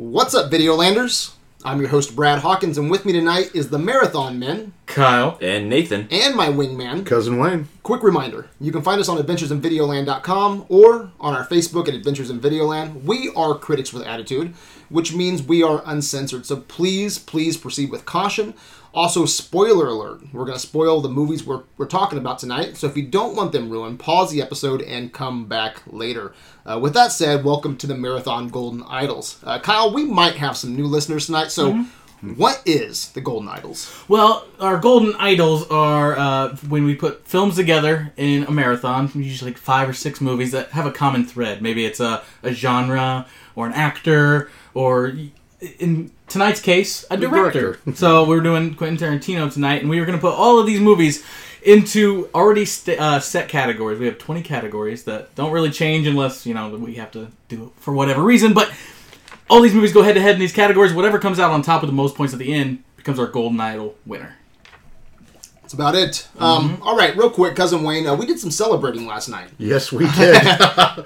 What's up, Videolanders? I'm your host, Brad Hawkins, and with me tonight is the Marathon Men Kyle. And Nathan. and my wingman. Cousin Wayne. Quick reminder you can find us on adventuresinvideoland.com or on our Facebook at Adventures in Videoland. We are critics with attitude, which means we are uncensored. So please, please proceed with caution. Also, spoiler alert we're going to spoil the movies we're, we're talking about tonight. So if you don't want them ruined, pause the episode and come back later. Uh, with that said, welcome to the Marathon Golden Idols. Uh, Kyle, we might have some new listeners tonight. So, what is the Golden Idols? Well, our golden idols are uh, when we put films together in a marathon, usually like five or six movies that have a common thread. Maybe it's a, a genre or an actor or, in tonight's case, a director. director. so we're doing Quentin Tarantino tonight, and we were going to put all of these movies into already st- uh, set categories. We have 20 categories that don't really change unless, you know, we have to do it for whatever reason, but all these movies go head to head in these categories. Whatever comes out on top with the most points at the end becomes our golden idol winner. That's about it. Um, all right, real quick, cousin Wayne. Uh, we did some celebrating last night. Yes, we did.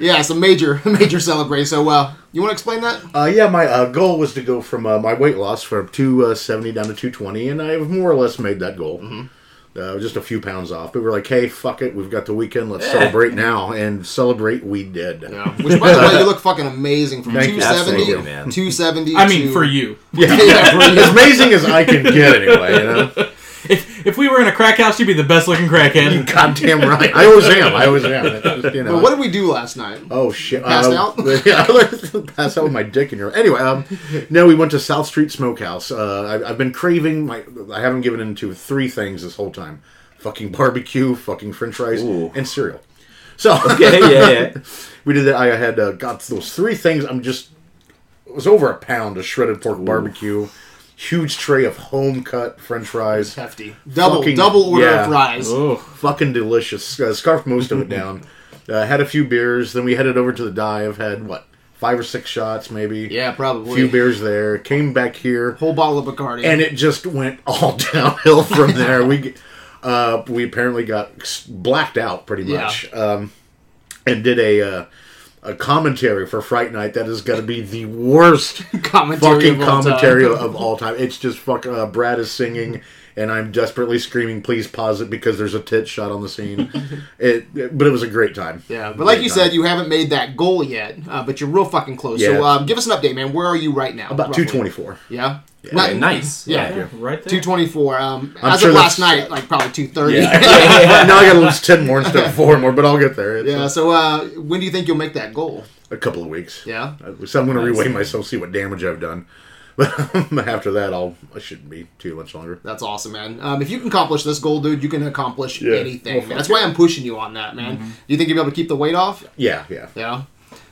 Yeah, some major, major celebrating. So, uh, you want to explain that? uh, yeah, my uh, goal was to go from uh, my weight loss from 270 down to 220, and I've more or less made that goal. Uh, just a few pounds off. But we're like, hey, fuck it. We've got the weekend. Let's celebrate now. And celebrate we did. Yeah. Which, by the way, you look fucking amazing from Thank 270, Absolutely, man. 270. I mean, to- for you. Yeah. Yeah, for you. as amazing as I can get, anyway, you know? If if we were in a crack house, you'd be the best looking crackhead. You goddamn right. I always am. I always am. It's just, you know. But what did we do last night? Oh shit! Passed Uh, out? yeah, passed out with my dick in your. Anyway, um, no, we went to South Street Smokehouse. Uh, I, I've been craving my. I haven't given into three things this whole time: fucking barbecue, fucking French fries, Ooh. and cereal. So Okay, yeah, yeah. we did that. I had uh, got those three things. I'm just. It was over a pound of shredded pork barbecue, huge tray of home cut French fries. Hefty. Double, Fucking- double order yeah. of fries. Oh, fucking delicious. Uh, scarfed most of it down. Uh, had a few beers. Then we headed over to the dive. Had what five or six shots, maybe. Yeah, probably. A probably. few beers there. Came back here, Whole bottle of Bacardi. and it just went all downhill from there. we uh, we apparently got s- blacked out pretty Yeah. much, um, and did a. Uh, a commentary for Fright Night that is going to be the worst commentary fucking of time. commentary of all time. It's just fuck. Uh, Brad is singing, and I'm desperately screaming, "Please pause it!" because there's a tit shot on the scene. it, it- but it was a great time. Yeah, but like Great you time. said, you haven't made that goal yet, uh, but you're real fucking close. So Yeah. um, give us an update, man. Where are you right now? about two twenty four. Yeah. Okay, nice. Yeah. Yeah. yeah, right there. Two twenty four. Um, I'm as sure of last night, like probably two thirty. Yeah. Yeah. now I got to lose ten more instead of four more, but I'll get there. It's So uh, when do you think you'll make that goal? a, a couple of weeks. Yeah. Uh, So I'm going to Nice. reweigh myself, see what damage I've done. But after that, I'll I shouldn't be too much longer. That's awesome, man. Um, if you can accomplish this goal, dude, you can accomplish Yeah. anything. Well, man. That's why I'm pushing you on that, man. Do you think you'll be able to keep the weight off? Yeah, yeah. Yeah.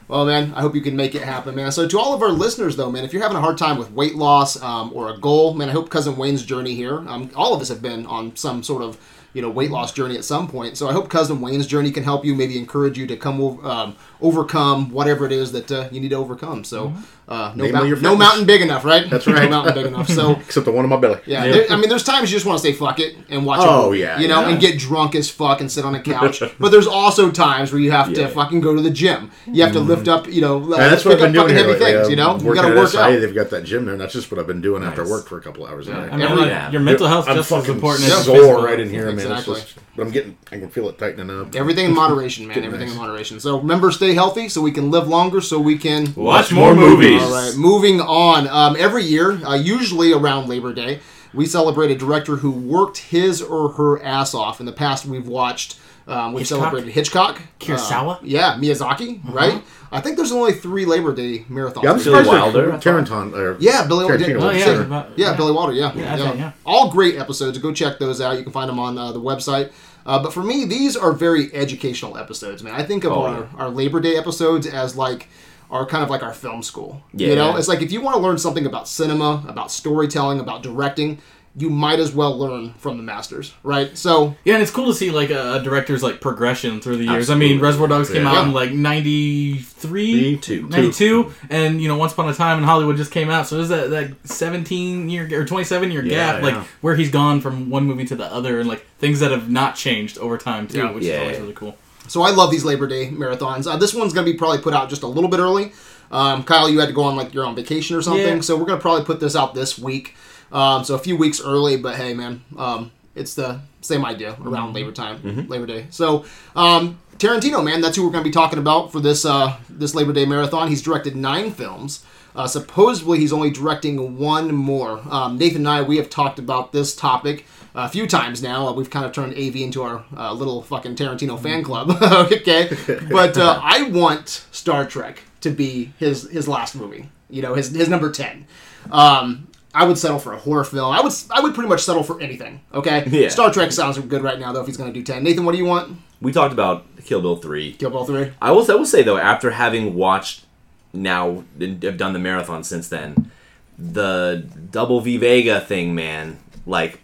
Well, man, I hope you can make it happen, man. So, to all of our listeners, though, man, if you're having a hard time with weight loss um, or a goal, man, I hope Cousin Wayne's journey here. Um, all of us have been on some sort of you know weight loss journey at some point. So, I hope Cousin Wayne's journey can help you, maybe encourage you to come ov- um, overcome whatever it is that uh, you need to overcome. So, uh, no, Namely mount- your no mountain big enough, right? That's right. No mountain big enough. So. Except the one on my belly. Yeah, Yeah. there- I mean, there's times you just want to say fuck it and watch. a Oh, movie, yeah, you know, yeah. and get drunk as fuck and sit on a couch. but there's also times where you have to fucking go to the gym. You have to lift up, you know, Mm-hmm. That's pick what I've been up doing fucking here heavy lately. things. You know, you working got to work SIA, out. They've got that gym there, and that's just what I've been doing after work for a couple hours a Yeah. I mean, Every- like, yeah. your mental health I'm just as fucking important as sore right in here, man. Exactly. But I'm getting, I can feel it tightening up. Everything in moderation, man. Everything in moderation. So remember, stay healthy so we can live longer, so we can. Watch more movies. All right, moving on. Um, every year, uh, usually around Labor Day, we celebrate a director who worked his or her ass off. In the past, we've watched. Um, we've Hitchcock? celebrated Hitchcock, Kurosawa? uh, yeah, Miyazaki, right? I think there's only three Labor Day marathons. Yeah, I'm this surprised year. Wilder, that Taranton, or Yeah, Billy Tarantino yeah, Oh, yeah, there. about- yeah, Billy Wilder. Yeah, Yeah, yeah. think, yeah. All great episodes. Go check those out. You can find them on uh, the website. Uh, but for me, these are very educational episodes, man. I think of Oh, our, yeah. our Labor Day episodes as like are kind of like our film school. You Yeah. know, it's like if you want to learn something about cinema, about storytelling, about directing, you might as well learn from the masters, right? So Yeah, and it's cool to see like a, a director's like progression through the years. I mean, Reservoir Dogs came Yeah. out in like 93, Two. 92, and you know, Once Upon a Time in Hollywood just came out. So there's that that 17 year or 27 year Yeah, gap, like where he's gone from one movie to the other, and like things that have not changed over time too, Yeah. which Yeah. is always really cool. So I love these Labor Day marathons. Uh, this one's going to be probably put out just a little bit early. Um, Kyle, you had to go on like you're on vacation or something, Yeah. so we're going to probably put this out this week. Um, so a few weeks early, but hey, man, um, it's the same idea around Labor time, Labor Day. So um, Tarantino, man, that's who we're going to be talking about for this uh, this Labor Day marathon. He's directed nine films. Uh, supposedly, he's only directing one more. Um, Nathan and I, we have talked about this topic a few times now. Uh, we've kind of turned AV into our uh, little fucking Tarantino fan club. okay, but uh, I want Star Trek to be his his last movie. You know, his his number ten. Um, I would settle for a horror film. I would I would pretty much settle for anything. Okay, Yeah. Star Trek sounds good right now though. If he's going to do ten, Nathan, what do you want? We talked about Kill Bill three. Kill Bill three. I will. I will say though, after having watched now, and have done the marathon since then, the double V Vega thing, man, like.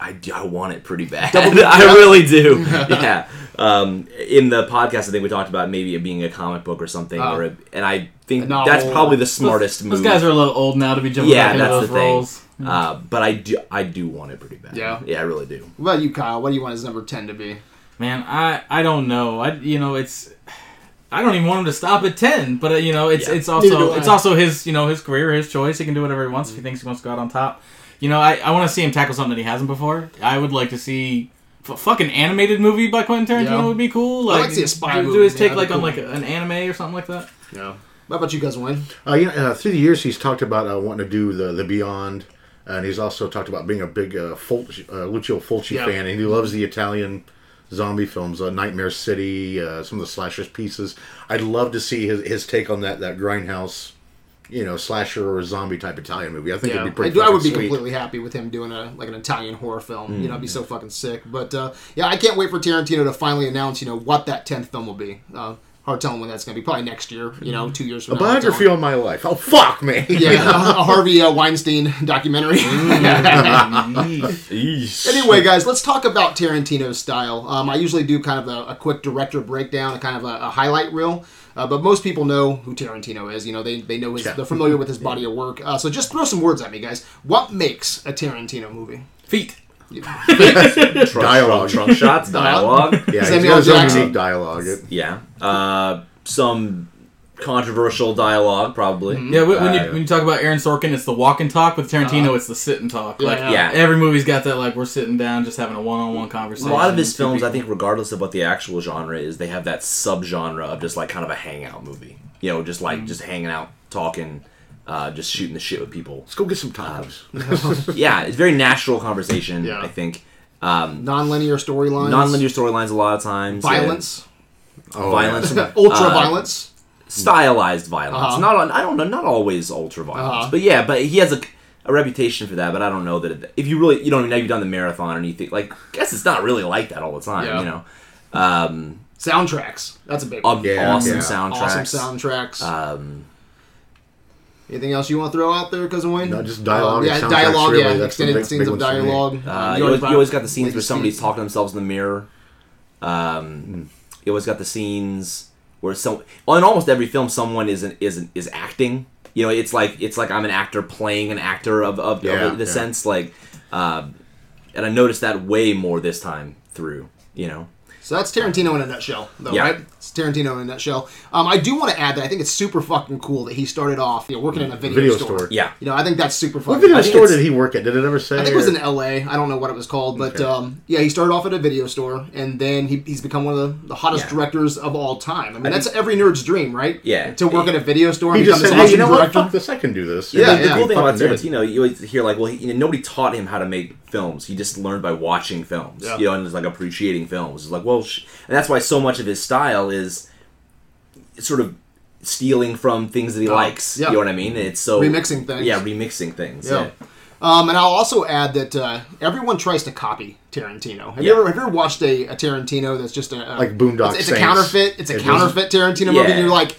I, I want it pretty bad. I really do. yeah. Um, in the podcast, I think we talked about maybe it being a comic book or something, Oh. or a, and I think that's probably the smartest Those move. guys are a little old now to be jumping yeah, back into that's those the thing. roles. Uh, but I do, I do want it pretty bad. Yeah. yeah, I really do. What about you, Kyle? What do you want his number ten to be? Man, I I don't know. I you know it's. I don't even want him to stop at ten, but uh, you know it's Yeah. it's also it's also his you know his career, his choice. He can do whatever he wants if he thinks he wants to go out on top. You know, I, I want to see him tackle something that he hasn't before. I would like to see f- fucking animated movie by Quentin Tarantino Yeah. would be cool. I'd Like, like to see a spy do, movie, do his take That'd like be on like a, an anime or something like that. Yeah. How about you guys, Wayne? Uh, you know, uh, through the years, he's talked about uh, wanting to do the the Beyond, and he's also talked about being a big uh, Fulci, uh, Lucio Fulci Yeah. fan, and he loves the Italian zombie films, uh, Nightmare City, uh, some of the slashers pieces. I'd love to see his, his take on that that grindhouse, you know, slasher or zombie type Italian movie. I think Yeah, it'd be I, pretty. do, I would be sweet. completely happy with him doing a like an Italian horror film. You know, it'd be so fucking sick. But uh, yeah, I can't wait for Tarantino to finally announce, you know, what that tenth film will be. Uh, hard telling when that's going to be. Probably next year. You know, two years from A now. hard biography on my life. Oh fuck me! Yeah, a Harvey uh, Weinstein documentary. Anyway, guys, let's talk about Tarantino's style. Um, I usually do kind of a, a quick director breakdown, a kind of a, a highlight reel. Uh, but most people know who Tarantino is. You know, they, they know his, Yeah. they're familiar with his body of work. Uh, so just throw some words at me, guys. What makes a Tarantino movie? Feet. Trunk, Dialogue. trunk, trunk shots, dialogue. Yeah, Samuel he's got Jackson. dialogue. Yeah. Uh, some controversial dialogue, probably. Yeah, when, when you Uh, when you talk about Aaron Sorkin, it's the walk and talk. With Tarantino, Uh-huh. it's the sit and talk. Like yeah. yeah. every movie's got that. Like we're sitting down, just having a one-on-one conversation. A lot of his Two films, I think, regardless of what the actual genre is, they have that subgenre of just like kind of a hangout movie. You know, just like just hanging out, talking, uh, just shooting the shit with people. Let's go get some tacos. yeah, it's very natural conversation. Yeah. I think um, Non-linear storylines, non-linear storylines a lot of times. yeah. violence, Oh, violence, ultra uh, violence. Stylized violence. Uh-huh. Not, I don't know, not always ultra violence, Uh-huh. but yeah, but he has a, a reputation for that. But I don't know that it, if you really, you don't know, now you've done the marathon and you think like, I guess it's not really like that all the time. Yeah. You know, um, Soundtracks. That's a big one. Yeah, awesome yeah. soundtracks. Awesome soundtracks. Um, Anything else you want to throw out there, cousin Wayne? No, just dialogue Um, yeah, dialogue. really. yeah, That's extended big- scenes big of ones for me. dialogue. uh, you, always, you always got the scenes Lazy where somebody's Steve. talking to themselves in the mirror. Um, you always got the scenes where well, in almost every film, someone isn't is an, is acting. You know, it's like it's like I'm an actor playing an actor of of, Yeah, of the yeah. sense like, uh, and I noticed that way more this time through. You know, So that's Tarantino in a nutshell, though, Yeah. right? It's Tarantino in a nutshell. Um, I do want to add that I think it's super fucking cool that he started off you know, working in a video, Video store. store. yeah. You know, I think that's super fucking. What video I store did he work at? Did it ever say? I think it was in L.A. I don't know what it was called, but Okay. um, yeah, he started off at a video store, and then he, he's become one of the, the hottest Yeah. directors of all time. I mean, that's every nerd's dream, right? Yeah. To work at a video store and He just said, this "Hey, you awesome know what? director. Fuck this. I can do this." Yeah, the, yeah. the cool thing about Fucking did. Tarantino, you always hear like, well, he, you know, nobody taught him how to make films. He just learned by watching films, Yeah. you know, and it's like appreciating films. It's like, well, sh-. and that's why so much of his style is sort of stealing from things that he Oh, likes. yeah. You know what I mean? It's so Remixing things. Yeah, remixing things. Yeah. Yeah. Um, and I'll also add that uh, everyone tries to copy Tarantino. Have you Yeah. ever have you ever watched a, a Tarantino that's just a, a Like Boondock It's, it's a counterfeit. It's a It counterfeit Tarantino movie. Yeah. And you're like,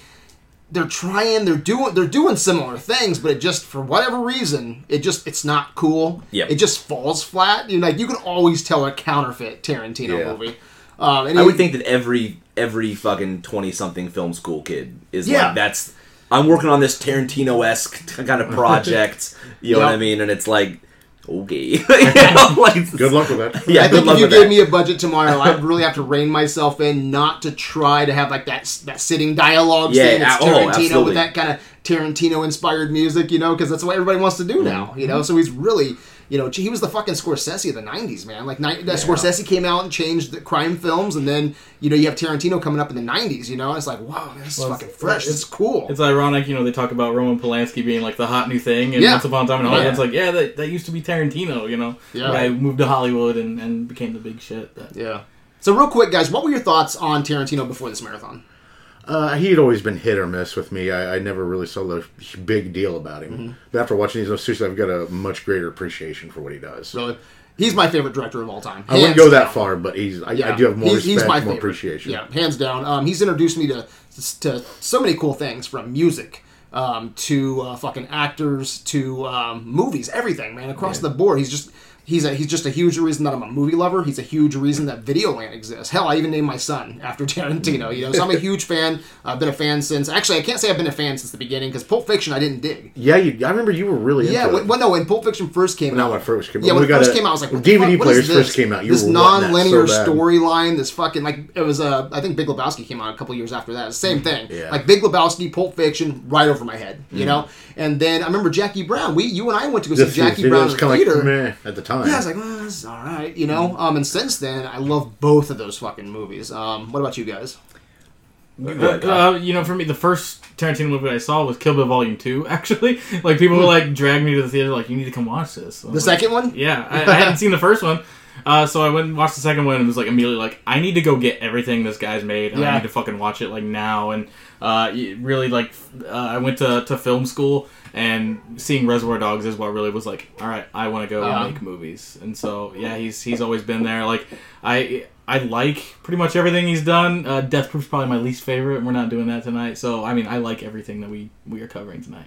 they're trying, they're doing, they're doing similar things, but it just for whatever reason, it just it's not cool. Yep. It just falls flat. You know, like you can always tell a counterfeit Tarantino Yeah. movie. Um, and I would think that every every fucking twenty something film school kid is Yeah. like that's. I'm working on this Tarantino esque kind of project. You know what I mean? And it's like okay. you know, like, Good luck with that. Yeah, I think if you gave that. me a budget tomorrow, I'd really have to rein myself in not to try to have like that that sitting dialogue Yeah, thing. That's oh, Tarantino absolutely. with that kind of Tarantino inspired music, you know, because that's what everybody wants to do now, you Mm-hmm. know. So he's really, you know, he was the fucking Scorsese of the '90s, man. Like, ni- that Scorsese came out and changed the crime films, and then you know you have Tarantino coming up in the '90s, you know. It's like, wow, man, this is fucking it's- fresh. It's, is cool. It's ironic, you know, they talk about Roman Polanski being like the hot new thing, and Yeah. Once Upon a Time in Hollywood, Yeah. it's like, yeah, that, that used to be Tarantino, you know. Yeah. Who moved to Hollywood and, and became the big shit. But- yeah. So real quick, guys, what were your thoughts on Tarantino before this marathon? Uh, he had always been hit or miss with me. I, I never really saw the big deal about him. Mm-hmm. But after watching these, no, seriously, I've got a much greater appreciation for what he does. Really, he's my favorite director of all time. I wouldn't go that far, but he's I, Yeah, I do have more he's, he's respect, my more favorite. appreciation. Yeah, hands down. Um, he's introduced me to to so many cool things from music um, to uh, fucking actors to um, movies, everything, man, across the board. He's just he's a, he's just a huge reason that I'm a movie lover. He's a huge reason that Videoland exists. Hell, I even named my son after Tarantino. You know, so I'm a huge fan. I've been a fan since. Actually, I can't say I've been a fan since the beginning because Pulp Fiction I didn't dig. Yeah, you, I remember you were really Yeah, into when, when, no, when Pulp Fiction first came Not out. when it first came out. Yeah, when it first a- came out, I was like, when what DVD? What players this? first came out, you this non-linear so storyline, this fucking like it was uh, I think Big Lebowski came out a couple years after that. Same thing. Mm, Yeah. Mm. Like Big Lebowski, Pulp Fiction, right over my head. You know. And then I remember Jackie Brown. We, you and I went to go see Jackie Brown in the theater. like at the time. Yeah, I was like, well, this is all right, you know. Um, and since then, I love both of those fucking movies. Um, what about you guys? Uh, Uh, you know, for me, the first Tarantino movie I saw was Kill Bill Volume Two. Actually, like people were like drag me to the theater, like you need to come watch this. I The like, second one? Yeah, I, I hadn't seen the first one, uh, so I went and watched the second one and was like immediately like, I need to go get everything this guy's made, and Yeah. I need to fucking watch it like now. And uh, really like, uh, I went to, to film school, and seeing Reservoir Dogs is what really was like, all right, I want to go Uh-huh. make movies. And so yeah, he's he's always been there. Like I. I like pretty much everything he's done. Uh, Death Proof's probably my least favorite, and we're not doing that tonight. So, I mean, I like everything that we, we are covering tonight.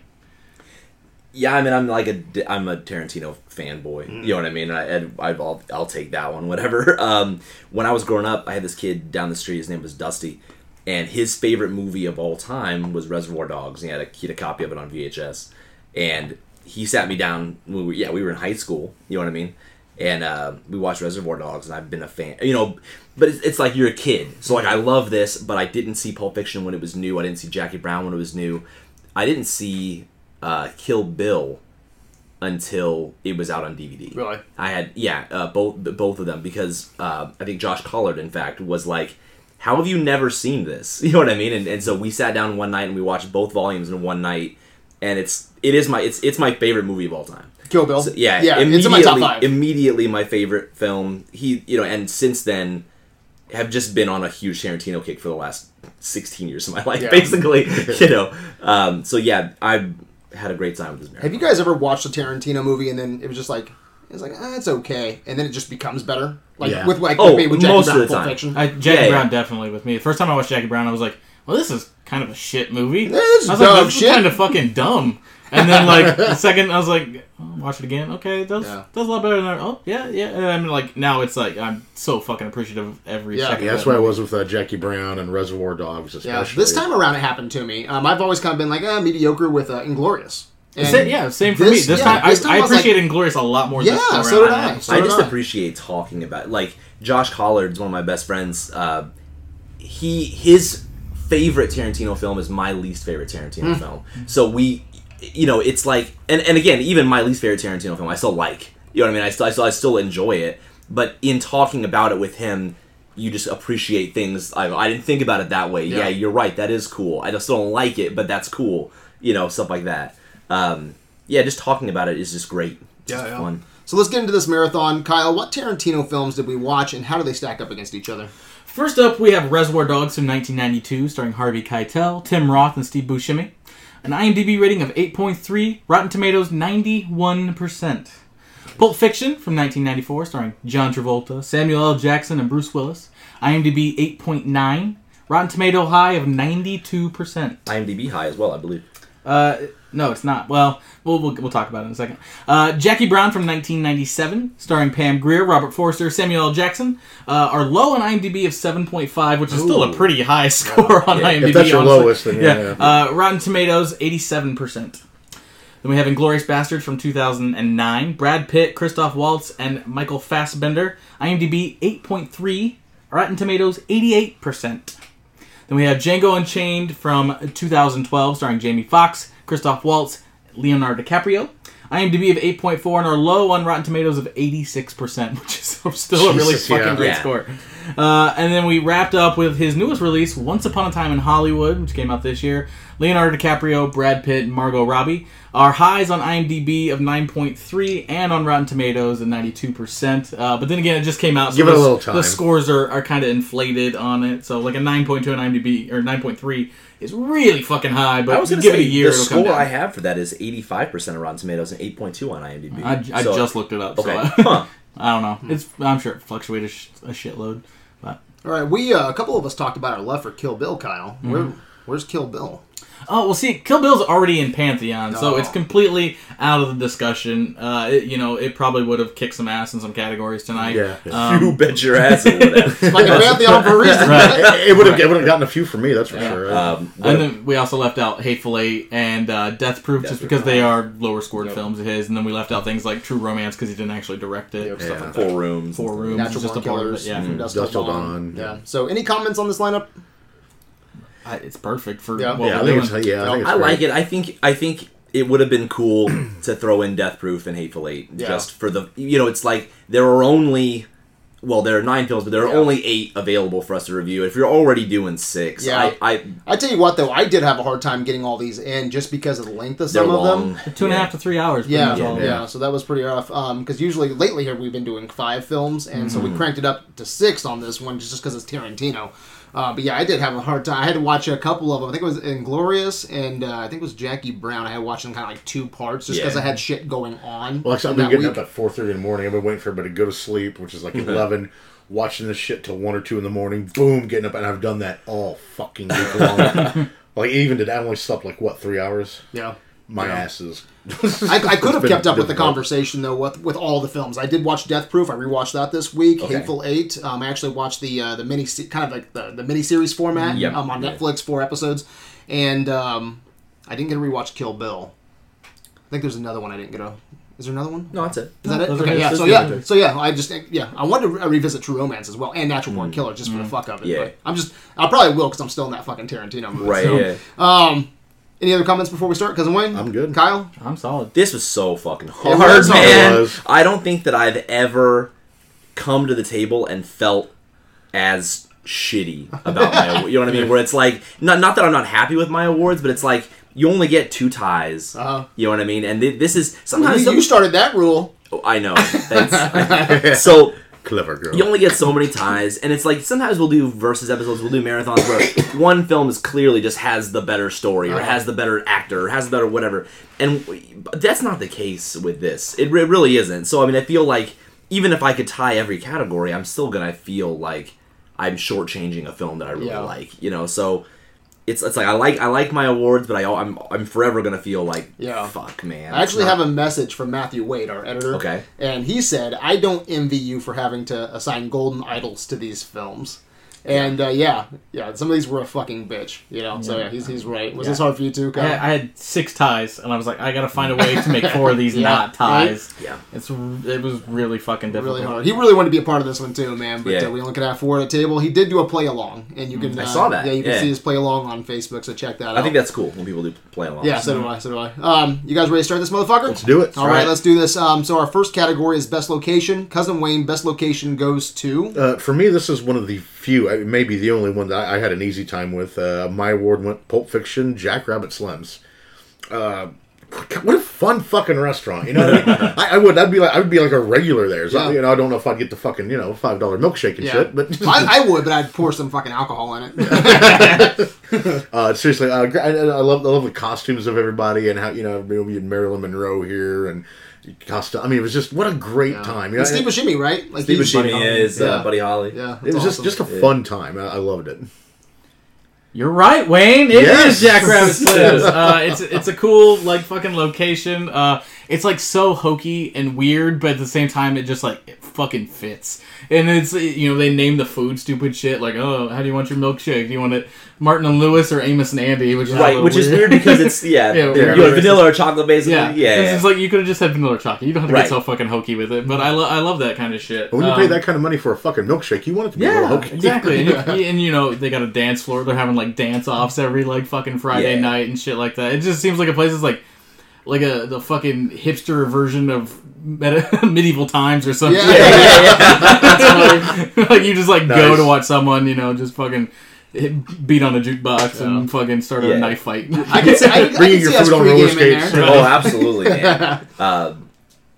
yeah, I mean, I'm like a, I'm a Tarantino fanboy. You know what I mean? I, I I'll I'll take that one, whatever. Um, when I was growing up, I had this kid down the street. His name was Dusty, and his favorite movie of all time was Reservoir Dogs. He had a, he had a copy of it on VHS, and he sat me down. We, yeah, we were in high school. You know what I mean? And uh, we watched Reservoir Dogs, and I've been a fan. You know, but it's, it's like you're a kid, so like I love this, but I didn't see Pulp Fiction when it was new. I didn't see Jackie Brown when it was new. I didn't see uh, Kill Bill until it was out on DVD. Really? I had yeah, uh, both both of them because uh, I think Josh Collard, in fact, was like, "How have you never seen this?" You know what I mean? And, and so we sat down one night and we watched both volumes in one night, and it's it is my it's it's my favorite movie of all time. Kill Bill. So, yeah, yeah, it's immediately, in my top five. immediately my favorite film. He, you know, and since then, have just been on a huge Tarantino kick for the last sixteen years of my life, Yeah. basically. you know, um, so yeah, I've had a great time with this. Marathon. Have you guys ever watched a Tarantino movie and then it was just like it's like ah, it's okay, and then it just becomes better? Like Yeah. with like Oh, with, with Jackie most Brown, of the time. Fiction. I, Jackie Yeah, yeah. Brown definitely with me. The first time I watched Jackie Brown, I was like, "Well, this is kind of a shit movie." This is I was dog like, "This shit." is kind of fucking dumb." And then like the second, I was like, oh, "Watch it again." Okay, it does Yeah. does a lot better than I, oh yeah yeah. And I mean like now it's like I'm so fucking appreciative of every Yeah. second. Yeah, that's why I was with uh, Jackie Brown and Reservoir Dogs, yeah, especially. this time around it happened to me. Um, I've always kind of been like eh, mediocre with uh, Inglourious. And Sa- yeah, same for this- me. This yeah, time, this time I, I I was like- appreciate Inglourious a lot more. Yeah, this so did I. So I just I. appreciate talking about like Josh Collard's one of my best friends. Uh, he his favorite Tarantino film is my least favorite Tarantino film. So we, you know, it's like, and and again, even my least favorite Tarantino film, I still like. You know what I mean? I still I still, I still enjoy it. But in talking about it with him, you just appreciate things. I, I didn't think about it that way. Yeah. Yeah. you're right. That is cool. I just don't like it, but that's cool. You know, stuff like that. Um, yeah, just talking about it is just great. It's Yeah, just yeah. fun. So let's get into this marathon. Kyle, what Tarantino films did we watch, and how do they stack up against each other? First up, we have Reservoir Dogs from 1992, starring Harvey Keitel, Tim Roth, and Steve Buscemi. An IMDb rating of 8.3, Rotten Tomatoes 91%. Pulp Fiction from 1994, starring John Travolta, Samuel L. Jackson, and Bruce Willis. IMDb 8.9, Rotten Tomato high of 92%. IMDb high as well, I believe. Uh, no, it's not. Well, we'll, we'll, we'll talk about it in a second. Uh, Jackie Brown from 1997, starring Pam Grier, Robert Forster, Samuel L. Jackson, uh, are low on IMDb of 7.5, which is still a pretty high score on Yeah, IMDb. if that's your honestly. lowest, then yeah, Uh, Rotten Tomatoes, 87%. Then we have Inglourious Basterds from 2009. Brad Pitt, Christoph Waltz, and Michael Fassbender. IMDb 8.3. Rotten Tomatoes 88%. Then we have Django Unchained from 2012, starring Jamie Foxx, Christoph Waltz, Leonardo DiCaprio. IMDb of 8.4 and our low on Rotten Tomatoes of 86%, which is still a really fucking yeah. great Yeah. score. Uh, and then we wrapped up with his newest release, Once Upon a Time in Hollywood, which came out this year. Leonardo DiCaprio, Brad Pitt, Margot Robbie. Our highs on IMDb of 9.3 and on Rotten Tomatoes at 92%. Uh, but then again, it just came out, so Give it a the- little time. the scores are, are kind of inflated on it. So like a 9.2 on IMDb or 9.3 is really fucking high. But I was you going give to it say a year, the it'll come score down. I have for that is 85% of Rotten Tomatoes and 8.2 on IMDb. I, I So- just looked it up. Okay. So I, huh. I don't know. It's I'm sure it fluctuated a, sh- a shitload. But All right, we uh, a couple of us talked about our love for Kill Bill, Kyle. Mm-hmm. Where where's Kill Bill? Oh well, see, Kill Bill's already in Pantheon, so Oh. it's completely out of the discussion. Uh, it, you know, it probably would have kicked some ass in some categories tonight. Yeah. Um, you bet your ass it would have. Like a Pantheon for a reason. Right. it would have it would have gotten a few for me. That's for sure. Um, and then we also left out Hateful Eight and uh, Death Proof Death just Proof. because they are lower scored Yep. films of his, and then we left out things like True Romance because he didn't actually direct it. Yep, stuff Yeah. like four rooms. Four Rooms Natural is just a Born part of it. Killers, Yeah, from Dusk Till Dusk Till Dawn. Dawn. Yeah. So, any comments on this lineup? I, it's perfect for Yeah. what yeah, I we're think doing. it's yeah. I, think it's I like it. I think I think it would have been cool to throw in Death Proof and Hateful Eight Yeah. just for the you know it's like there are only well there are nine films but there are Yeah. only eight available for us to review. If you're already doing six, Yeah. I, I I tell you what, though, I did have a hard time getting all these in just because of the length of they're some of long. them. Two and a half to three hours. pretty Yeah, much yeah, all of it. So that was pretty rough. Because usually lately here we've been doing five films, and so we Mm-hmm. cranked it up to six on this one just because it's Tarantino. Uh, but yeah, I did have a hard time. I had to watch a couple of them. I think it was Inglourious and uh, I think it was Jackie Brown. I had watched them kind of like two parts just because Yeah. I had shit going on. Well, actually, I've been getting week. up at four thirty in the morning. I've been waiting for everybody to go to sleep, which is like eleven. Watching this shit till one or two in the morning. Boom, getting up, and I've done that all fucking week long. like even today, I only slept like what three hours. Yeah. My Yeah. ass is. I, I could have kept up with the conversation though with, with all the films. I did watch Death Proof. I rewatched that this week. Okay. Hateful Eight. Um, I actually watched the uh, the mini se- kind of like the the mini series format Yep. um, on Yeah. Netflix, four episodes, and um, I didn't get to rewatch Kill Bill. I think there's another one I didn't get to. Is there another one? No, that's it. Is that it? Okay, yeah. So yeah, so yeah. I just yeah, I wanted to re- revisit True Romance as well and Natural Mm. Born Killer just for the fuck of it. Yeah. But I'm just I probably will because I'm still in that fucking Tarantino movie. Right. so. Yeah. Um, any other comments before we start, cousin Wayne? I'm good. Kyle. I'm solid. This was so fucking It hard, was hard. man. It was. I don't think that I've ever come to the table and felt as shitty about my award. You know what I mean? Where it's like, not not that I'm not happy with my awards, but it's like you only get two ties. Uh-huh. You know what I mean? And thi- this is You, sometimes you started that rule. Oh, I know. That's- so Clever girl. you only get so many ties, and it's like sometimes we'll do versus episodes, we'll do marathons where one film is clearly just has the better story, or has the better actor, or has the better whatever, and but that's not the case with this. It, re- really isn't. So I mean, I feel like even if I could tie every category, I'm still gonna feel like I'm shortchanging a film that I really Yeah. like. You know, so. It's, it's like I like I like my awards, but I I'm I'm forever gonna feel like Yeah. fuck man. I actually not- have a message from Matthew Wade, our editor. Okay. And he said, I don't envy you for having to assign golden idols to these films. And uh, yeah, yeah, some of these were a fucking bitch, you know. So yeah, he's, he's right. Was this hard for you too, I Kyle? had, I had six ties, and I was like, I gotta find a way to make four of these Yeah, not ties. yeah. It's it was really fucking difficult. really hard. He really wanted to be a part of this one too, man. But Yeah. uh, we only could have four at a table. He did do a play along, and you can. I uh, saw that, Yeah, you can yeah. see his play along on Facebook. So check that out. I think that's cool when people do play along. Yeah, so do I. So do I. Um, you guys ready to start this motherfucker? Let's do it. All right, right. let's do this. Um, so our first category is best location. Cousin Wayne, best location goes to. Uh, for me, this is one of the few, maybe the only one that I, I had an easy time with. Uh, my award went Pulp Fiction, Jackrabbit Slims. Uh, what a fun fucking restaurant! You know, what I, mean? I, I would. I'd be like, I would be like a regular there. So Yeah. you know, I don't know if I'd get the fucking you know five dollar milkshake and shit, but I, I would, but I'd pour some fucking alcohol in it. uh, seriously, uh, I, I love I love the costumes of everybody and how you know we had Marilyn Monroe here and costume. I mean, it was just what a great time. You know, And Steve Buscemi, right? Like Steve he's- Buscemi is Yeah. uh, Buddy Holly. Yeah, it was that's just just a fun time. I, I loved it. You're right, Wayne. It is Yes. Jackrabbit Slims. uh, it's it's a cool like fucking location. Uh, it's like so hokey and weird, but at the same time, it just like it fucking fits. And it's you know they name the food stupid shit like oh how do you want your milkshake? Do you want it Martin and Lewis or Amos and Andy? Which is Right, little which is weird because it's yeah, Yeah, you know, vanilla or chocolate basically. yeah, Yeah, yeah. It's like you could have just had vanilla chocolate. You don't have to Right. get so fucking hokey with it. But I, lo- I love that kind of shit. When you Um, pay that kind of money for a fucking milkshake, you want it to be a Yeah, little hokey. exactly. and, you, and you know they got a dance floor. They're having like dance offs every like fucking Friday Yeah. night and shit like that. It just seems like a place that's like like a the fucking hipster version of meta- medieval times or something. Yeah, yeah, yeah. like you just like go to watch someone you know just fucking beat on a jukebox and fucking start a Yeah. knife fight. I can see, I, I can Bringing see your food on roller skates. there. oh, absolutely, man. uh,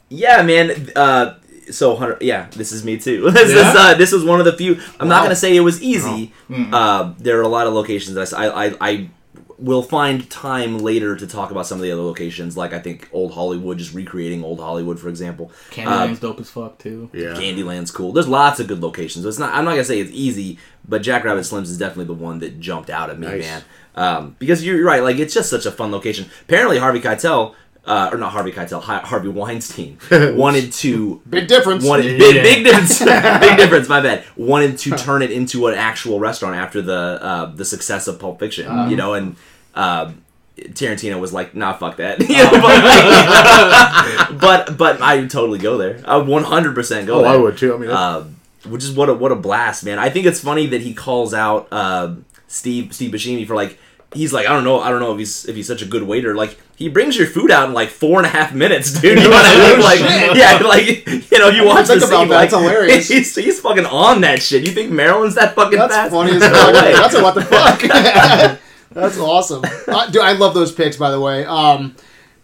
yeah, man. Uh, so, yeah, this is me too. this Yeah? is uh, this was one of the few. I'm not gonna say it was easy. Mm. Uh, there are a lot of locations that I, I, I will find time later to talk about some of the other locations. Like I think Old Hollywood, just recreating Old Hollywood, for example. Candyman's dope as fuck too. Yeah. Candyland's cool. There's lots of good locations. It's not. I'm not gonna say it's easy, but Jackrabbit Slims is definitely the one that jumped out at me, Nice. man. Um, because you're right. Like it's just such a fun location. Apparently, Harvey Keitel, uh, or not Harvey Keitel, Harvey Weinstein wanted to. Big difference. Wanted, Yeah. big, big difference. big difference. My bad. Wanted to turn it into an actual restaurant after the uh, the success of Pulp Fiction. Uh-huh. You know, and um, Tarantino was like, "Nah, fuck that." Uh-huh. You know, but, but but I would totally go there. I would 100 percent go Oh, there. I would too. I mean, Uh, which is what a what a blast, man. I think it's funny that he calls out uh, Steve Steve Buscemi for like he's like I don't know I don't know if he's if he's such a good waiter. Like he brings your food out in like four and a half minutes, dude. You know what I mean? Like yeah, like you know you watch the about scene, that. like, That's hilarious. He's, he's fucking on that shit. You think Maryland's that fucking That's fast? funny as fuck. That's a what the fuck. That's awesome. Uh, dude, I love those picks, by the way. Um,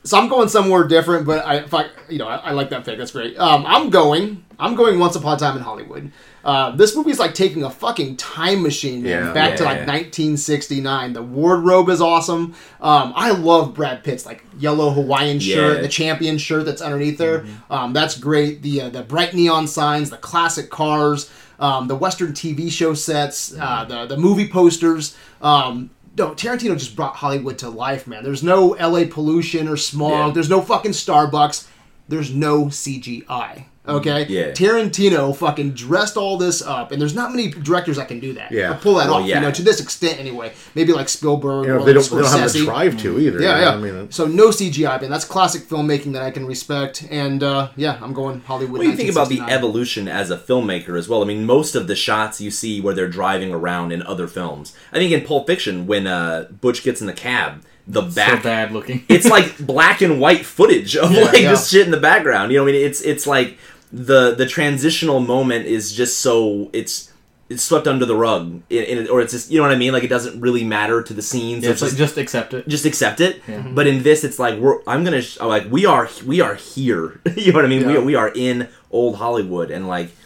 so I'm going somewhere different, but I, I you know, I, I like that pick. That's great. Um, I'm going. I'm going Once Upon a Time in Hollywood. Uh, this movie's like taking a fucking time machine, man, Yeah. back to like Yeah. 1969. The wardrobe is awesome. Um, I love Brad Pitt's like yellow Hawaiian shirt, Yeah. the champion shirt that's underneath there. Um, that's great. The uh, the bright neon signs, the classic cars, um, the Western TV show sets, uh, the the movie posters. Um, no, Tarantino just brought Hollywood to life, man. There's no LA pollution or smog. Yeah. There's no fucking Starbucks. There's no CGI. Okay, Yeah. Tarantino fucking dressed all this up, and there's not many directors that can do that. Yeah. pull that Well, off. yeah. You know, to this extent anyway. Maybe like Spielberg. you know, or they like don't, they don't have the drive to either. Yeah, yeah. I mean, so no CGI, man. That's classic filmmaking that I can respect, and uh, yeah, I'm going Hollywood. What do you think about the evolution as a filmmaker as well? I mean, most of the shots you see where they're driving around in other films. I think in Pulp Fiction, when uh, Butch gets in the cab, the So bad looking. it's like black and white footage of like yeah. just shit in the background. You know, what I mean, it's it's like the the transitional moment is just so it's it's swept under the rug, in, in, or it's just you know what I mean. Like it doesn't really matter to the scenes. Yeah, it's it's like, just, just accept it. just accept it. Yeah. Mm-hmm. But in this, it's like we're I'm gonna sh- like we are we are here. you know what I mean? We Yeah. are, we are in old Hollywood and like it's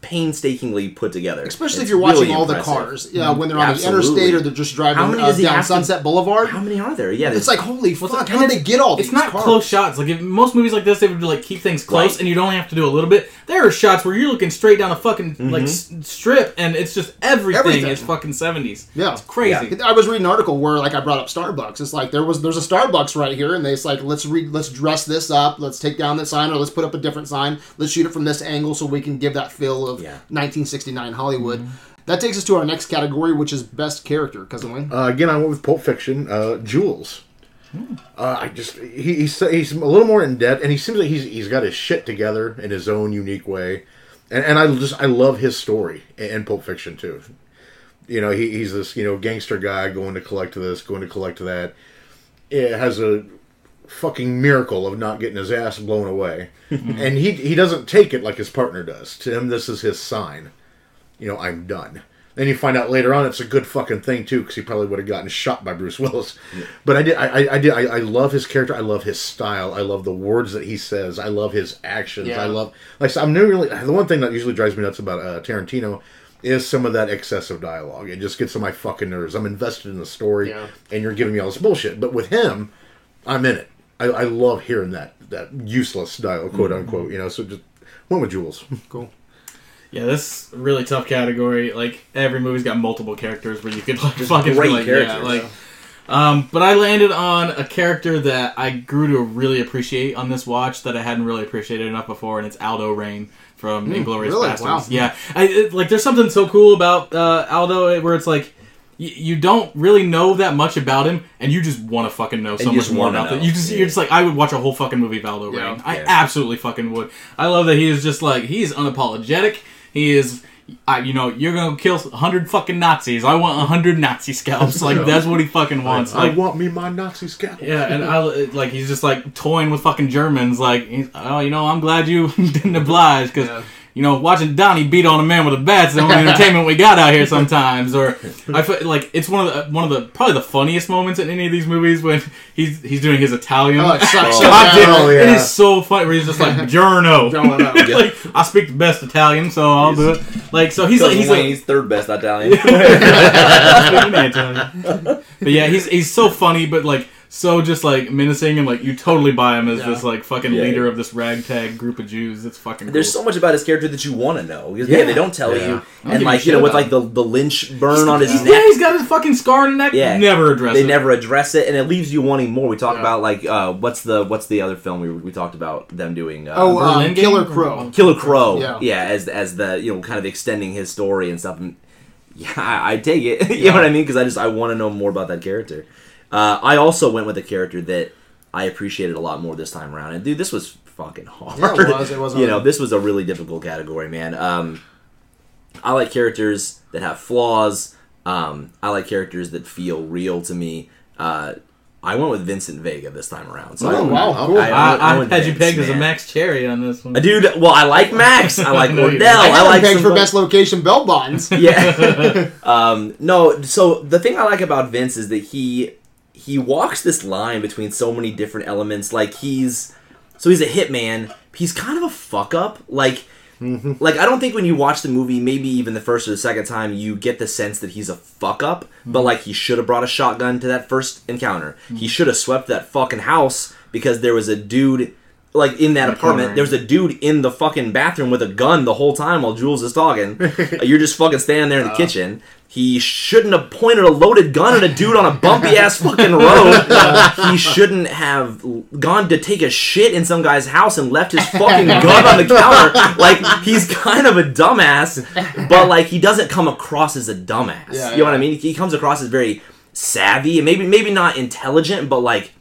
painstakingly put together. Especially if you're watching really all the cars, yeah, when they're on Absolutely. the interstate or they're just driving How many uh, down have to- Sunset Boulevard. How many are there? Yeah, It's like holy Well, fuck! How did they get all these? It's not cars? close shots. Like if most movies like this, they would like keep things close, Right. and you'd only have to do a little bit. There are shots where you're looking straight down a fucking like s- strip, and it's just everything, Everything. is fucking seventies. Yeah. it's crazy. I was reading an article where like I brought up Starbucks. It's like there was there's a Starbucks right here, and they it's like let's read let's dress this up, let's take down that sign, or let's put up a different sign. Let's shoot it from this angle so we can give that feel of Yeah. 1969 Hollywood. That takes us to our next category, which is best character. Cousin Wayne. Uh, again, I went with Pulp Fiction. Uh, Jules. Uh, I just he, he's he's a little more in debt, and he seems like he's he's got his shit together in his own unique way, and and I just I love his story in, in Pulp Fiction too. You know, he, he's this you know gangster guy going to collect this, going to collect that. It has a fucking miracle of not getting his ass blown away, and he he doesn't take it like his partner does. To him, this is his sign. You know, I'm done. Then you find out later on it's a good fucking thing too, because he probably would have gotten shot by Bruce Willis. But I did, I, I, did, I, I love his character. I love his style. I love the words that he says. I love his actions. Yeah. I love, like, I'm never really. The one thing that usually drives me nuts about uh, Tarantino is some of that excessive dialogue. It just gets on my fucking nerves. I'm invested in the story, Yeah. and you're giving me all this bullshit. But with him, I'm in it. I, I love hearing that that useless style, quote unquote. You know, so just went with Jules. Cool. Yeah, this really tough category. Like every movie's got multiple characters where you could like fucking great like, characters. yeah, like. Um, but I landed on a character that I grew to really appreciate on this watch that I hadn't really appreciated enough before, and it's Aldo Raine from Inglourious really? Basterds. Wow. Yeah, I, it, like there's something so cool about uh, Aldo where it's like. Y- You don't really know that much about him, and you just want to fucking know so you much just more wanna about it. know. You just, Yeah. you're just like, I would watch a whole fucking movie of Aldo Yeah. Raine. I Yeah. absolutely fucking would. I love that he is just like he's unapologetic. He is, I, you know, you're gonna kill hundred fucking Nazis. I want hundred Nazi scalps. Like that's what he fucking wants. I Like, want me my Nazi scalp. yeah, and I like he's just like toying with fucking Germans. Like, he's, oh, you know, I'm glad you didn't oblige because. Yeah. You know, watching Donnie beat on a man with a bat's the only entertainment we got out here sometimes. Or I feel like it's one of the one of the probably the funniest moments in any of these movies when he's he's doing his Italian. Oh, it sucks so God bad. damn it. Oh, yeah. is so funny where he's just like Giorno. Giorno. like I speak the best Italian, so I'll do it. Like so he's like he's like Wayne's third best Italian. but yeah, he's he's so funny, but like so just like menacing and like you totally buy him as Yeah. this like fucking Yeah. leader of this ragtag group of Jews. It's fucking. Cool. There's so much about his character that you want to know because Yeah. yeah, they don't tell Yeah. you, don't and like you know with like the the lynch burn on his yeah, neck. he's got his fucking scar on the neck. Yeah. never addressed They it. never address it, and it leaves you wanting more. We talk Yeah. about like uh, what's the what's the other film we, we talked about them doing? Uh, Oh, Berlin um, Killer Crow. Killer Crow. Yeah. Yeah. as as the you know kind of extending his story and stuff. And yeah, I, I take it. you know what I mean? Because I just I want to know more about that character. Uh, I also went with a character that I appreciated a lot more this time around. And dude, this was fucking hard. Yeah, it was. It was you know, this was a really difficult category, man. Um, I like characters that have flaws. Um, I like characters that feel real to me. Uh, I went with Vincent Vega this time around. So Oh, I, wow, cool. I- I, I, went had you Vince, pegged as a. Max Cherry on this one. Dude, well, I like Max. I like I know you do. Ordell. I I, like pegged for fun- best location bell bonds. Yeah. um, no, so the thing I like about Vince is that he he walks this line between so many different elements. Like he's so he's a hitman. He's kind of a fuck up. Like mm-hmm. like I don't think when you watch the movie, maybe even the first or the second time, you get the sense that he's a fuck up. But mm-hmm. like he should have brought a shotgun to that first encounter. He mm-hmm. should have swept that fucking house because there was a dude like in that apartment. there's a dude in the fucking bathroom with a gun the whole time while Jules is talking. Uh, You're just fucking standing there in the kitchen. He shouldn't have pointed a loaded gun at a dude on a bumpy ass fucking road. he shouldn't have gone to take a shit in some guy's house and left his fucking gun on the counter. Like he's kind of a dumbass, but like he doesn't come across as a dumbass. Yeah, you know what. I mean? He comes across as very savvy and maybe maybe not intelligent, but like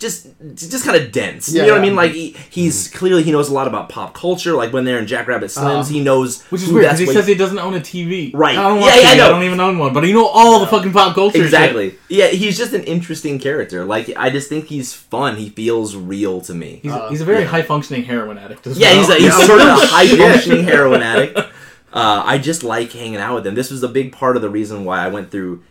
just just kind of dense. Yeah, you know what I mean? Like he, he's clearly he knows a lot about pop culture. Like when they're in Jackrabbit Slims, Uh-huh. he knows Which is who weird because he says he doesn't own a TV. Right. I don't Yeah, yeah, I TV. I, know. don't even own one, but you know all the fucking pop culture. shit. exactly. Yeah, he's just an interesting character. Like I just think he's fun. He feels real to me. He's, Uh, he's a very yeah. high functioning heroin addict. As Yeah, well. he's a, he's sort of a high functioning heroin addict. Uh, I just like hanging out with him. This was a big part of the reason why I went through.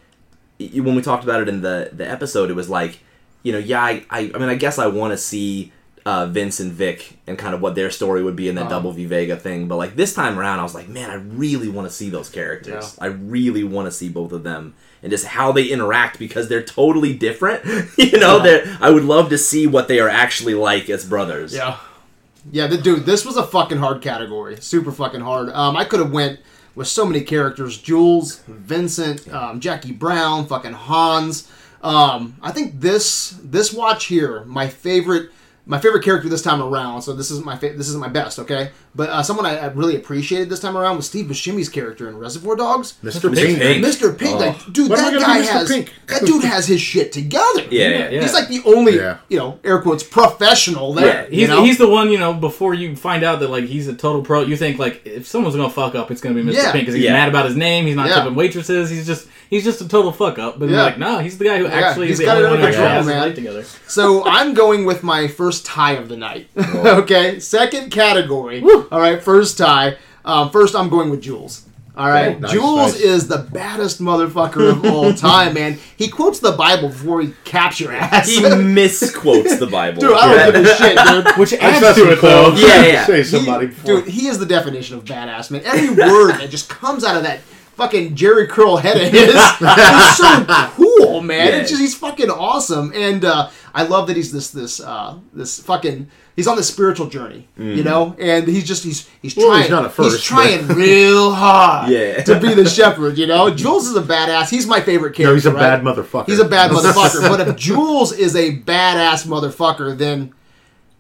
When we talked about it in the the episode, it was like, you know, yeah, I I, I mean, I guess I want to see uh, Vince and Vic and kind of what their story would be in that Uh-huh. Double V Vega thing. But like this time around, I was like, man, I really want to see those characters. I really want to see both of them and just how they interact because they're totally different. you know, Yeah. they're I would love to see what they are actually like as brothers. Yeah. Yeah, the, dude, this was a fucking hard category. Super fucking hard. Um, I could have went with so many characters: Jules, Vincent, um, Jackie Brown, fucking Hans. Um, I think this this watch here, my favorite, my favorite character this time around. So this isn't my fa- this isn't my best, okay. But uh, someone I, I really appreciated this time around was Steve Buscemi's character in Reservoir Dogs. Mr. Pink. Pink. Mr. Pink, Oh. like, dude, When that guy has Pink? that dude has his shit together. Yeah, yeah, yeah. He's like the only, Yeah. you know, air quotes, professional there. Yeah, you He's, know? he's the one, you know, before you find out that, like, he's a total pro, you think, like, if someone's gonna fuck up, it's gonna be Mr. Yeah. Pink, because he's Yeah. mad about his name, he's not Yeah. tipping waitresses, he's just, he's just a total fuck up. But Yeah. like, no, he's the guy who actually he's is the got only one under who actually control, has his man. life together. So I'm going with my first tie of the night. okay, second category. All right, first tie. Um, first, I'm going with Jules. All right, Oh, nice, Jules nice. is the baddest motherfucker of all time, man. He quotes the Bible before he caps your ass. He misquotes the Bible. dude, I don't give a shit, dude. Which That's adds to it, though. quote. Yeah, yeah. Say somebody before. dude, he is the definition of badass, man. Every word that just comes out of that fucking Jheri Curl head of his is so cool. man. Yeah. It's just he's fucking awesome, and uh, I love that he's this this uh, this fucking. He's on this spiritual journey, you know, and he's just he's he's Well, trying. he's at he's first, trying real hard Yeah. to be the shepherd, you know. Jules is a badass. He's my favorite character. No, he's a right? bad motherfucker. He's a bad motherfucker. but if Jules is a badass motherfucker, then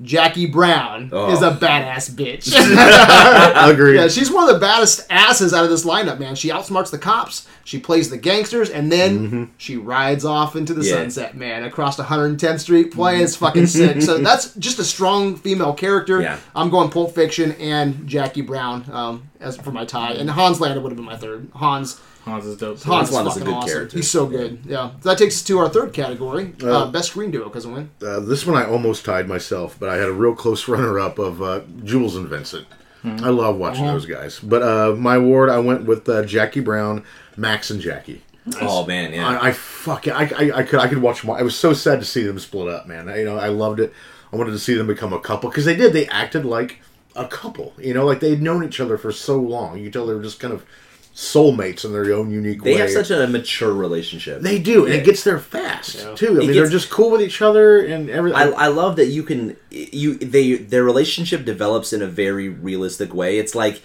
Jackie Brown Oh. is a badass bitch. Agreed. yeah, she's one of the baddest asses out of this lineup, man. She outsmarts the cops. She plays the gangsters, and then Mm-hmm. she rides off into the Yeah. sunset, man, across 110th Street. Play is fucking sick. So that's just a strong female character. Yeah. I'm going Pulp Fiction and Jackie Brown um, as for my tie, and Hans Landa would have been my third. Hans. Hans is dope. too. Hans is a fucking good awesome. character. He's so good. Yeah. So that takes us to our third category, uh, Uh, best screen duo. Cousin Wayne. Uh, this one I almost tied myself, but I had a real close runner-up of uh, Jules and Vincent. Hmm. I love watching Uh-huh. those guys. But uh, my award, I went with uh, Jackie Brown, Max, and Jackie. Oh man, yeah. I, I fucking I, I, I could I could watch them. I was so sad to see them split up, man. I, you know, I loved it. I wanted to see them become a couple because they did. They acted like a couple. You know, like they'd known each other for so long. You could tell they were just kind of soulmates in their own unique they way. They have such a mature relationship. they do, and Yeah. it gets there fast too. I mean, It they're just cool with each other and everything. I, I love that you can you they their relationship develops in a very realistic way. It's like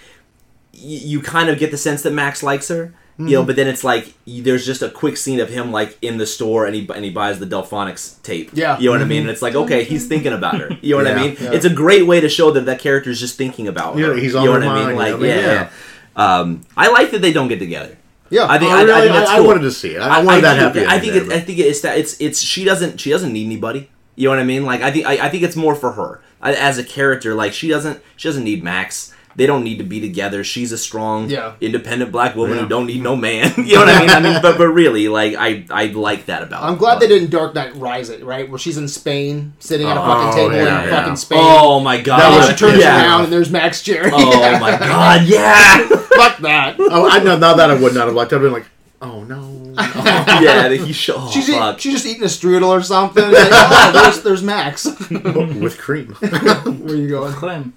you, you kind of get the sense that Max likes her, you Mm-hmm. know, but then it's like there's just a quick scene of him like in the store and he and he buys the Delfonics tape. Yeah. you know what I mean. And it's like okay, he's thinking about her. You know what I Mm-hmm. Mean? yeah. It's a great way to show that that character is just thinking about Yeah, her. he's you know her what I mean? Like you know, yeah. Um, I like that they don't get together. Yeah. I think I, I really? think that's I- I wanted to see it. I wanted that happy I think it, I think it's that it's it's she doesn't she doesn't need anybody. You know what I mean? Like I think I, I think it's more for her I, as a character. Like she doesn't she doesn't need Max. They don't need to be together. She's a strong, Yeah. independent black woman Yeah. who don't need no man. you know what I mean? I mean, but but really, like I I like that about. Her. I'm glad about they didn't Dark Knight Rise it, right? Where she's in Spain, sitting at a Oh, fucking table yeah, in yeah. fucking Spain. Oh my god! and then she turns yeah. around and there's Max Cherry. Oh Yeah. my god! Yeah. Fuck that. oh, I know. Now that I would not have liked, it, I'd been like, oh no. yeah. He show. Oh, She's, eat, she's just eating a strudel or something. Like, oh, there's, there's Max. with cream. Where you going? Clem.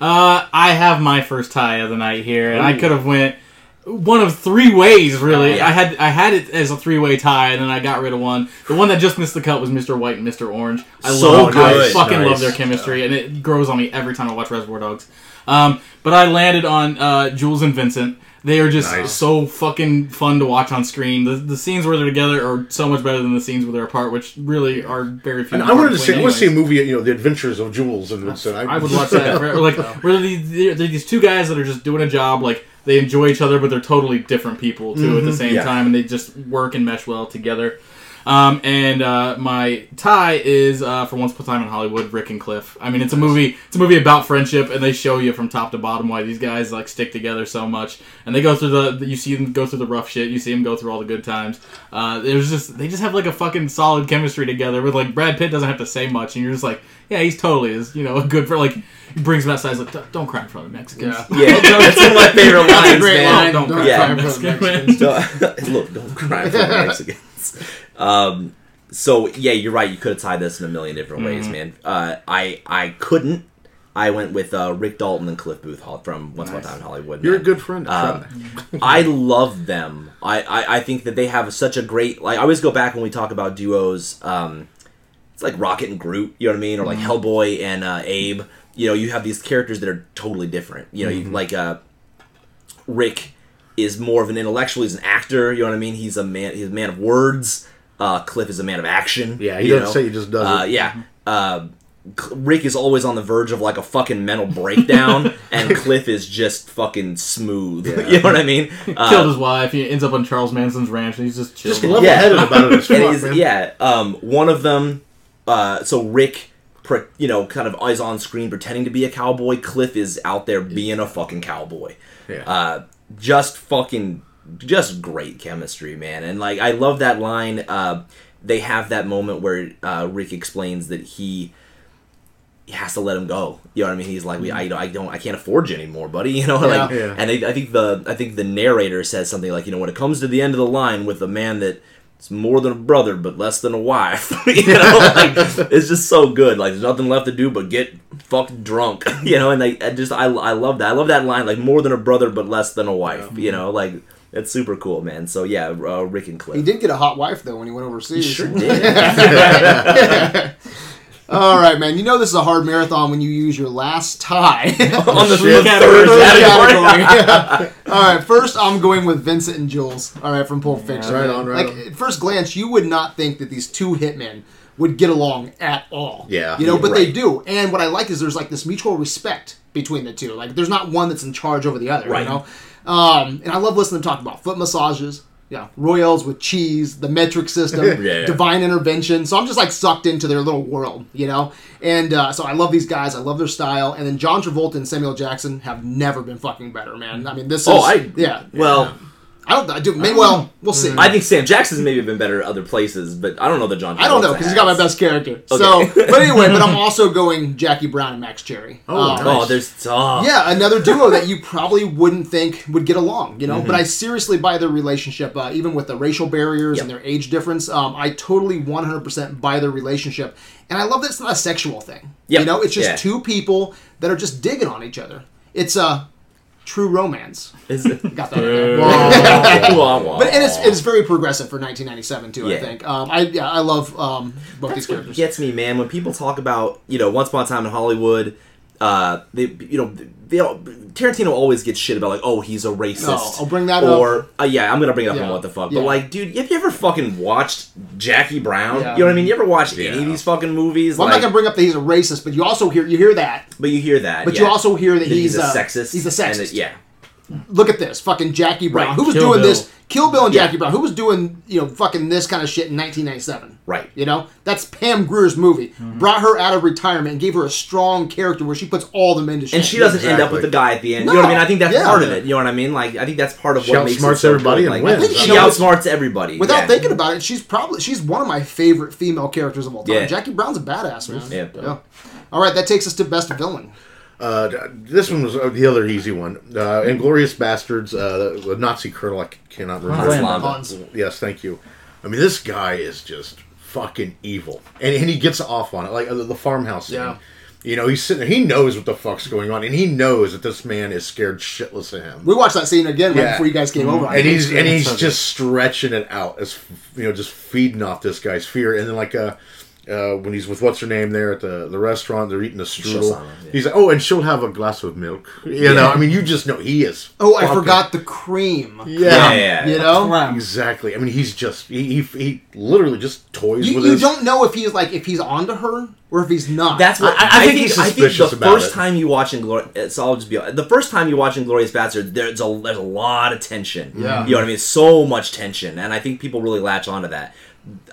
Uh, I have my first tie of the night here, and I could have went one of three ways. Really, Oh, yeah. I had I had it as a three way tie, and then I got rid of one. The one that just missed the cut was Mr. White and Mr. Orange. I So love, I fucking Nice. love their chemistry, and it grows on me every time I watch Reservoir Dogs. Um, but I landed on uh, Jules and Vincent. They are just Nice. so fucking fun to watch on screen. The, the scenes where they're together are so much better than the scenes where they're apart, which really are very few. And and I wanted to see. I between want to see a movie. You know, The Adventures of Jules and Vincent. I would watch that. For, like, where they're these, they're these two guys that are just doing a job. Like they enjoy each other, but they're totally different people too at the mm-hmm. same Yeah. time, and they just work and mesh well together. Um, and uh, my tie is uh, for Once Upon a Time in Hollywood, Rick and Cliff. I mean, it's a movie. It's a movie about friendship, and they show you from top to bottom why these guys like stick together so much. And they go through the. You see them go through the rough shit. You see them go through all the good times. Uh, there's just they just have like a fucking solid chemistry together. With like Brad Pitt doesn't have to say much, and you're just like, yeah, he's totally is. You know, a good for like. He brings him outside. He's like, "Don't- don't cry in front of the Mexicans. Yeah. Yeah, that's one of my favorite lines, great man. line. Don't Don't cry Yeah. in front of the Mexicans. Don't- look, don't cry for the Mexicans. Um, so yeah, you're right. You could have tied this in a million different Mm-hmm. ways, man. Uh, I I couldn't. I went with uh, Rick Dalton and Cliff Booth from Once Upon a Time in Hollywood. You're a good friend. Um. I love them. I, I, I think that they have such a great like. I always go back when we talk about duos. Um, it's like Rocket and Groot. You know what I mean? Or like Hellboy and uh, Abe. You know, you have these characters that are totally different. You know, you, like uh, Rick is more of an intellectual. He's an actor. You know what I mean? He's a man. He's a man of words. Uh, Cliff is a man of action. Yeah, he doesn't say, he just does uh, it. Yeah. Uh, Rick is always on the verge of like a fucking mental breakdown, and Cliff is just fucking smooth. you know what I mean? Uh, Killed his wife. He ends up on Charles Manson's ranch, and he's just chilling. Just level-headed about it as and fuck, he's- man. yeah, um, one of them. Uh, so Rick, pre- you know, kind of is on screen pretending to be a cowboy. Cliff is out there being a fucking cowboy. Yeah. Uh, just fucking, just great chemistry, man. And like, I love that line. Uh, they have that moment where uh, Rick explains that he. He has to let him go. You know what I mean? He's like, we, I, I don't, I can't afford you anymore, buddy. You know, like, Yeah. and they, I think the, I think the narrator says something like, you know, when it comes to the end of the line with a man that it's more than a brother but less than a wife, you know, like it's just so good. Like there's nothing left to do but get fucked drunk, you know. And like, I just, I, I love that. I love that line, like more than a brother but less than a wife. You know, like It's super cool, man. So yeah, uh, Rick and Cliff. He did get a hot wife though when he went overseas. He sure did. All right, man. You know this is a hard marathon when you use your last tie. On the Shit. third Category. category. category. All right, first I'm going with Vincent and Jules. All right, from Pulp Fiction. Right on, right like on. at first glance, you would not think that these two hitmen would get along at all. Yeah. you know, Yeah, but they do. And what I like is there's like this mutual respect between the two. Like there's not one that's in charge over the other. Right. You know, um, and I love listening to them talk about foot massages. Yeah, royales with cheese, the metric system, Yeah. divine intervention. So I'm just like sucked into their little world, you know. And uh, so I love these guys. I love their style. And then John Travolta and Samuel Jackson have never been fucking better, man. I mean, this is Oh, I- yeah. Well, I don't. I do. Maybe, well, we'll see. I think Sam Jackson's maybe been better at other places, but I don't know that John. I don't know because he's got my best character. Okay. So, but anyway, but I'm also going Jackie Brown and Max Cherry. Oh, Um. Oh, there's oh. Yeah, another duo that you probably wouldn't think would get along, you know. Mm-hmm. But I seriously buy their relationship, uh, even with the racial barriers and their age difference. Um, I totally 100% buy their relationship, and I love that it's not a sexual thing. Yep. You know, it's just Yeah. two people that are just digging on each other. It's a true romance. Is it? Got that? in there. Wah, wah. But and it's it's very progressive for 1997 too. I Yeah. think. Um, I yeah, I love um, both these That's what characters. gets me, man. When people talk about, you know, Once Upon a Time in Hollywood, uh, they, you know, they all, Tarantino always gets shit about like, oh, he's a racist. Oh, I'll bring that up. or, uh, yeah, I'm gonna bring it up Yeah. on what the fuck. Yeah. But like, dude, have you ever fucking watched Jackie Brown? Yeah. You know what I mean? You ever watched any of these fucking movies? Well, I'm not gonna bring up that he's a racist, but you also hear you hear that. but you hear that. But yeah. you also hear that That he's, he's, a uh, sexist. He's a and sexist. that- yeah. Look at this, fucking Jackie Brown. Right, Who was Kill doing Bill. this? Kill Bill and Yeah. Jackie Brown. Who was doing you know fucking this kind of shit in 1997? Right. You know that's Pam Grier's movie. Mm-hmm. Brought her out of retirement and gave her a strong character where she puts all the men to shame. And she doesn't end up with the guy at the end. You know what I mean? I think that's Yeah. part of it. You know what I mean? Like, I think that's part of She what makes outsmarts it so everybody good. and Like, wins. She You know, outsmarts everybody. Without yeah. thinking about it, she's probably she's one of my favorite female characters of all time. Yeah. Jackie Brown's a badass man. Yeah. All right, that takes us to best villain. Uh, this one was uh, the other easy one. Uh, Inglourious Basterds, uh, the Nazi colonel, I cannot remember. Hans Landa. Hans. Yes, thank you. I mean, this guy is just fucking evil, and, and he gets off on it, like uh, the farmhouse. Scene. Yeah. You know, he's sitting there. He knows what the fuck's going on, and he knows that this man is scared shitless of him. We watched that scene again right Yeah. before you guys came over. and he's and he's just stretching it out as you know, just feeding off this guy's fear. And then like uh, uh, when he's with what's her name there at the the restaurant, they're eating a strudel. Shosanna, yeah. He's like, oh, and she'll have a glass of milk. You know, I mean, you just know he is. oh, I forgot the cream. Yeah. Yeah, yeah, You know. Wow. Exactly. I mean, he's just he he, he literally just toys You, with you his. don't know if he's like if he's onto her or if he's not. That's what I- I, I think think. he's I think the about first it. time you watch Inglourious, so I'll just be the first time you watch Inglourious Basterd. There's a there's a lot of tension. Yeah. you know what I mean. So much tension, and I think people really latch onto that.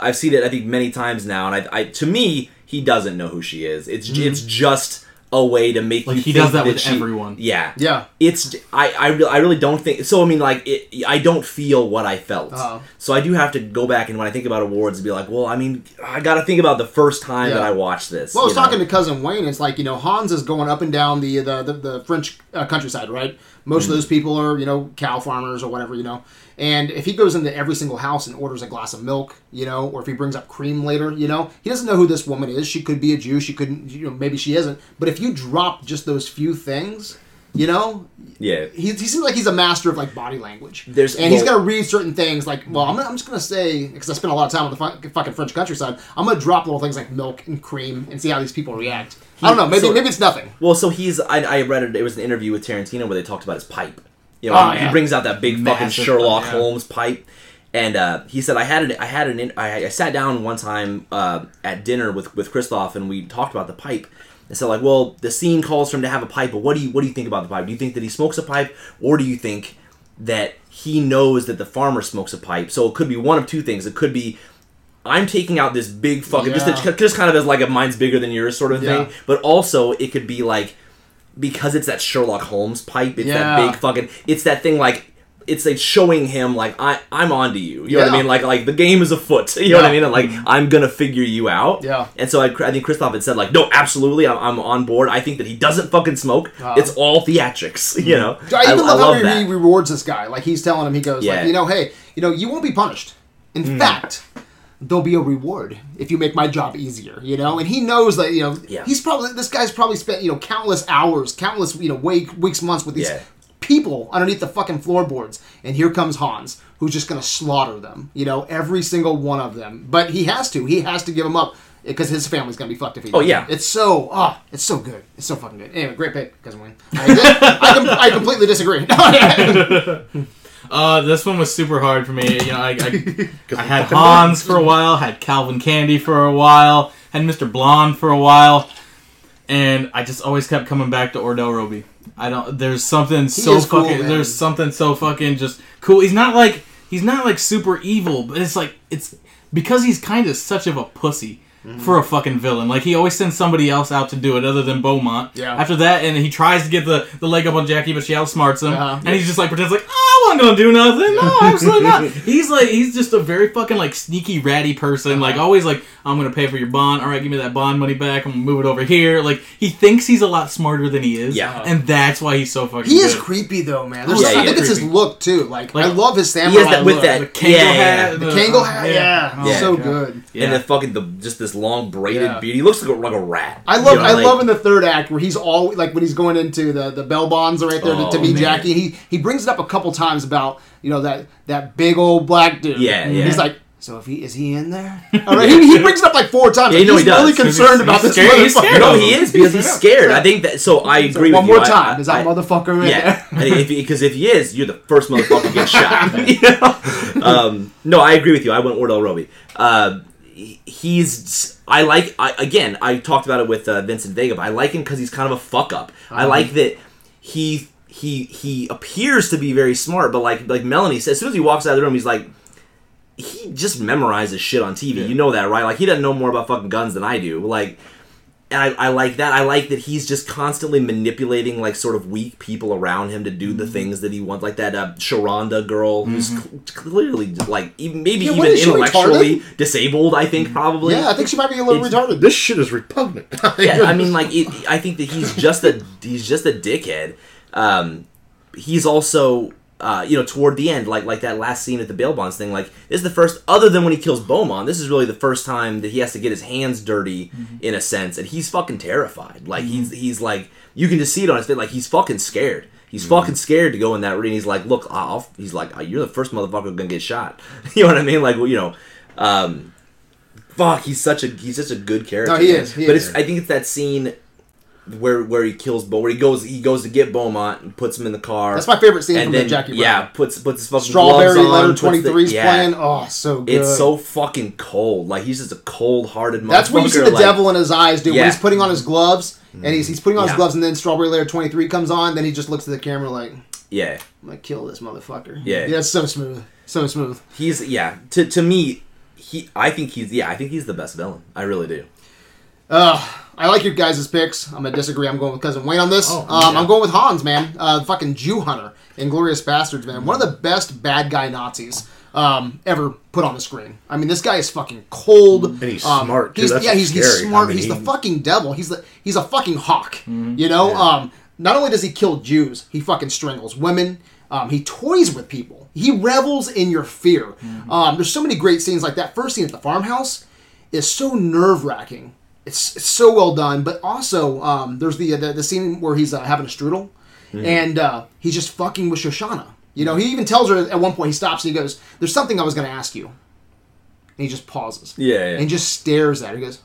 I've seen it I think many times now, and I, I to me he doesn't know who she is. It's it's just a way to make Like, you. he think does that with she- everyone. Yeah, Yeah. It's I I, re- I really don't think so. I mean, like it, I don't feel what I felt. Uh-huh. So I do have to go back and when I think about awards, be like, well, I mean, I got to think about the first time Yeah. that I watched this. Well, I was know? talking to cousin Wayne. It's like you know Hans is going up and down the the, the, the French uh, countryside, right? Most Mm-hmm. of those people are you know cow farmers or whatever, you know. And if he goes into every single house and orders a glass of milk, you know, or if he brings up cream later, you know, he doesn't know who this woman is. She could be a Jew. She couldn't, you know, maybe she isn't. But if you drop just those few things, you know, Yeah. he, he seems like he's a master of like body language. There's- and he's well- gonna read certain things like, well, I'm, I'm just gonna say because I spent a lot of time on the fu- fucking French countryside. I'm gonna drop little things like milk and cream and see how these people react. I don't know. Maybe so- maybe it's nothing. Well, so he's I, I read it. It was an interview with Tarantino where they talked about his pipe. You know, Oh, he yeah. brings out that big fucking Sherlock pipe, yeah. Holmes pipe, and uh, he said I had an I had an in- I, I sat down one time uh, at dinner with with Christoph and we talked about the pipe. And so like, well, the scene calls for him to have a pipe, but what do you what do you think about the pipe? Do you think that he smokes a pipe, or do you think that he knows that the farmer smokes a pipe? So it could be one of two things. It could be I'm taking out this big fucking Yeah. just just kind of as like a mine's bigger than yours sort of Yeah. thing, but also it could be like because it's that Sherlock Holmes pipe. It's that big fucking. It's that thing like. It's like showing him like I I'm onto you. You know what I mean? Like like the game is afoot. You know what I mean? And like I'm gonna figure you out. Yeah. And so I, I think Christoph had said like no, absolutely, I'm, I'm on board. I think that he doesn't fucking smoke. Uh-huh. it's all theatrics. You know. I even love, how love he, that. he rewards this guy. Like he's telling him, he goes Yeah. like, you know, hey, you know, you won't be punished. In Hmm. fact, there'll be a reward if you make my job easier. You know, and he knows that you know Yeah. he's probably this guy's probably spent you know countless hours, countless you know week, weeks, months with these. Yeah. people underneath the fucking floorboards. And here comes Hans, who's just gonna slaughter them. You know, every single one of them. But he has to. He has to give them up because his family's gonna be fucked if he. Oh, doesn't. yeah. It's so. Oh, it's so good. It's so fucking good. Anyway, great pick, cousin Wayne. I, I, I completely disagree. Uh, this one was super hard for me. You know, I, I, I had Hans for a while, had Calvin Candie for a while, had Mr. Blonde for a while, and I just always kept coming back to Ordell Robbie. I don't. There's something so is cool, fucking. man. there's something so fucking just cool. He's not like he's not like super evil, but it's like it's because he's kind of such of a pussy. Mm-hmm. For a fucking villain, like he always sends somebody else out to do it other than Beaumont. Yeah. After that, and he tries to get the, the leg up on Jackie, but she outsmarts him, Uh-huh. and he's just like pretends like, oh, I wasn't gonna do nothing. No, absolutely not. He's like, he's just a very fucking like sneaky, ratty person. Like Uh-huh. always like, I'm gonna pay for your bond. All right, give me that bond money back. I'm gonna move it over here. Like he thinks he's a lot smarter than he is. Yeah. and that's why he's so fucking. he is creepy though, man. There's Oh, some- yeah, I think yeah. it's his look too. Like, Like, I love his He samurai has that with look. that The Kangol yeah, yeah, hat, yeah. The the- Kangol hat, yeah. yeah, Oh, so God. good. Yeah. And the fucking the just this long braided Yeah. beard. He looks like a, like a rat. I love You know, I like- love in the third act where he's all like when he's going into the the bell bonds are right there to, to Oh, meet. Jackie. He he brings it up a couple times about you know that that big old black dude. Yeah, yeah. He's like. So if he is he in there? All right, he, he brings it up like four times. Yeah, you know he's he does, concerned he's- about he's this scared- he's motherfucker. scared No, he is because he's scared. I think that. So I agree One with more you. Time. I- is that I- motherfucker Yeah, there? because if, he is, you're the first motherfucker to get shot. you know? um, no, I agree with you. I went Ordell Robbie. Uh, he's. I like. I, again, I talked about it with uh, Vincent Vega. But I like him because he's kind of a fuck up. I like that he he he appears to be very smart, but like like Melanie said, as soon as he walks out of the room, he's like. He just memorizes shit on TV. You know that, right? Like he doesn't know more about fucking guns than I do. Like I, I like that. I like that he's just constantly manipulating like sort of weak people around him to do Mm-hmm. the things that he wants, like that uh, Sheronda girl who's cl- clearly like even, maybe Yeah, even what is intellectually disabled. I think probably. yeah, I think she might be a little It's- retarded. This shit is repugnant. yeah. I mean, like it, I think that he's just a he's just a dickhead. Um, he's also. Uh, you know, toward the end, like like that last scene at the bail bonds thing, like this is the first, other than when he kills Beaumont, this is really the first time that he has to get his hands dirty in a sense, and he's fucking terrified. Like he's he's like you can just see it on his face, like he's fucking scared. He's fucking scared to go in that room. He's like, look, I'll. He's like, you're the first motherfucker gonna get shot. you know what I mean? Like, well, you know, um, fuck. He's such a he's such a good character. No, he is, he but is. it's I think it's that scene where where he kills Bo, where he goes he goes to get Beaumont and puts him in the car. That's my favorite scene and from then the Jackie Brown. yeah, puts puts his fucking Strawberry Letter 23 is yeah. playing. Oh, so good. It's so fucking cold. Like he's just a cold hearted motherfucker. That's when you see the like, devil in his eyes, dude. Yeah. When he's putting on his gloves, and he's, he's putting on his gloves, and then Strawberry Letter 23 comes on, then he just looks at the camera like, yeah, I'm gonna kill this motherfucker. Yeah. Yeah, it's so smooth. So smooth. he's yeah. To to me, he I think he's yeah. I think he's the best villain. I really do. Uh, I like your guys' picks. I'm gonna disagree. I'm going with Cousin Wayne on this. Oh, um, yeah. I'm going with Hans, man. Uh, fucking Jew Hunter, Inglourious Basterds, man. One of the best bad guy Nazis um, ever put on the screen. I mean, this guy is fucking cold. And he's Um, smart. He's, yeah, he's, he's smart. I mean, he's the fucking devil. He's the he's a fucking hawk. Mm-hmm. You know. Um, not only does he kill Jews, he fucking strangles women. Um, he toys with people. He revels in your fear. Mm-hmm. Um, there's so many great scenes like that. First scene at the farmhouse is so nerve wracking. It's, it's so well done, but also um, there's the, the the scene where he's uh, having a strudel, and uh, he's just fucking with Shoshana. You know, he even tells her at one point he stops and he goes, "There's something I was going to ask you," and he just pauses. Yeah, yeah. and just stares at her. He goes,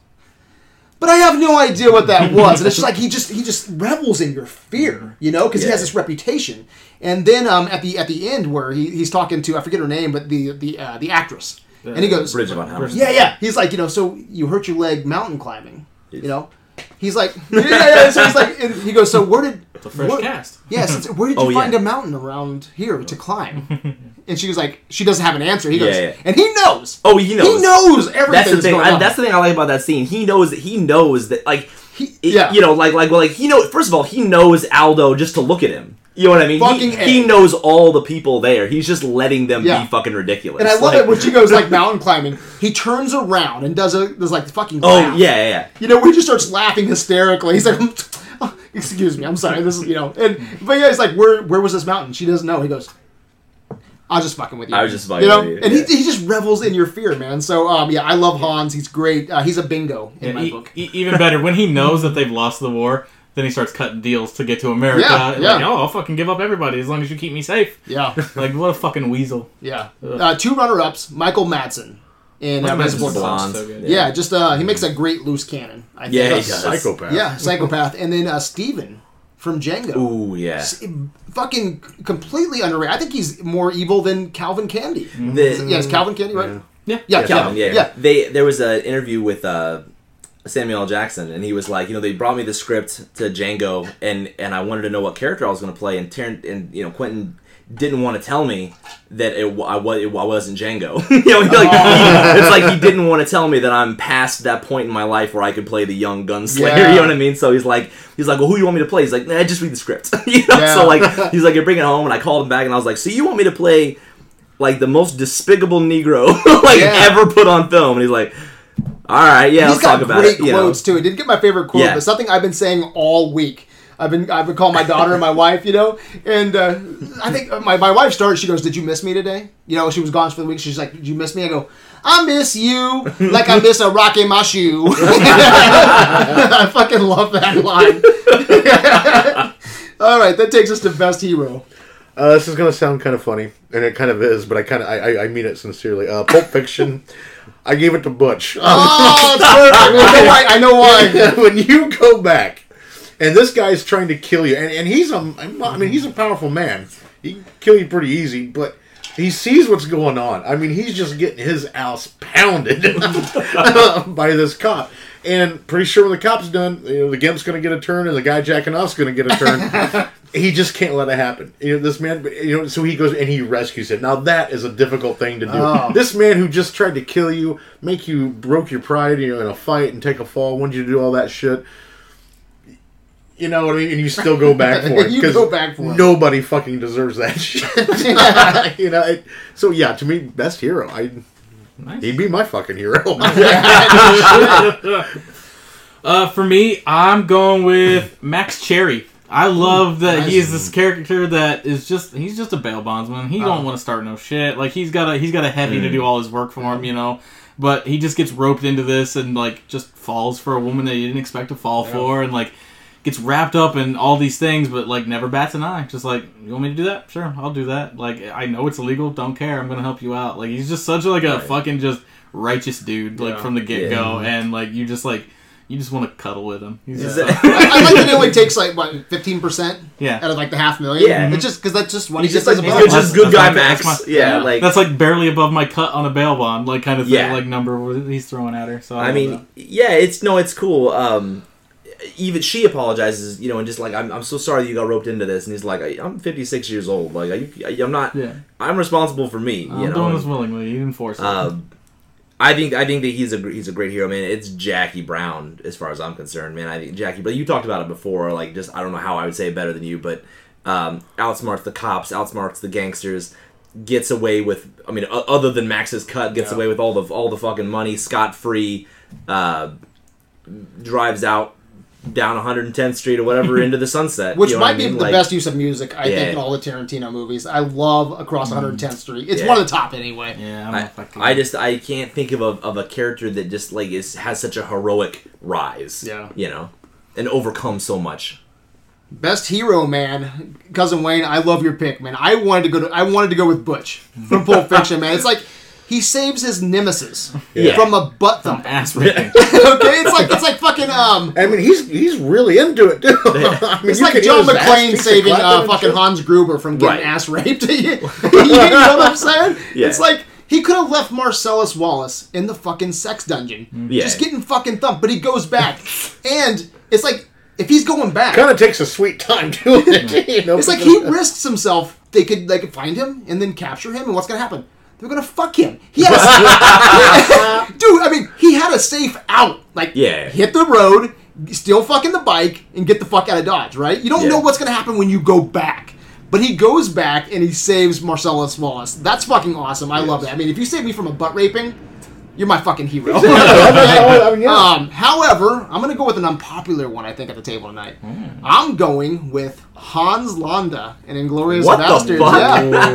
"But I have no idea what that was." and it's just like he just he just revels in your fear, you know, because he has this reputation. And then um, at the at the end where he, he's talking to I forget her name, but the the uh, the actress, and he goes, Bridge von Hammer. yeah, yeah. He's like, you know, so you hurt your leg mountain climbing, you know. He's like, yeah, yeah, yeah. So he's like, and he goes, so where did The fresh where- cast. Yes, yeah, where did you Oh, yeah. find a mountain around here to climb? and she was like, she doesn't have an answer. He goes, Yeah, yeah. and he knows. Oh, he knows. He knows everything. That's the thing. Going I, that's the thing I like about that scene. He knows that he knows that like He- it- yeah. you know like like well, like he know first of all he knows Aldo just to look at him. You know what I mean? Fucking he, he knows all the people there. He's just letting them Yeah. be fucking ridiculous. and I love Like- it when she goes like mountain climbing. He turns around and does a does like fucking Oh laugh. yeah, yeah, yeah. You know, when he just starts laughing hysterically. He's like, oh, "Excuse me, I'm sorry." This is you know, and but yeah, he's like, "Where where was this mountain?" She doesn't know. He goes, "I was just fucking with you." I was just fucking you know, with you, and yeah. he, he just revels in your fear, man. So um, yeah, I love Hans. He's great. Uh, he's a bingo in Yeah, my e- book. e- even better when he knows that they've lost the war. Then he starts cutting deals to get to America. Yeah, yeah. Like, oh, I'll fucking give up everybody as long as you keep me safe. Yeah, Like, what a fucking weasel. yeah. Uh, two runner-ups: Michael Madsen in uh, Michael Reservoir Dogs. blonde. So good. Yeah, just uh, he makes a great loose cannon. I think. Yeah, he does. psychopath. Yeah, psychopath, and then uh, Steven from Django. Ooh, yeah. S- Fucking completely underrated. I think he's more evil than Calvin Candie. The- Yeah, it's Calvin Candie, right? Yeah. Yeah. Yeah, Calvin, yeah. yeah. They there was an interview with uh, Samuel L. Jackson, and he was like, you know, they brought me the script to Django, and and I wanted to know what character I was going to play, and Tarant, and you know, Quentin didn't want to tell me that it, I, was, it, I wasn't Django. you know, like, he- oh. it's like he didn't want to tell me that I'm past that point in my life where I could play the young gunslinger. Yeah. You know what I mean? So he's like, he's like, well, who you want me to play? He's like, nah, just read the script. you know? Yeah. So like, he's like, you bring it home, and I called him back, and I was like, so you want me to play? like the most despicable Negro like Yeah. ever put on film, and he's like, "All right, yeah, He's let's got talk about great it." You know, quotes too. He didn't get my favorite quote, Yeah. but something I've been saying all week. I've been I've been calling my daughter and my wife, you know, and uh, I think my, my wife started. She goes, "Did you miss me today?" You know, she was gone for the week. She's like, "Did you miss me?" I go, "I miss you like I miss a rock in my shoe." I fucking love that line. all right, that takes us to best hero. Uh, this is gonna sound kind of funny, and it kind of is, but I kind of I, I, I mean it sincerely. Uh, Pulp Fiction. I gave it to Butch. Oh, perfect. I know why. I know why. when you go back, and this guy's trying to kill you, and, and he's a, I mean, he's a powerful man. He can kill you pretty easy, but he sees what's going on. I mean, he's just getting his ass pounded by this cop. And pretty sure when the cop's done, you know, the gimp's going to get a turn, and the guy jacking off's going to get a turn. He just can't let it happen. You know, this man, you know, so he goes and he rescues him. Now that is a difficult thing to do. Oh. This man who just tried to kill you, make you broke your pride, you know, in a fight and take a fall, wanted you to do all that shit. You know what I mean? And you still go back for it You 'cause go back for it. nobody fucking deserves that shit. you know. It, so yeah, to me, best hero. I Nice. he'd be my fucking hero. Uh, for me, I'm going with Max Cherry. I love that he is this character that is just he's just a bail bondsman. He don't oh. want to start no shit. Like he's got a he's got a heavy to do all his work for him, you know. But he just gets roped into this and like just falls for a woman that he didn't expect to fall for and like gets wrapped up in all these things but like never bats an eye. Just like, you want me to do that? Sure, I'll do that. Like I know it's illegal, don't care. I'm gonna help you out. Like he's just such like a fucking just righteous dude like Yeah. from the get go and like you just like you just want to cuddle with him. He's just Is like- I like that it only takes like what fifteen percent Yeah. out of like the half million. Yeah. it's just because that's just what he's he just gets like as a just good That's guy my- Max. that's my- yeah, yeah. like That's like barely above my cut on a bail bond, like kind of thing, Yeah. like number he's throwing at her. So I, I mean, that. yeah, it's no, it's cool. Um, even she apologizes, you know, and just like I'm, I'm so sorry that you got roped into this, and he's like, I, I'm 56 years old, like I, I'm not, yeah, I'm responsible for me, I'm you know. doing this willingly. You didn't force it. um, I think I think that he's a he's a great hero, man. It's Jackie Brown as far as I'm concerned, man. I think Jackie, but you talked about it before, like just I don't know how I would say it better than you, but um, outsmarts the cops, outsmarts the gangsters, gets away with. I mean, other than Max's cut, gets Yeah. away with all the all the fucking money scot free. Uh, drives out down 110th Street or whatever into the sunset, Which you know might what I be mean? the Like, best use of music, I Yeah. think, in all the Tarantino movies. I love Across mm. 110th Street. It's Yeah. one of the top anyway. yeah, I I, if I can. I just I can't think of a, of a character that just like is has such a heroic rise. Yeah. you know, and overcome so much. Best hero, man, cousin Wayne. I love your pick, man. I wanted to go to. I wanted to go with Butch from Pulp Fiction, man. It's like he saves his nemesis Yeah. from a butt thump. ass raping. okay, it's like it's like fucking um. I mean, he's he's really into it too. I mean, It's like John hear his ass McClane saving uh, fucking shit. Hans Gruber from getting Right. ass raped. you know what I'm saying? Yeah. It's like he could have left Marcellus Wallace in the fucking sex dungeon, Yeah. just getting fucking thumped. But he goes back, and it's like if he's going back, Kind of takes a sweet time doing it. You know, it's like he risks himself. They could they could find him and then capture him, and what's gonna happen? They're gonna fuck him. He had a, dude. I mean, he had a safe out. Like, Yeah. hit the road, steal fucking the bike, and get the fuck out of Dodge. Right? You don't Yeah. know what's gonna happen when you go back. But he goes back and he saves Marcellus Wallace. That's fucking awesome. I love that. I mean, if you save me from a butt raping, you're my fucking hero. I mean, yeah. Um, however, I'm going to go with an unpopular one, I think, at the table tonight. I'm going with Hans Landa in Inglourious What the Basterds. fuck?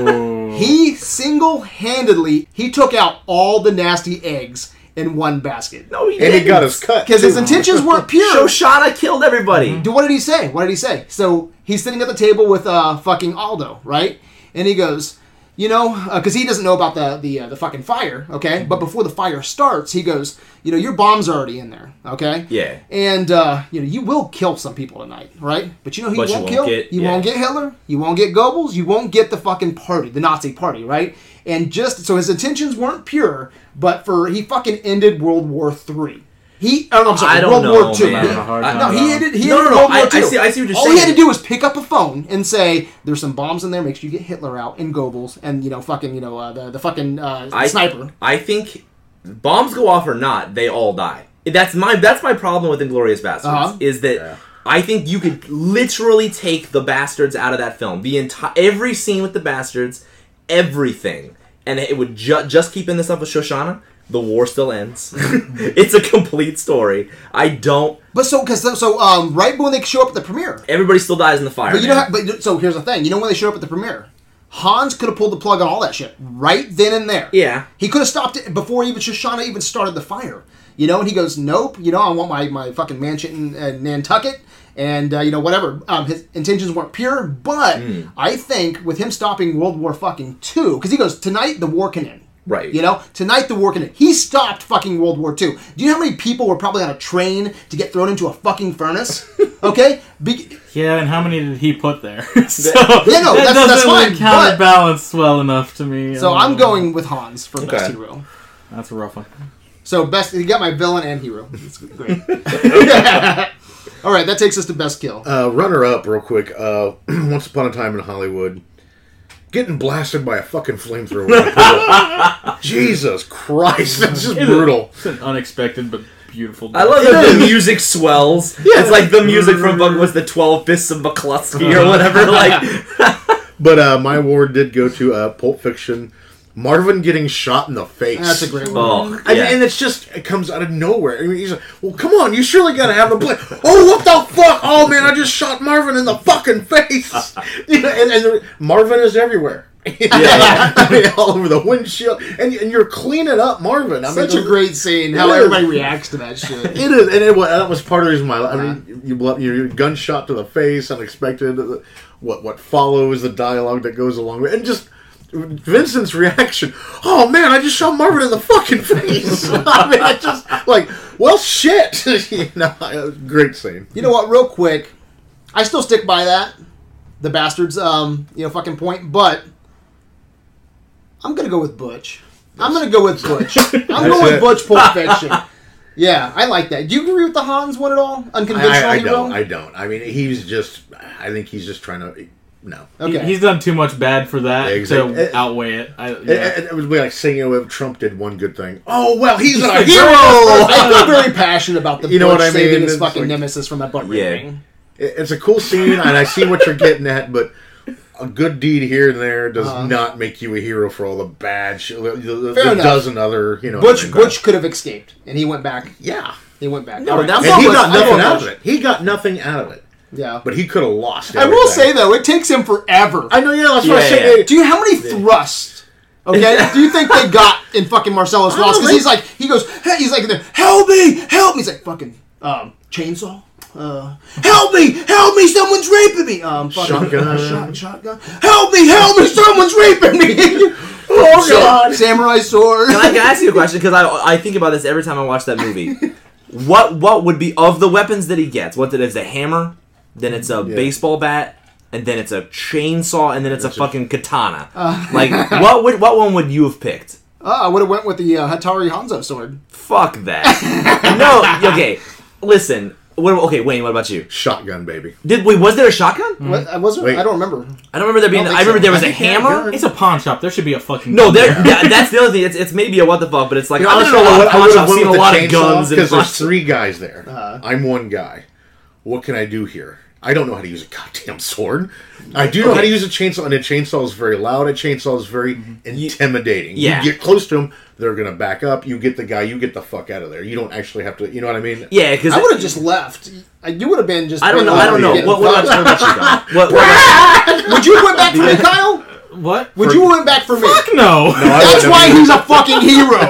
Yeah. He single-handedly he took out all the nasty eggs in one basket. No, he And he didn't. got his cut. Because his intentions weren't pure. Shoshana killed everybody. Dude, what did he say? What did he say? So he's sitting at the table with uh, fucking Aldo, right? And he goes, you know, because he doesn't know about the the uh, the fucking fire, okay? But before the fire starts, he goes, you know, your bomb's are already in there, okay? Yeah. And uh, you know, you will kill some people tonight, right? But you know, who But you you won't won't kill. get- you yeah. won't get Hitler. You won't get Goebbels. You won't get the fucking party, the Nazi party, right? And just so his intentions weren't pure, but for he fucking ended World War Three. He, oh, I'm sorry, I don't World know, War Two. man. He- I hard no, he that one. ended. He No, ended no, no, World War I- II. I see- I see what you're saying. All he had to do was pick up a phone and say, "There's some bombs in there. Make sure you get Hitler out and Goebbels and you know fucking you know uh, the the fucking uh, I, sniper." I think bombs go off or not, they all die. That's my that's my problem with Inglourious Basterds Uh-huh. is that I think you could literally take the bastards out of that film, the entire every scene with the bastards, everything, and it would ju- just keep in this up with Shoshana. The war still ends. it's a complete story. I don't. But so because so um right when they show up at the premiere, Everybody still dies in the fire. but you know, how, but so here's the thing. You know when they show up at the premiere, Hans could have pulled the plug on all that shit right then and there. Yeah. he could have stopped it before even Shoshana even started the fire. You know, and he goes, "Nope. You know, I want my my fucking mansion in uh, Nantucket." And uh, you know whatever um, his intentions weren't pure, but Hmm. I think with him stopping World War fucking two, because he goes tonight the war can end. Right. You know, tonight the war can end. He stopped fucking World War Two. Do you know how many people were probably on a train to get thrown into a fucking furnace? Okay, Be- Yeah, and how many did he put there? so Yeah, no, that that's- doesn't that's fine, like, counterbalance well enough to me. so I'm going with Hans for best Okay. hero. That's a rough one. So best, you got my villain and hero. It's great. All right, that takes us to best kill. Uh, runner up, real quick. Uh, Once upon a time in Hollywood, getting blasted by a fucking flamethrower. in a pool. Jesus Christ, that's just brutal. It's an unexpected but beautiful. I love that the music swells. Yeah. It's like the music from what was the Twelve Fists of McCluskey or whatever. Like But uh, my award did go to uh, Pulp Fiction. Marvin getting shot in the face. That's a great one. Oh, I yeah. mean, and it's just it comes out of nowhere. I mean, he's like, "Well, come on, you surely gotta have the play." Oh, what the fuck? Oh man, I just shot Marvin in the fucking face. you know, and, and there- Marvin is everywhere. Yeah. I mean, all over the windshield, and, and you're cleaning up Marvin. I mean, Such a the- great scene. How It is. everybody reacts to that shit. It is, and it, wa- that was part of the reason why. I mean, you blow, you gunshot to the face, unexpected. uh, What what follows the dialogue that goes along with, and just Vincent's reaction. Oh man, I just shot Marvin in the fucking face. I mean, I just like, well, shit. you know, it was a great scene. You know what? Real quick, I still stick by that. The bastards, um, you know, fucking point. But I'm gonna go with Butch. I'm gonna go with Butch. I'm going with. Butch Pulp Fiction. Yeah, I like that. Do you agree with the Hans one at all? Unconventional I, I hero? don't. I don't. I mean, he's just. I think he's just trying to. No. He- okay. he's done too much bad for that Exactly. to outweigh it. I, It, yeah. it- it was like saying, you know, Trump did one good thing. Oh well, he's a hero. hero. I feel very passionate about the You know Butch what I saving mean? his fucking like- nemesis from that butt Yeah. raping. It- It's a cool scene, and I see what you're getting at, but a good deed here and there does Uh-huh. not make you a hero for all the bad shit. The, the, Fair the enough. dozen other, you know. Butch I mean, Butch could have escaped, and he went back. Yeah. He went back. No, All right, that's And going he got nothing out of it. He got nothing out of it. Yeah. But he could have lost I will say though, it takes him forever. I know, yeah, that's what I Yeah, say. yeah. Do you how many thrusts? Okay, do you think they got in fucking Marcellus Wallace? Because he's like, he goes, hey, he's like, help me, help me. He's like, fucking um, chainsaw. Uh, help me, help me, someone's raping me. Um, fucking, Shotgun. shot, shotgun. Help me, help me, someone's raping me. oh god, samurai sword. Can I, can I ask you a question? Because I I think about this every time I watch that movie. what what would be of the weapons that he gets? What did it's a hammer, then it's a Yeah. baseball bat, and then it's a chainsaw, and then it's a That's a- fucking katana. like what would what one would you have picked? Uh, I would have went with the uh, Hattori Hanzo sword. Fuck that. no. Okay. Listen. What, okay, Wayne. What about you? Shotgun, baby. Did wait? Was there a shotgun? What, I wasn't. Wait. I don't remember. I don't remember there being. I I, remember so. there was I a think they had hammer. it's a pawn shop. There should be a fucking. No, gun there. that, that's the other thing. It's, it's maybe a what the fuck, but it's like You know, I've honestly, been in a lot of I would have shops, seen a the lot of chainsaw guns because there's three guys there. Uh-huh. I'm one guy. What can I do here? I don't know how to use a goddamn sword. I do know how to use a chainsaw, and a chainsaw is very loud. A chainsaw is very mm-hmm. intimidating. Yeah. You get close to them, they're gonna back up. You get the guy, you get the fuck out of there. You don't actually have to. You know what I mean? Yeah, because I would have just left. You would have been just. I don't know. I don't know. getting What, what, fucked. what about you, Don? What, what Would you have went back for me, Kyle? what? Would you went back for me? Fuck no. That's why he's a fucking hero.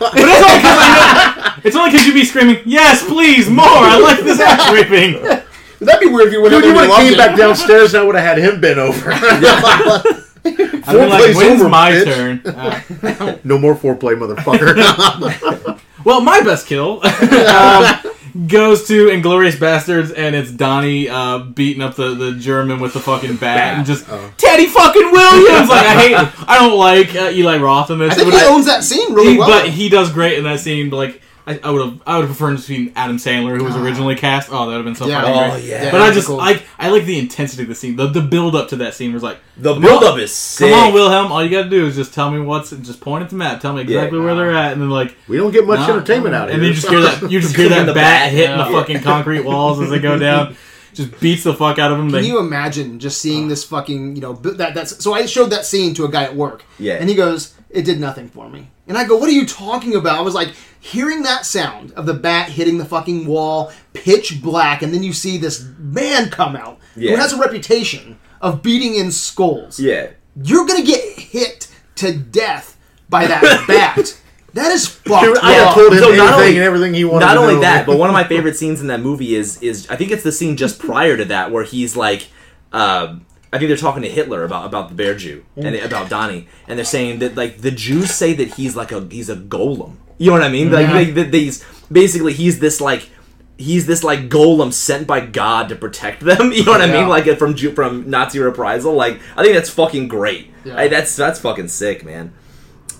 But it's only because It's only because you'd be screaming, "Yes, please, more! I like this ass raping." That'd be weird if you went Dude, you would have loved came back downstairs and I would have had him bent over. I'd be like, Foreplay's "When's over, my bitch." turn?" Uh, no more foreplay, motherfucker. well, my best kill um, goes to Inglourious Basterds, and it's Donnie uh, beating up the, the German with the fucking bat, and just Teddy fucking Williams. Like I hate, I don't like uh, Eli Roth in this. I think he would- owns that scene really he- well. but he does great in that scene. But like, I, I would have, I would have preferred to see Adam Sandler, who was ah. originally cast. Oh, that would have been so Yeah. fucking Oh, great. yeah. But I just cool. like, I like the intensity of the scene, the the build up to that scene was like, The build up is sick. come on, Wilhelm, all you got to do is just tell me what's, just point at the map, tell me exactly Yeah. where they're at, and then like. we don't get much Nah, entertainment out of it. and then you just hear that you just hear that bat bat, hitting yeah. the fucking concrete walls as they go down. Just beats the fuck out of them. Can They, you imagine just seeing this fucking, you know, that that's so I showed that scene to a guy at work. Yeah. And he goes, "It did nothing for me." And I go, "What are you talking about?" I was like, hearing that sound of the bat hitting the fucking wall, pitch black, and then you see this man come out Yeah. who has a reputation of beating in skulls. Yeah. You're going to get hit to death by that bat. That is fucked. Dude, I have told him So anything not only- and everything he wanted Not to only know. that, but one of my favorite scenes in that movie is is I think it's the scene just prior to that where he's like, uh, I think they're talking to Hitler about about the bear Jew and about Donnie, and they're saying that like the Jews say that he's like a he's a golem. You know what I mean? Like Yeah. they, these basically he's this like. He's this like golem sent by God to protect them. You know what I mean? Like from from Nazi reprisal. Like I think that's fucking great. Yeah. Hey, that's that's fucking sick, man.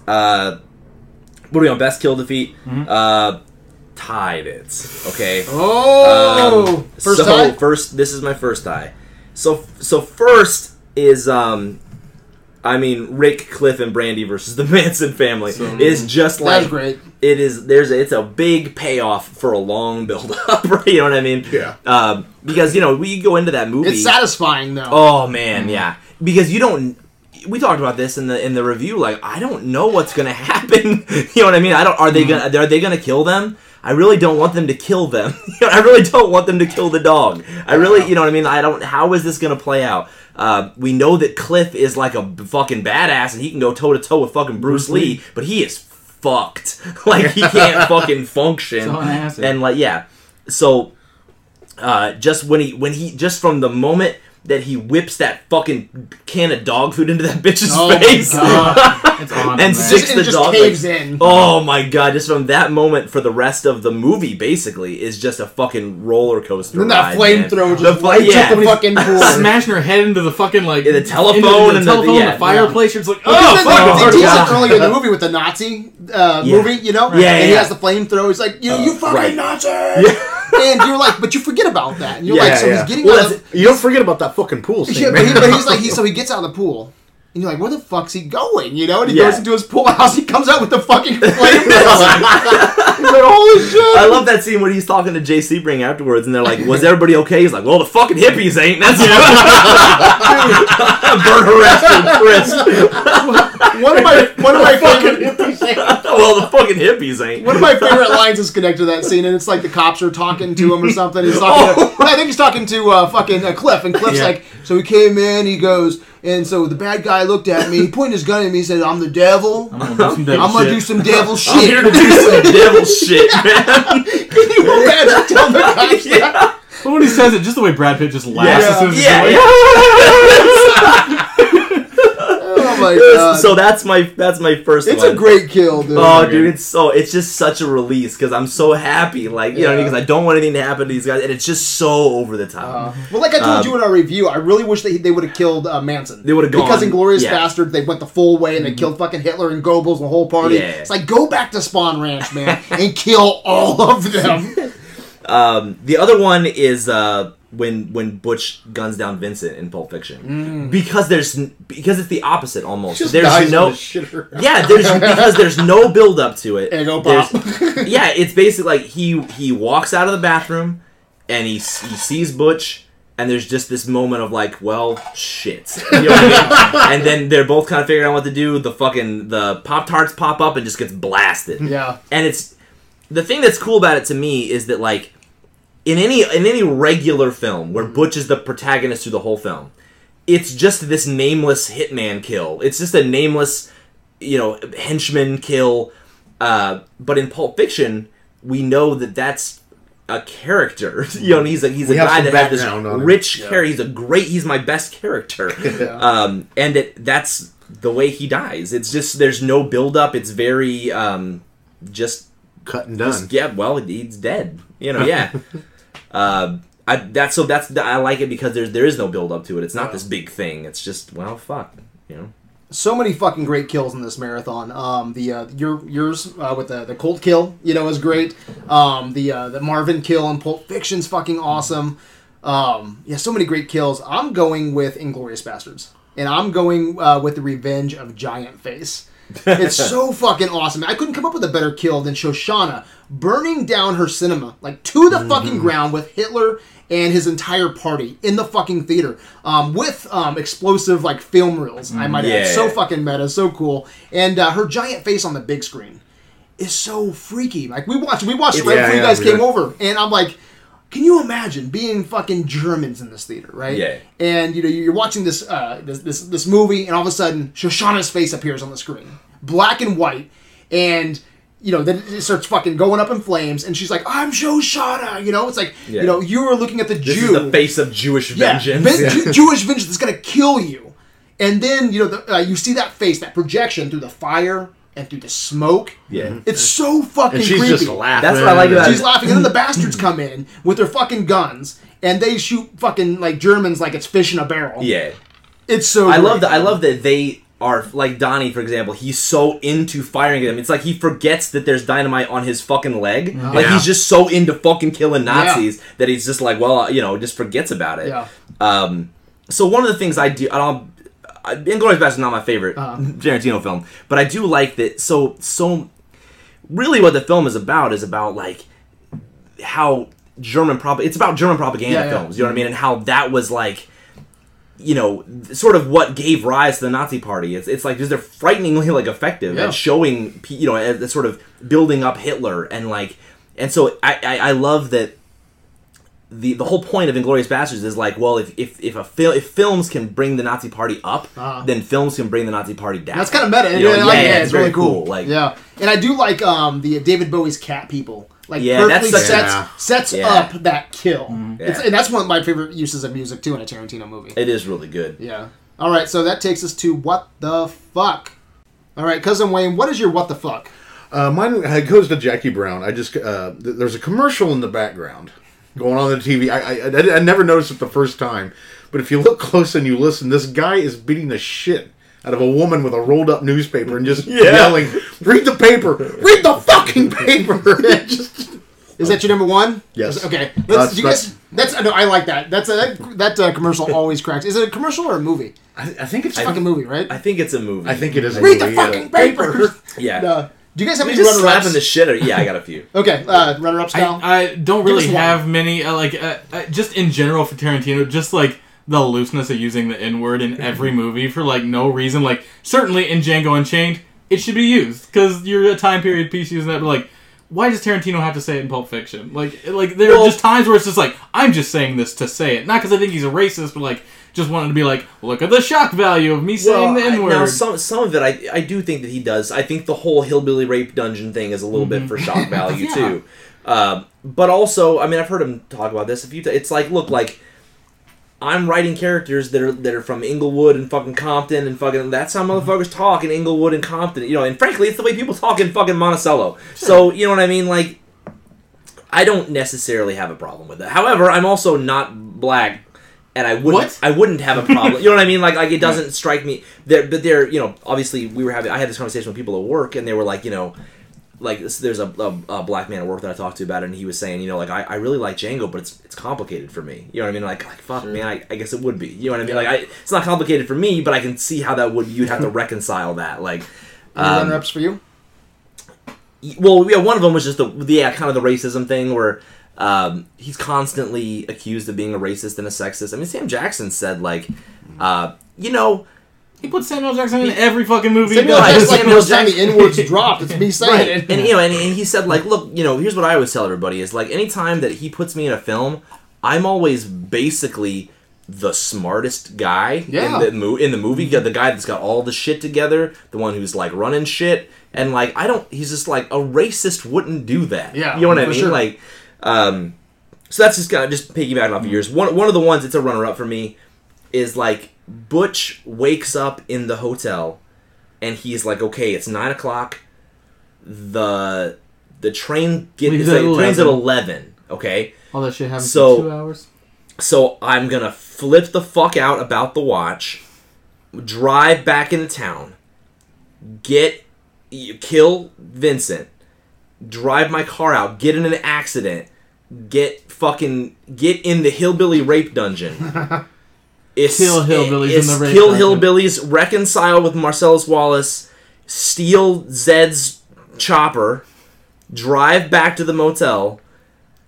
Uh, what are we on? Best kill defeat. Uh, tied it. Okay. Oh, Um, first so time. first, this is my first tie. So so first is um, I mean Rick, Cliff, and Brandy versus the Manson family is just like That's great. it is. There's a, it's a big payoff for a long build up, right? You know what I mean? Yeah. Um, because you know we go into that movie. It's satisfying though. Oh man, yeah. Because you don't. We talked about this in the in the review. Like, I don't know what's gonna happen. you know what I mean? I don't. Are they gonna? Are they gonna kill them? I really don't want them to kill them. I really don't want them to kill the dog. I really, you know what I mean? I don't. How is this gonna play out? Uh, we know that Cliff is like a fucking badass, and he can go toe to toe with fucking Bruce, Lee, but he is fucked. like he can't fucking function. And like yeah, so uh, just when he when he just from the moment that he whips that fucking can of dog food into that bitch's Oh my face God. it's on. and man. six Just- the it just dog caves like- in. Oh my god! Just from that moment for the rest of the movie, basically, is just a fucking roller coaster. And then that ride, man. flamethrower The just fl- lights yeah. the fucking pool. smashing her head into the fucking like Yeah, the telephone into the, and the- telephone, yeah. the fireplace. It's like Because oh then fuck, they, it's they tease it earlier in the movie with the Nazi uh, Yeah. movie, you know? Yeah, And he has the flamethrower. He's like, you, you fucking right. Nazi! And you're like, but you forget about that. And you're Yeah, like, so yeah. he's getting Well, out of You don't forget about that fucking pool scene, yeah, but, he, but he's like, he, so he gets out of the pool. And you're like, where the fuck's he going? You know? And he Yeah. goes into his pool house. He comes out with the fucking flamethrower. he's like, holy shit! I love that scene when he's talking to Jay Sebring afterwards, and they're like, "Was everybody okay?" He's like, "Well, the fucking hippies ain't." That's burn arrested, Chris. one of my one of my favorite well, the fucking hippies ain't. One of my favorite lines is connected to that scene, and it's like the cops are talking to him or something. He's talking. To, I think he's talking to uh, fucking uh, Cliff, and Cliff's Yeah. like, so he came in, he goes, and so the bad guy looked at me, he pointed his gun at me, he said, "I'm the devil. I'm gonna do some devil I'm gonna shit. do some devil I'm shit." here to do some devil shit, man. Can you imagine telling the cops that? But when he says it, just the way Brad Pitt just laughs Yeah. as soon as he's Yeah, like, yeah. My god! so that's my that's my first. it's one. a great kill, dude. Oh, dude, it's so it's just such a release because I'm so happy, like you know, because I don't want anything to happen to these guys, and it's just so over the top. Uh, well, like I told Um, you in our review, I really wish they, they would have killed uh, Manson. They would've because gone- Inglourious yeah. Mm-hmm. Basterds, they went the full way and they killed fucking Hitler and Goebbels and the whole party. Yeah. It's like go back to Spahn Ranch, man, and kill all of them. Um, the other one is uh, when when Butch guns down Vincent in Pulp Fiction because there's because it's the opposite almost. There's no the yeah, there's because there's no build up to it. Pop. yeah, it's basically like he he walks out of the bathroom and he he sees Butch and there's just this moment of like, well, shit. You know I mean? and then they're both kind of figuring out what to do. The fucking the Pop Tarts pop up and just gets blasted. yeah. And it's the thing that's cool about it to me is that like in any in any regular film where Butch is the protagonist through the whole film, it's just this nameless hitman kill. It's just a nameless, you know, henchman kill. Uh, but in Pulp Fiction, we know that that's a character. you know, he's a he's We a guy some that had this background on rich Yeah. character. He's a great. He's my best character. um, and it, that's the way he dies. It's just there's no build up. It's very um, just Cut and done. just- yeah, well, he's dead. You know, yeah. uh, I that's so that's I like it because there's there is no build up to it. It's not this big thing. It's just well, fuck. You know. so many fucking great kills in this marathon. Um, the uh, your yours uh, with the the Colt kill, you know, is great. Um, the uh, the Marvin kill in Pulp Fiction's fucking awesome. Um, yeah, so many great kills. I'm going with Inglourious Basterds, and I'm going uh, with the Revenge of Giant Face. It's so fucking awesome. I couldn't come up with a better kill than Shoshana burning down her cinema like to the fucking ground with Hitler and his entire party in the fucking theater um, with um, explosive like film reels. I might add. So fucking meta, so cool. And uh, her giant face on the big screen is so freaky. Like we watched, we watched it right Yeah, before you guys came over, and I'm like. Can you imagine being fucking Germans in this theater, right? Yeah. And you know you're watching this uh, this, this this movie, and all of a sudden Shoshana's face appears on the screen, black and white, and you know then it starts fucking going up in flames, and she's like, "I'm Shoshana," you know. It's like Yeah. you know you are looking at the This Jew, is the face of Jewish yeah, vengeance. ven- Ju- Jewish vengeance that's gonna kill you, and then you know the, uh, you see that face, that projection through the fire and through the smoke. Yeah. It's so fucking and she's creepy. just laughing. That's what I like about it. She's laughing, and then the bastards come in with their fucking guns, and they shoot fucking like Germans like it's fish in a barrel. yeah. it's so. I love that. I love that they are like Donnie, for example. He's so into firing at them. It's like he forgets that there's dynamite on his fucking leg. Like he's just so into fucking killing Nazis that he's just like, well, uh, you know, just forgets about it. Yeah. Um, so one of the things I do, I don't. I- Inglourious Basterds is not my favorite Uh-huh. Tarantino film, but I do like that. So so, really, what the film is about is about like how German prop. It's about German propaganda Yeah, yeah. films. You know what I mean? And how that was like you know, sort of what gave rise to the Nazi Party. It's, it's like they're frighteningly like effective Yeah. at showing, you know, at, at sort of building up Hitler and like, and so I, I, I love that. The, the whole point of Inglourious Basterds is like, well, if if if a fil- if films can bring the Nazi Party up, Uh-huh. then films can bring the Nazi Party down. That's kind of meta. You know, yeah, I like yeah, yeah, it's, it's really cool. cool, like- yeah, and I do like um the David Bowie's Cat People. Like Yeah, perfectly that's such sets a- sets Yeah. up that kill. It's, Yeah. and that's one of my favorite uses of music too in a Tarantino movie. It is really good. Yeah. All right, so that takes us to what the fuck. All right, cousin Wayne, what is your what the fuck? Uh, mine uh, goes to Jackie Brown. I just uh, th- there's a commercial in the background going on the TV. I, I I I never noticed it the first time, but if you look close and you listen, this guy is beating the shit out of a woman with a rolled up newspaper and just yelling, "Read the paper! Read the fucking paper!" Just- Is that your number one? Yes. Okay. Let's, That's- do you guys, that's no, I like that. That's a, that that uh, commercial always cracks. Is it a commercial or a movie? I, I think it's. It's a fucking movie, right? I think it's a movie. I think it is. a Read the movie, yeah. fucking paper. yeah. Uh, do you guys have He's any just runner slapping the shit out. Yeah, I got a few. Okay, uh, runner up style. I, I don't Give really us one. have many uh, like uh, uh, just in general for Tarantino, just like the looseness of using the N word in every movie for like no reason. Like certainly in Django Unchained, it should be used because you're a time period piece using that. But like, why does Tarantino have to say it in Pulp Fiction? Like, like there Well- are just times where it's just like I'm just saying this to say it, not because I think he's a racist, but like just wanted to be like, look at the shock value of me saying the N now word. some some of it I I do think that he does. I think the whole hillbilly rape dungeon thing is a little bit for shock value Yeah. too. Uh, but also, I mean, I've heard him talk about this a few times. It's like, look, like I'm writing characters that are that are from Inglewood and fucking Compton and fucking that's how mm-hmm. motherfuckers talk in Inglewood and Compton. You know, and frankly, it's the way people talk in fucking Monticello. So you know what I mean? Like, I don't necessarily have a problem with that. However, I'm also not black. And I wouldn't, What? I wouldn't have a problem. You know what I mean? Like, like it doesn't strike me. There, but there, you know, obviously we were having. I had this conversation with people at work, and they were like, you know, like this, there's a, a, a black man at work that I talked to about it, and he was saying, you know, like I, I really like Django, but it's it's complicated for me. You know what I mean? Like like fuck, man, I, I guess it would be. You know what I mean? Like I, it's not complicated for me, but I can see how that would you'd have to reconcile that. Like, Any um, runner ups for you? well, yeah, one of them was just the the yeah, kind of the racism thing where um, he's constantly accused of being a racist and a sexist. I mean, Sam Jackson said like, uh, you know. He put Samuel Jackson in every fucking movie. Samuel he Right, does. Jackson, like Samuel the first time the Jackson- N words dropped, it's me saying Right. it. And you know, and, and he said like, look, you know, here's what I always tell everybody is like, anytime that he puts me in a film, I'm always basically the smartest guy Yeah. in the mo- in the movie. The guy that's got all the shit together, the one who's like running shit, and like I don't. He's just like a racist wouldn't do that. Yeah, you know what I mean? sure. Like, um, so that's just kind of just piggybacking off of yours. One one of the ones that's a runner up for me is like Butch wakes up in the hotel, and he's like, okay, it's nine o'clock. The the train get Leaves it's at like, train's at 11. eleven. Okay. All that shit happens So- in two hours. So I'm gonna flip the fuck out about the watch, drive back into town, get you kill Vincent, drive my car out, get in an accident, get fucking get in the hillbilly rape dungeon. It's, Kill hillbillies in the rape kill dungeon. hillbillies, reconcile with Marcellus Wallace, steal Zed's chopper, drive back to the motel,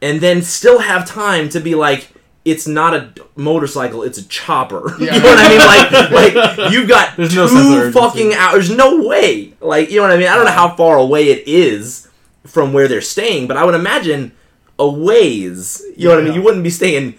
and then still have time to be like, it's not a motorcycle, it's a chopper. Yeah. you know what I mean? Like, like you've got There's two no sense of urgency. fucking hours. There's no way. Like, you know what I mean? I don't know how far away it is from where they're staying, but I would imagine a ways. You know what I mean? You wouldn't be staying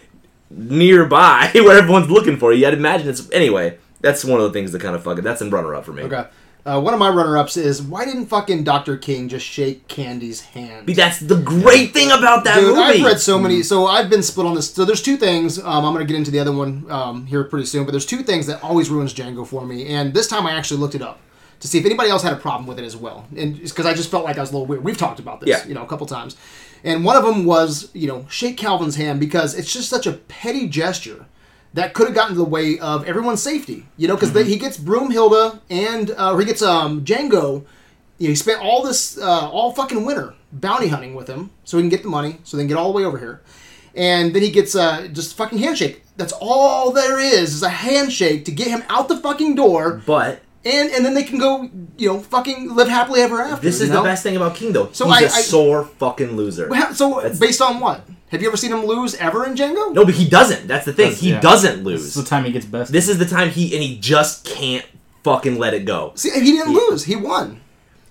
nearby where everyone's looking for you. I'd imagine it's anyway. That's one of the things that kind of fuck it. That's in runner up for me. Okay. Uh, one of my runner-ups is why didn't fucking Dr. King just shake Candie's hand? But that's the great thing about that Dude, movie. I've read so many. So I've been split on this. So there's two things. Um, I'm going to get into the other one um, here pretty soon. But there's two things that always ruins Django for me. And this time I actually looked it up to see if anybody else had a problem with it as well. And because I just felt like I was a little weird. We've talked about this, Yeah. you know, a couple times. And one of them was, you know, shake Calvin's hand because it's just such a petty gesture that could have gotten in the way of everyone's safety. You know, because he gets Broomhilda and uh, or he gets um, Django. You know, he spent all this uh, all fucking winter bounty hunting with him so he can get the money, so they can get all the way over here. And then he gets uh, just fucking handshake. That's all there is is a handshake to get him out the fucking door, but and and then they can go, you know, fucking live happily ever after. this you is know? the best thing about King, though. So He's I- a I- sore fucking loser. Well, So That's- based on what? Have you ever seen him lose ever in Django? No, but he doesn't. That's the thing. That's- he yeah. doesn't lose. This lose. is the time he gets best. This is the time he and he just can't fucking let it go. See, he didn't lose. He won.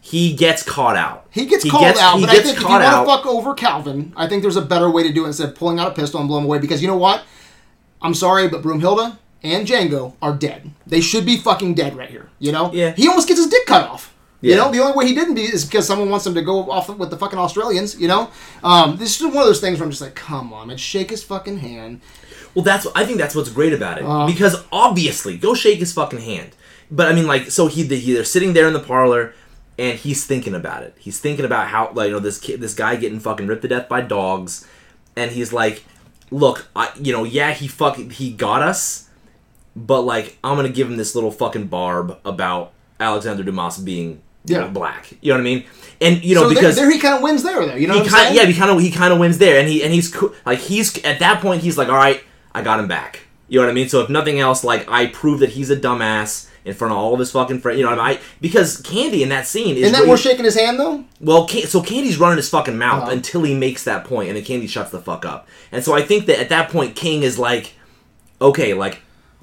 He gets caught out. He gets He called gets- out, he but I gets think if you caught want to fuck over Calvin, I think there's a better way to do it instead of pulling out a pistol and blowing him away. Because you know what? I'm sorry, but Broomhilda and Django are dead. They should be fucking dead right here. You know? Yeah. He almost gets his dick cut off. Yeah. You know, the only way he didn't be is because someone wants him to go off with the fucking Australians. You know, um, this is one of those things where I'm just like, come on, man, shake his fucking hand. Well, that's I think that's what's great about it Uh-huh. because obviously, go shake his fucking hand. But I mean, like, so he, he they're sitting there in the parlor, and he's thinking about it. He's thinking about how like you know this kid, this guy getting fucking ripped to death by dogs, and he's like, look, I you know yeah he fucking he got us, but like I'm gonna give him this little fucking barb about Alexander Dumas being Yeah. black. You know what I mean? And you know so there- because there, he kind of wins there, though. You know he what I'm kind saying? yeah he kind of he kind of wins there and he and he's like he's at that point he's like all right I got him back you know what I mean so if nothing else like I prove that he's a dumbass in front of all of his fucking friends you know what I mean I, because Candie in that scene is Isn't that really- more shaking his hand though? well Can- so Candie's running his fucking mouth Uh-huh. until he makes that point and then Candie shuts the fuck up and so I think that at that point King is like okay like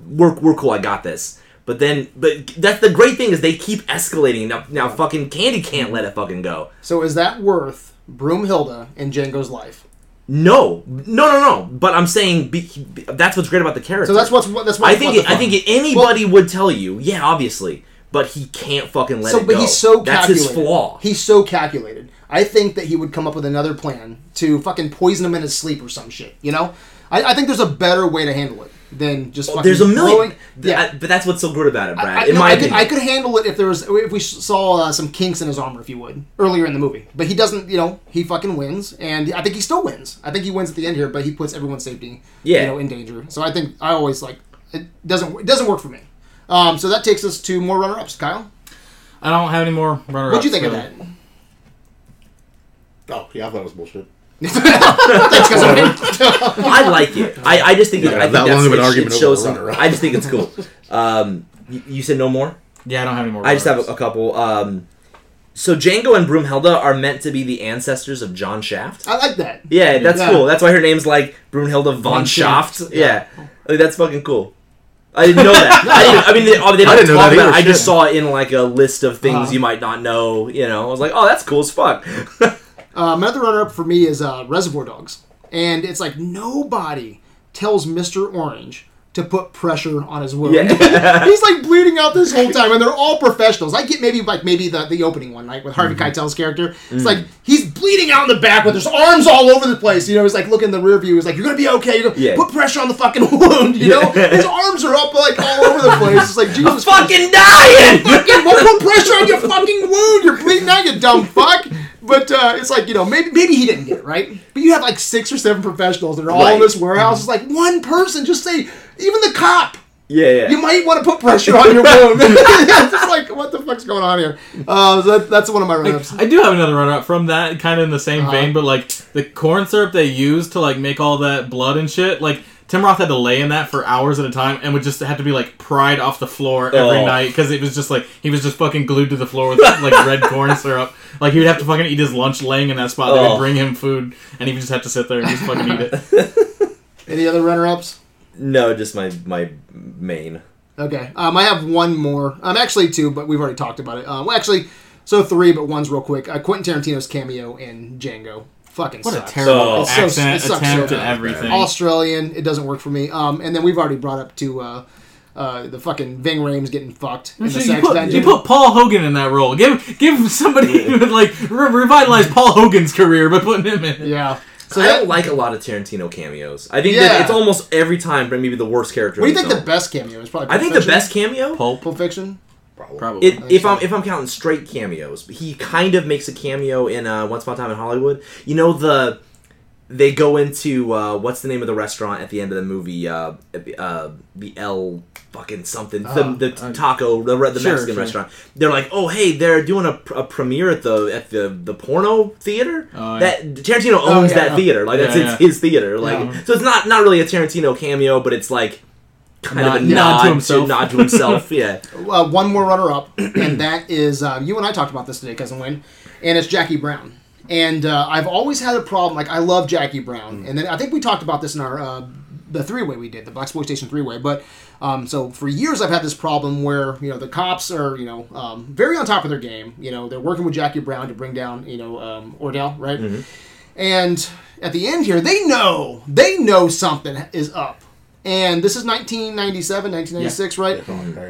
we're we're cool I got this. But then, but that's the great thing is they keep escalating. Now, now, fucking Candie can't let it fucking go. So is that worth Broomhilda and Django's life? No, no, no, no. But I'm saying be, be- that's what's great about the character. So that's what's that's what I think. It, I think it, anybody would tell you, yeah, obviously, but he can't fucking let so, it but go. But he's so that's calculated. his flaw. He's so calculated. I think that he would come up with another plan to fucking poison him in his sleep or some shit. You know, I, I think there's a better way to handle it than just fucking. There's a million. blowing- Th- Yeah. I- but that's what's so good about it, Brad. I, in no, my I could, I could handle it if there was if we saw uh, some kinks in his armor, if you would, earlier in the movie. But he doesn't. You know, he fucking wins, and I think he still wins. I think he wins at the end here, but he puts everyone's safety, Yeah. you know, in danger. So I think I always like it doesn't it doesn't work for me. Um, so that takes us to more runner ups. Kyle, I don't have any more runner ups. what'd you think of that? Oh, yeah, I thought it was bullshit. Thanks, guys. I like it. I, I just think it, Yeah, I think that that's, long of an it, argument it over shows a some. runner-up. I just think it's cool. Um, you, you said no more. Yeah, I don't have any more. I just have a, a couple. Um, so Django and Broomhilda are meant to be the ancestors of John Shaft. I like that. Yeah, that's Yeah. cool. That's why her name's like Broomhilda von, Von Shaft. Shaft. Yeah, like, that's fucking cool. I didn't know that. I, didn't, I mean, they, oh, they don't I didn't know talk that about it. either, I just shit. saw it in like a list of things Uh-huh. you might not know. You know, I was like, oh, that's cool as fuck. Um, another runner up for me is uh, Reservoir Dogs, and it's like nobody tells Mister Orange to put pressure on his wound. Yeah. He's like bleeding out this whole time, and they're all professionals. I get maybe like maybe the, the opening one, like with Harvey Mm-hmm. Keitel's character. Mm. It's like he's bleeding out in the back with his arms all over the place. You know, he's like looking in the rear view. He's like, "You're gonna be okay. You're gonna Yeah. put pressure on the fucking wound." You know, Yeah. his arms are up like all over the place. It's like Jesus, Christ. Fucking dying! fucking well, put pressure on your fucking wound. You're bleeding out, you dumb fuck. But uh, it's like you know, maybe maybe he didn't get it right. But you have like six or seven professionals that are all in this warehouse. It's like one person. Just say, even the cop. Yeah, yeah. You might want to put pressure on your wound. it's just like, what the fuck's going on here? Uh, so that, that's one of my run-ups. I do have another run-up from that, kind of in the same Uh-huh. vein, but like the corn syrup they use to like make all that blood and shit. Like Tim Roth had to lay in that for hours at a time, and would just have to be like pried off the floor every Oh. night because it was just like he was just fucking glued to the floor with like red corn syrup. Like he would have to fucking eat his lunch laying in that spot. They would Oh. bring him food, and he would just have to sit there and just fucking eat it. Any other runner-ups? No, just my my main. Okay. Um, I have one more. Um, actually two, but we've already talked about it. Um, well, actually, so three, but one's real quick. Uh, Quentin Tarantino's cameo in Django. Fucking What a sucks. terrible Oh. So- accent it sucks so attempt and bad. everything. Australian. It doesn't work for me. Um, and then we've already brought up to uh, uh, the fucking Ving Rhames getting fucked in the So you, sex put, dungeon. you put Paul Hogan in that role. Give give somebody who would like re- revitalize Paul Hogan's career by putting him in. yeah. So I that, don't like a lot of Tarantino cameos. I think Yeah. that it's almost every time but maybe the worst character. what do you in think the best cameo is? Probably. I Pulp think the best cameo. Pulp, Pulp Fiction. Probably. It, if I'm if I'm counting straight cameos, he kind of makes a cameo in uh, Once Upon a Time in Hollywood. You know the they go into uh, what's the name of the restaurant at the end of the movie? Uh, uh, the L fucking something Oh, the, the uh, taco the, the sure, Mexican sure. restaurant. They're like, oh hey, they're doing a, a premiere at the at the the porno theater. Oh, yeah. That Tarantino owns yeah, that yeah. theater. Like that's Yeah, it's yeah. his theater. Like Yeah. so it's not not really a Tarantino cameo, but it's like. Kind Nod- of a nod nod, to to himself. nod to himself, yeah. Uh, one more runner-up, and that is uh, you and I talked about this today, cousin Wayne, and it's Jackie Brown. And uh, I've always had a problem. Like I love Jackie Brown, and then I think we talked about this in our uh, the three-way we did, the Black Station three-way. But um, so for years I've had this problem where you know the cops are you know um, very on top of their game. You know they're working with Jackie Brown to bring down you know um, Ordell, right? And at the end here, they know they know something is up. And this is 1997, 1996, right?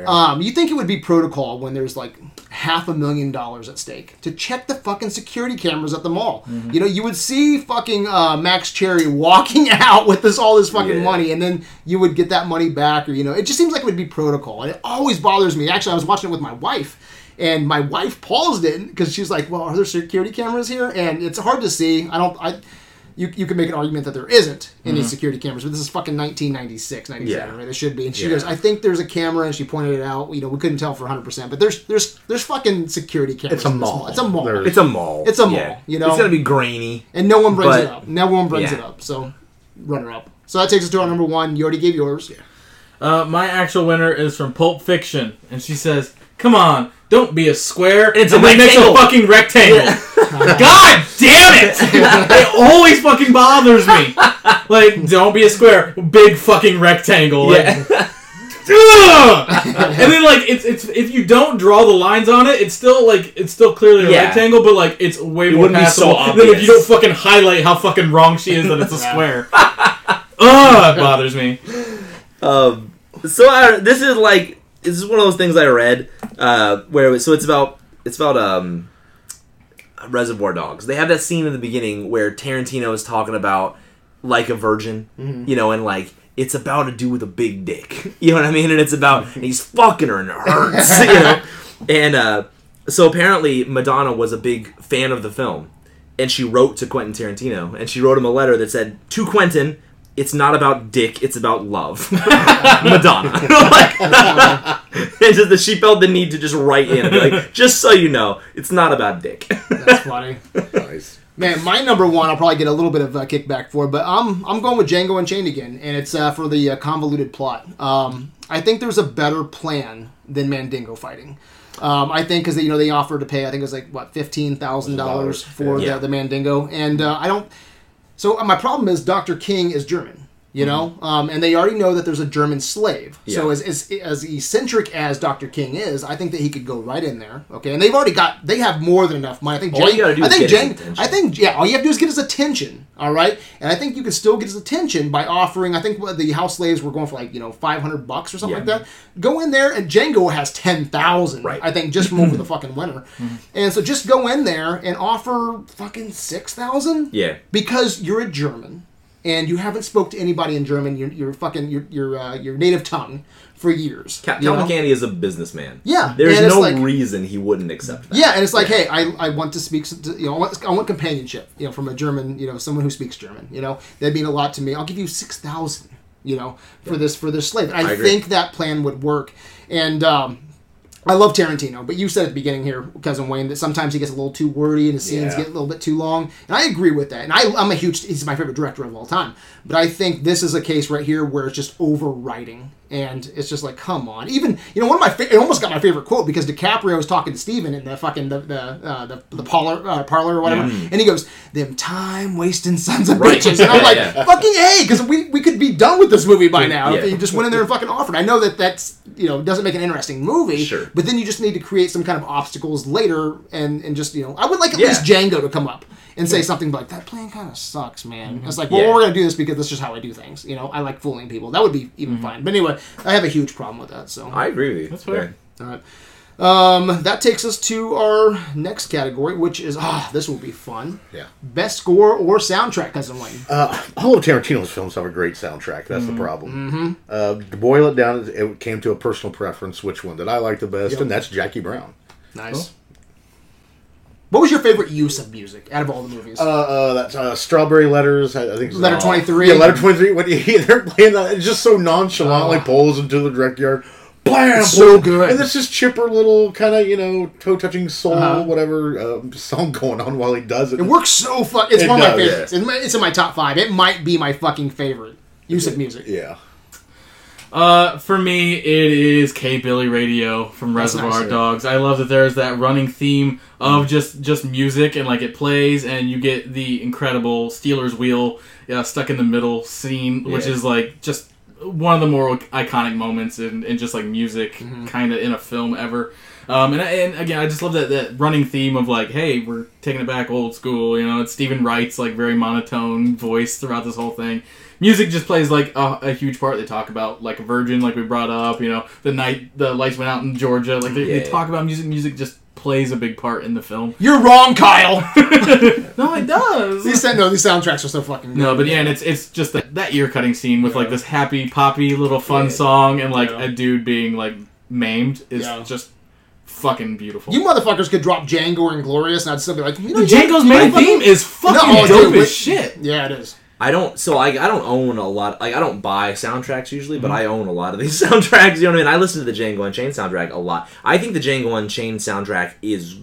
Um, you think it would be protocol when there's like half a million dollars at stake to check the fucking security cameras at the mall. You know, you would see fucking uh, Max Cherry walking out with this all this fucking Yeah. money, and then you would get that money back, or you know, it just seems like it would be protocol, and it always bothers me. Actually, I was watching it with my wife. And my wife paused it because she's like, "Well, are there security cameras here?" And it's hard to see. I don't. I you, you can make an argument that there isn't any security cameras, but this is fucking 1996, 97, Yeah. right? It should be. And she Yeah. goes, I think there's a camera, and she pointed it out. You know, we couldn't tell for 100%, but there's there's there's fucking security cameras. It's a in this mall. It's a mall. There's- It's a mall. It's a mall, Yeah. you know? It's gonna be grainy. and no one brings But- it up. No one brings yeah. it up. So, runner up. So that takes us to our number one. You already gave yours. Uh, my actual winner is from Pulp Fiction, and she says, "Come on, don't be a square. It's a and then makes a rectangle." fucking rectangle. God damn it! it always fucking bothers me. Like, don't be a square, big fucking rectangle. Like, Yeah. Ugh! and then like it's it's if you don't draw the lines on it, it's still like it's still clearly a Yeah. rectangle, but like it's way more wouldn't be so passable than if you don't fucking highlight how fucking wrong she is that it's a square. Ugh, it bothers me. Um, so I, this is like this is one of those things I read uh, where so it's about it's about um, Reservoir Dogs. They have that scene in the beginning where Tarantino is talking about like a virgin, you know, and like it's about a dude with a big dick, you know what I mean? And it's about and he's fucking her and it hurts, you know. And uh, so apparently Madonna was a big fan of the film, and she wrote to Quentin Tarantino, and she wrote him a letter that said to Quentin. It's not about dick, it's about love. Madonna. like, and just that she felt the need to just write in and be like, just so you know, it's not about dick. That's funny. Nice. Man, my number one, I'll probably get a little bit of uh, kickback for, but I'm I'm going with Django Unchained again, and it's uh, for the uh, convoluted plot. Um, I think there's a better plan than Mandingo fighting. Um, I think because you know they offered to pay, I think it was like what fifteen thousand dollars for Yeah. the, the Mandingo, and uh, I don't. So uh, my problem is Dr. King is German. You know, um, and they already know that there's a German slave. So as, as as eccentric as Dr. King is, I think that he could go right in there. Okay, and they've already got they have more than enough money. I think All you gotta do I is think get his Jane, attention. I think yeah, all you have to do is get his attention. All right, and I think you can still get his attention by offering. I think what the house slaves were going for like you know five hundred bucks or something Yeah. like that. Go in there and Django has ten thousand. Right. I think just from over the fucking winter, and so just go in there and offer fucking six thousand Yeah. because you're a German and you haven't spoke to anybody in German. You're, you're fucking your your uh, your native tongue for years. Cal? Calvin Candie is a businessman. Yeah, There's no like- reason he wouldn't accept that. Yeah, and it's like, hey, I, I want to speak, to, you know, I want, I want companionship, you know, from a German, you know, someone who speaks German, you know, that'd mean a lot to me. I'll give you six thousand, you know, for this for this slave. And I, I think that plan would work. And um, I love Tarantino, but you said at the beginning here, cousin Wayne, that sometimes he gets a little too wordy and the scenes Yeah. get a little bit too long. And I agree with that. And I, I'm a huge, he's my favorite director of all time. But I think this is a case right here where it's just overwriting. And it's just like, come on. Even, you know, one of my, fa- it almost got my favorite quote because DiCaprio was talking to Stephen in the fucking, the, the, uh, the, the parlor, uh, parlor or whatever. And he goes, them time wasting sons of Right. bitches. And I'm like, yeah. fucking hey," because we, we could be done with this movie by now if you just went in there and fucking offered. I know that that's, you know, doesn't make an interesting movie. Sure. But then you just need to create some kind of obstacles later and, and just, you know, I would like at Yeah. least Django to come up and say something like, that plan kind of sucks, man. It's like, well, Yeah. we're going to do this because that's just how I do things. You know, I like fooling people. That would be even fine. But anyway, I have a huge problem with that. So, I agree with you. That's fair. all right. Um, that takes us to our next category, which is, ah, this will be fun. Yeah. Best score or soundtrack, Cousin Wayne. Uh, all of Tarantino's films have a great soundtrack. That's Mm-hmm. the problem. Uh, to boil it down, it came to a personal preference. Which one did I like the best? Yep. And that's Jackie Brown. Nice. What was your favorite use of music out of all the movies? Uh, uh, that's uh, Strawberry Letters. I, I think. it's- Letter uh, 23. Yeah, Letter Twenty Three. When you, they're playing that, it's just so nonchalantly Oh. pulls into the direct yard. Blam! It's so good. And it's just chipper little kind of you know toe touching soul Uh-huh. whatever uh, song going on while he does it. It works so fuck. It's It one of my favorites. It's, it's in my top five. It might be my fucking favorite use of music. Yeah. Uh, for me, it is K Billy Radio from Reservoir nice, yeah. Dogs. I love that there's that running theme of just just music and like it plays, and you get the incredible Stealers Wheel yeah, stuck in the middle scene, which Yeah. is like just one of the more iconic moments in, in just like music, Mm-hmm. kind of in a film ever. Um, and, and again, I just love that, that running theme of like, hey, we're taking it back old school. You know, it's Steven Wright's like very monotone voice throughout this whole thing. Music just plays like a, a huge part. They talk about like a virgin, like we brought up. You know, the night the lights went out in Georgia. Like they, they Yeah. talk about music. Music just plays a big part in the film. You're wrong, Kyle. No, it does. these no, these soundtracks are so fucking. Good. No, but yeah, and it's it's just that, that ear cutting scene with like this happy poppy little fun Yeah. song and like Yeah. a dude being like maimed is Yeah. just fucking beautiful. You motherfuckers could drop Django and Glorious, and I'd still be like, you know, Dude, Django's you- main you theme is fucking No, dope dude, as wait- shit. Yeah, it is. I don't. So I, I don't own a lot. Like I don't buy soundtracks usually, Mm-hmm. but I own a lot of these soundtracks. You know what I mean? I listen to the Django Unchained soundtrack a lot. I think the Django Unchained soundtrack is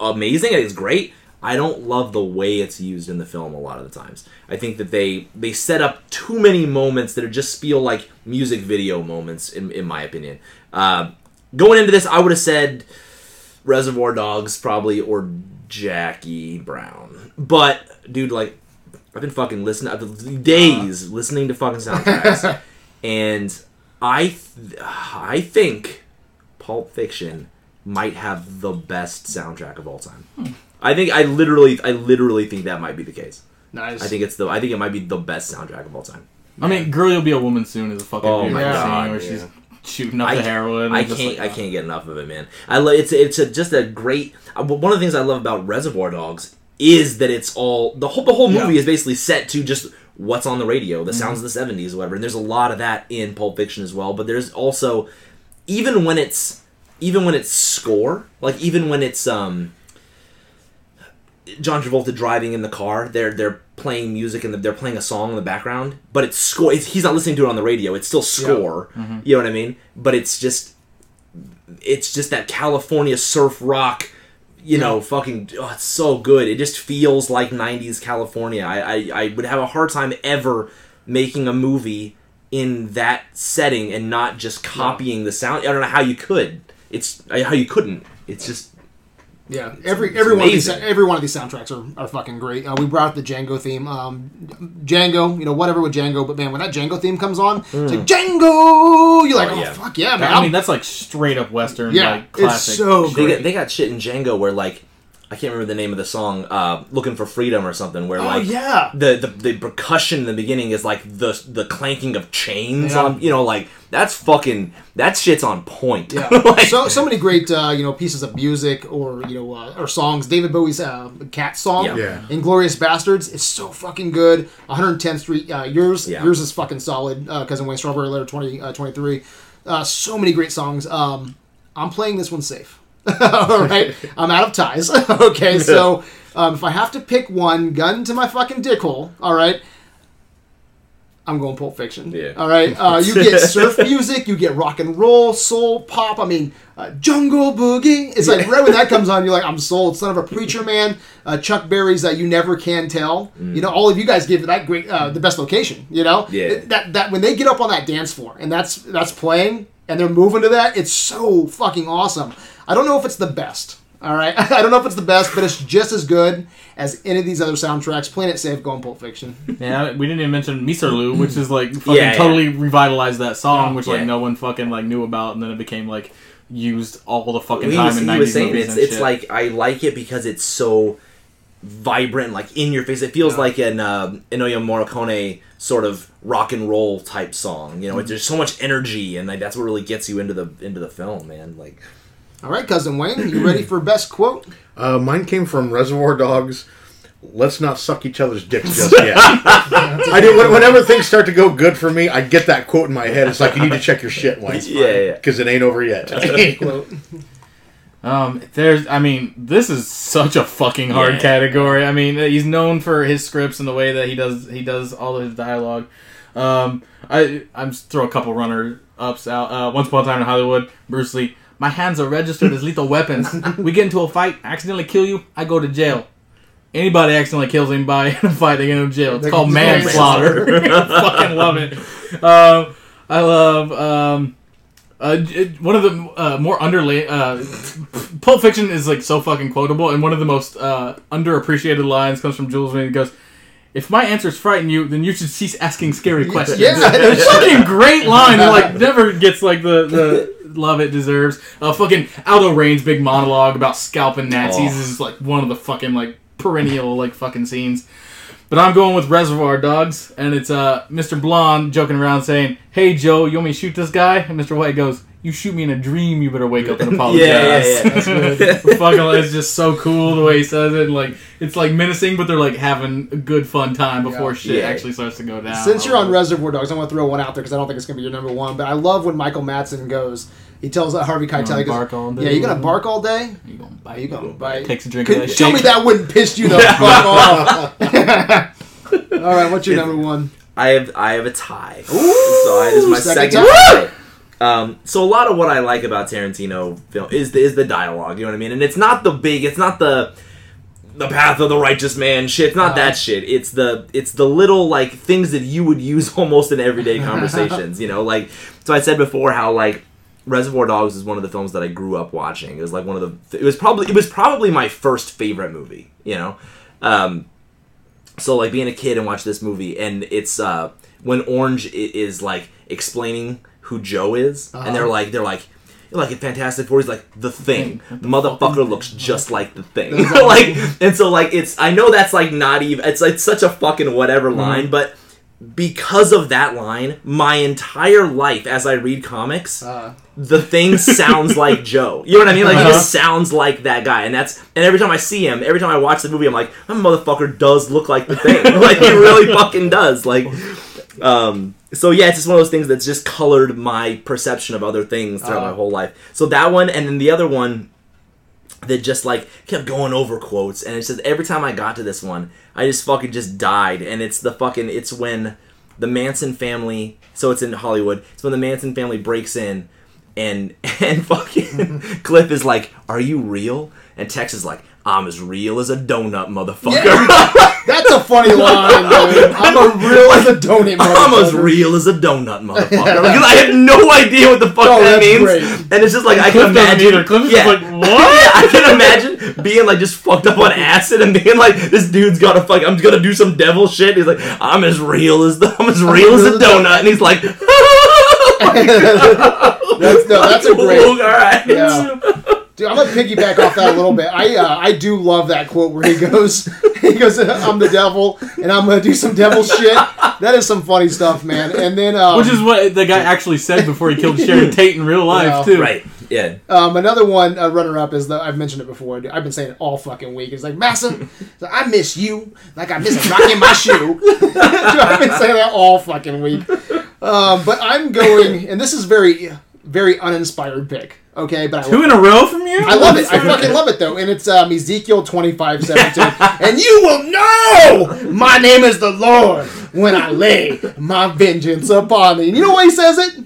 amazing. It's great. I don't love the way it's used in the film a lot of the times. I think that they they set up too many moments that are just feel like music video moments, in, in my opinion. Uh, going into this, I would have said Reservoir Dogs probably or Jackie Brown. But dude, like I've been fucking listening I've days uh. listening to fucking soundtracks, and I th- I think Pulp Fiction might have the best soundtrack of all time. Hmm. I think I literally I literally think that might be the case. Nice. I think it's the I think it might be the best soundtrack of all time. I mean, "Girl, You'll Be a Woman Soon" is a fucking Oh beautiful my scene God, where yeah. she's shooting up I- the heroin. I can't. like, I can't get enough of it, man. Uh. I love it's. It's a, just a great. uh, One of the things I love about Reservoir Dogs is that it's all the whole. The whole movie Yeah. is basically set to just what's on the radio, the sounds of the seventies, or whatever. And there's a lot of that in Pulp Fiction as well. But there's also, even when it's, even when it's score, like even when it's um. John Travolta driving in the car, they're they're playing music and they're playing a song in the background, but it's score. It's, he's not listening to it on the radio. It's still score. You know what I mean? But it's just it's just that California surf rock, you know, fucking. Oh, it's so good. It just feels like '90s California. I, I I would have a hard time ever making a movie in that setting and not just copying the sound. I don't know how you could. It's uh, how you couldn't. It's just Yeah, every every one of these every one of these soundtracks are, are fucking great. Uh, we brought up the Django theme, um, Django, you know, whatever with Django, but man, when that Django theme comes on, it's like Django. You're like, oh, yeah. fuck yeah, man! I mean, that's like straight up Western, yeah, like classic. it's so They got, they got shit in Django where like I can't remember the name of the song, uh, "Looking for Freedom" or something. Where oh like yeah, the, the the percussion in the beginning is like the the clanking of chains Yeah. on you know like that's fucking that shit's on point. yeah. Like, so so many great uh, you know pieces of music or you know uh, or songs. David Bowie's uh, "Cat" song, Yeah. Yeah. "Inglourious Basterds" is so fucking good. 110th Street, uh, yours Yeah. yours is fucking solid. Uh, Cousin Wayne Strawberry Letter 20, uh, 23. Uh, so many great songs. Um, I'm playing this one safe. All right, I'm out of ties. okay, so um, if I have to pick one, gun to my fucking dick hole. All right, I'm going Pulp Fiction. Yeah. All right, uh, you get surf music, you get rock and roll, soul, pop. I mean, uh, Jungle Boogie. It's like right when that comes on, you're like, I'm sold. Son of a preacher man. Uh, Chuck Berry's uh, "You Never Can Tell." You know, all of you guys give that great, uh, the best location. You know, Yeah. that that when they get up on that dance floor and that's that's playing and they're moving to that, it's so fucking awesome. I don't know if it's the best. All right, I don't know if it's the best, but it's just as good as any of these other soundtracks. Playing it safe, going Pulp Fiction. Yeah, we didn't even mention Miserlou, which is like fucking Yeah, yeah. totally revitalized that song, which like Yeah. no one fucking like knew about, and then it became like used all the fucking he time was, in nineties movies it's and it's shit. like I like it because it's so vibrant, like in your face. It feels like an uh, Ennio Morricone sort of rock and roll type song. You know, Mm-hmm. there's so much energy, and like, that's what really gets you into the into the film, man. Like, All right, cousin Wayne, you ready for best quote? Uh, mine came from Reservoir Dogs. Let's not suck each other's dicks just yet. I do. Whenever things start to go good for me, I get that quote in my head. It's like you need to check your shit, Wayne. yeah, yeah. Because it ain't over yet. Quote. Um, there's, I mean, this is such a fucking hard Yeah. category. I mean, he's known for his scripts and the way that he does he does all of his dialogue. Um, I I'm just throw a couple runner ups out. Uh, Once upon a time in Hollywood, Bruce Lee. My hands are registered as lethal weapons. We get into a fight, accidentally kill you, I go to jail. Anybody accidentally kills anybody in a fight, they get into jail. It's They- called manslaughter. I fucking love it. Um, I love um, uh, j- one of the uh, more underlay. Uh, Pulp Fiction is like so fucking quotable, and one of the most uh, underappreciated lines comes from Jules when he goes, "If my answers frighten you, then you should cease asking scary questions." Yeah, it's fucking great line. It like never gets like the the love it deserves. Uh, fucking Aldo Raine's big monologue about scalping Nazis Oh. is like one of the fucking like perennial like fucking scenes. But I'm going with Reservoir Dogs, and it's uh Mr. Blonde joking around saying, "Hey Joe, you want me to shoot this guy?" And Mr. White goes, "You shoot me in a dream, you better wake up and apologize." Yeah, yeah, yeah. That's good. fucking, it's just so cool the way he says it. and, Like it's like menacing, but they're like having a good fun time before Yeah. shit Yeah. actually starts to go down. Since you're on Reservoir Dogs, I want to throw one out there because I don't think it's going to be your number one. But I love when Michael Madsen goes. He tells uh, Harvey Keitel, gonna he goes, bark all day "Yeah, you gonna bark all day? you gonna Are bite? you gonna bite?" Takes a drink Could- of that Tell me that wouldn't piss you the fuck off. all right, what's your number one? I have I have a tie. so I, this is my second second, tie. Um, so a lot of what I like about Tarantino film is the, is the dialogue. You know what I mean? And it's not the big. It's not the the path of the righteous man shit. It's not that shit. It's the it's the little like things that you would use almost in everyday conversations. you know, like so I said before how like Reservoir Dogs is one of the films that I grew up watching. It was like one of the. It was probably it was probably my first favorite movie. You know. Um, so like being a kid and watch this movie and it's uh when orange is like explaining who joe is and they're like they're like like in Fantastic Four, he's like the thing. The motherfucker looks just like the thing. like, and so like it's. I know that's like not even. It's like such a fucking whatever line, but because of that line, my entire life as I read comics, Uh, the thing sounds like Joe. You know what I mean? Like he just sounds like that guy, and that's and every time I see him, every time I watch the movie, I'm like, that motherfucker does look like the thing. like he really fucking does. Like, um, so yeah, it's just one of those things that's just colored my perception of other things throughout Uh. my whole life. So that one, and then the other one that just like kept going over quotes, and it just every time I got to this one, I just fucking just died, and it's the fucking it's when the Manson family. So it's in Hollywood. It's when the Manson family breaks in, and and fucking Cliff is like, "Are you real?" And Tex is like, "I'm as real as a donut, motherfucker." Yeah. That's a funny line, dude. I'm a real as a donut. I'm as real as a donut, motherfucker. Because I have no idea what the fuck Oh, that means, great. and it's just like I Cliff can doesn't imagine. either. Cliff's yeah. like, what? yeah, I can imagine being like just fucked up on acid and being like, this dude's got to fuck. I'm gonna do some devil shit. He's like, I'm as real as the, I'm as real as a donut, and he's like, That's no, that's a great. All right. Yeah. Dude, I'm gonna piggyback off that a little bit. I uh, I do love that quote where he goes, he goes, "I'm the devil, and I'm gonna do some devil shit." That is some funny stuff, man. And then, um, Which is what the guy actually said before he killed Sharon Tate in real life Yeah. too. Right. Yeah. um, another one uh, runner up is the I've mentioned it before. I've been saying it all fucking week. It's like Massa, I miss you like I miss a rock in my shoe. Dude, I've been saying that all fucking week. Um, but I'm going, and this is very very uninspired pick. Okay, but I Two in a row from you? I love it. I fucking love it though. And it's um, Ezekiel twenty five seventeen. and you will know my name is the Lord when I lay my vengeance upon thee. And you know why he says it?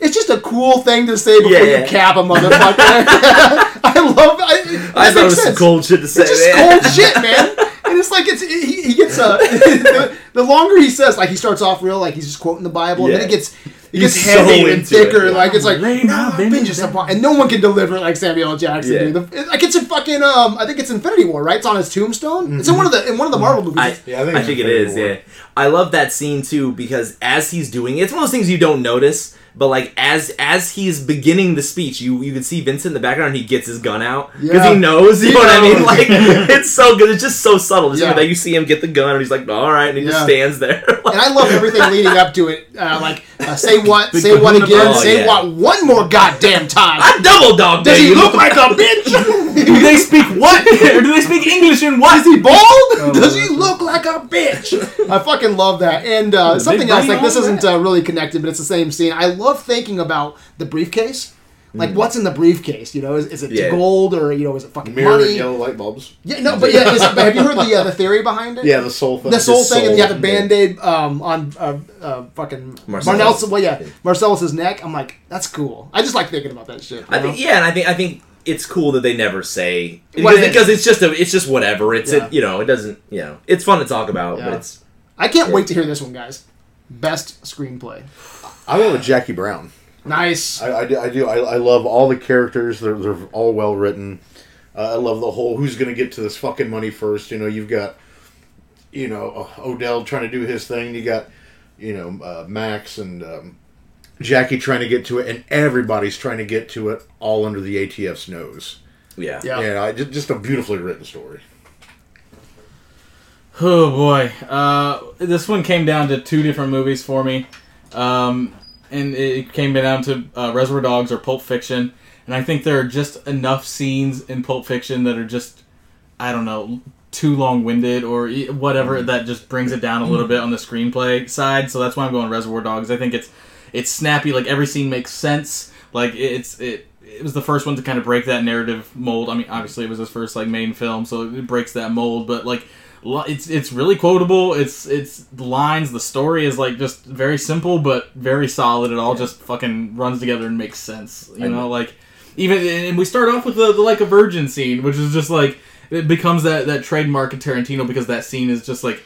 It's just a cool thing to say before Yeah. you cap a motherfucker. I love I, I thought it was some cold shit to say. It's just man. cold shit, man. And it's like it's he, he gets uh the, the longer he says like he starts off real like he's just quoting the Bible and then it gets it He's gets so heavy and thicker it. like it's like Lay "Nah, my vengeance vengeance upon-" and no one can deliver it like Samuel L. Jackson. Yeah. Dude. The, it, like it's in fucking um I think it's Infinity War right? It's on his tombstone. It's in one of the in one of the Marvel movies. I, Yeah, I I think think, it's it is. Infinity War. Yeah, I love that scene too because as he's doing it, it's one of those things you don't notice, but like as as he's beginning the speech, you you can see Vincent in the background. He gets his gun out because Yeah. he knows. You He know what I mean? Like it's so good. It's just so subtle. Just Yeah. that you see him get the gun and he's like, "All right," and he just stands there. and I love everything leading up to it. Uh, like uh, say what, Big say what again, bro. Say yeah. what one more goddamn time. I double dog. Does he look like a bitch? Do they speak what? or do they speak English and what? Is he bald? Oh, Does he look like a bitch? I fucking love that. And uh, something else, like this isn't uh, really connected, but it's the same scene. I love thinking about the briefcase. Like, what's in the briefcase? You know, is, is it Mm. Yeah. gold or you know, is it fucking Mirror and money? yellow light bulbs. Yeah, no, but yeah, is, but have you heard the uh, the theory behind it? Yeah, the soul thing. The soul thing, and yeah, the band aid um, on uh, uh, fucking Marcellus. Marcellus. Well, yeah, Marcellus's neck. I'm like, that's cool. I just like thinking about that shit. I you think yeah, and I think I think it's cool that they never say What because, it is. because it's just a it's just whatever. It's Yeah. it, you know it doesn't you know it's fun to talk about, Yeah. but it's I can't wait to hear this one, guys. Best screenplay. I went with Jackie Brown. Nice. I, I do. I, do I, I love all the characters. They're, they're all well written. Uh, I love the whole who's going to get to this fucking money first. You know, you've got, you know, uh, Ordell trying to do his thing. You got, you know, uh, Max and um, Jackie trying to get to it, and everybody's trying to get to it all under the ATF's nose. yeah Yeah. Yeah, I, just, just a beautifully written story. Oh boy, uh, this one came down to two different movies for me, um, and it came down to uh, Reservoir Dogs or Pulp Fiction. And I think there are just enough scenes in Pulp Fiction that are just, I don't know, too long-winded or e- whatever that just brings it down a little bit on the screenplay side. So that's why I'm going Reservoir Dogs. I think it's it's snappy. Like every scene makes sense. Like it's it. It was the first one to kind of break that narrative mold. I mean, obviously it was his first like main film, so it breaks that mold. But like it's it's really quotable. It's it's the lines. The story is like just very simple but very solid. It all just fucking runs together and makes sense. You I know, know. like even and we start off with the, the like a virgin scene, which is just like it becomes that that trademark of Tarantino because that scene is just like.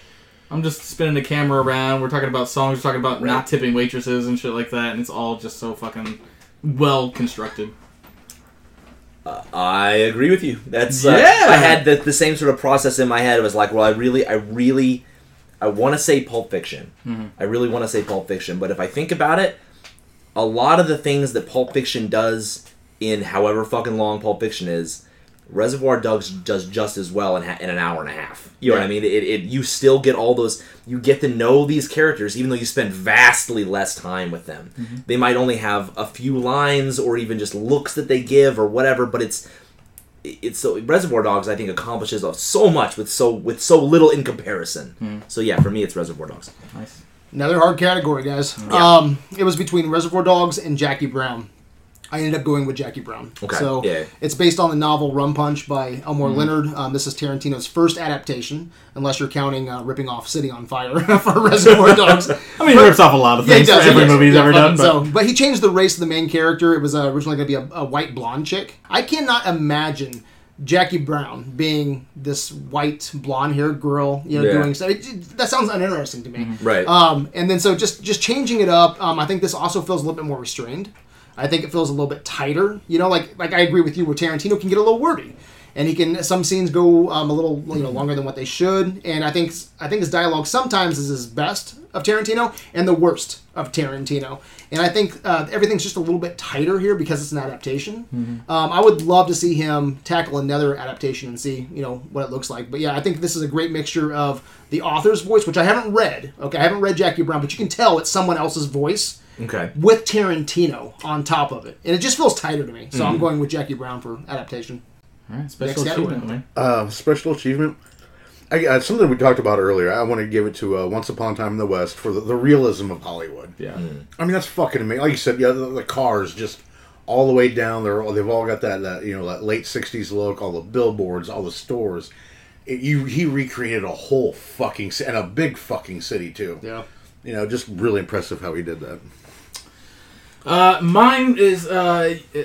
I'm just spinning the camera around. We're talking about songs. We're talking about Right. not tipping waitresses and shit like that, and it's all just so fucking well constructed. I agree with you. That's uh, Yeah. I had the, the same sort of process in my head. It was like, well, I really, I really, I want to say Pulp Fiction. Mm-hmm. I really want to say Pulp Fiction, but if I think about it, a lot of the things that Pulp Fiction does in however fucking long Pulp Fiction is, Reservoir Dogs does just as well in, ha- in an hour and a half. You know what I mean? It, it you still get all those. You get to know these characters, even though you spend vastly less time with them. Mm-hmm. They might only have a few lines or even just looks that they give or whatever, but it's it's so Reservoir Dogs. I think accomplishes so much with so with so little in comparison. Hmm. So yeah, for me, it's Reservoir Dogs. Nice. Another hard category, guys. Um, it was between Reservoir Dogs and Jackie Brown. I ended up going with Jackie Brown. Okay, So yeah. it's based on the novel Rum Punch by Elmore Mm-hmm. Leonard. Um, this is Tarantino's first adaptation, unless you're counting uh, ripping off City on Fire for Reservoir Dogs. I mean, he rips off a lot of things Yeah, does. every does. movie he's Yeah, ever done. But So, but he changed the race of the main character. It was uh, originally going to be a, a white blonde chick. I cannot imagine Jackie Brown being this white blonde haired girl, you know, Yeah. doing so. It, it- that sounds uninteresting to me. Right. Um, and then so just just changing it up. Um, I think this also feels a little bit more restrained. I think it feels a little bit tighter. You know, like like I agree with you where Tarantino can get a little wordy, and he can some scenes go um, a little you know longer than what they should. And I think I think his dialogue sometimes is his best of Tarantino and the worst of Tarantino. And I think uh, everything's just a little bit tighter here because it's an adaptation. Um, I would love to see him tackle another adaptation and see you know what it looks like. But yeah, I think this is a great mixture of the author's voice, which I haven't read. Okay, I haven't read Jackie Brown, but you can tell it's someone else's voice okay. with Tarantino on top of it, and it just feels tighter to me. So Mm-hmm. I'm going with Jackie Brown for adaptation. All right, special Next achievement, category. Uh, special achievement. I, uh, something we talked about earlier. I want to give it to uh, Once Upon a Time in the West for the, the realism of Hollywood. Yeah. I mean, that's fucking amazing. Like you said, yeah, the, the cars just all the way down. They're all, they've all got that, that you know that late '60s look. All the billboards, all the stores. It, you he recreated a whole fucking ci- and a big fucking city too. Yeah. You know, just really impressive how he did that. Uh, mine is uh, uh,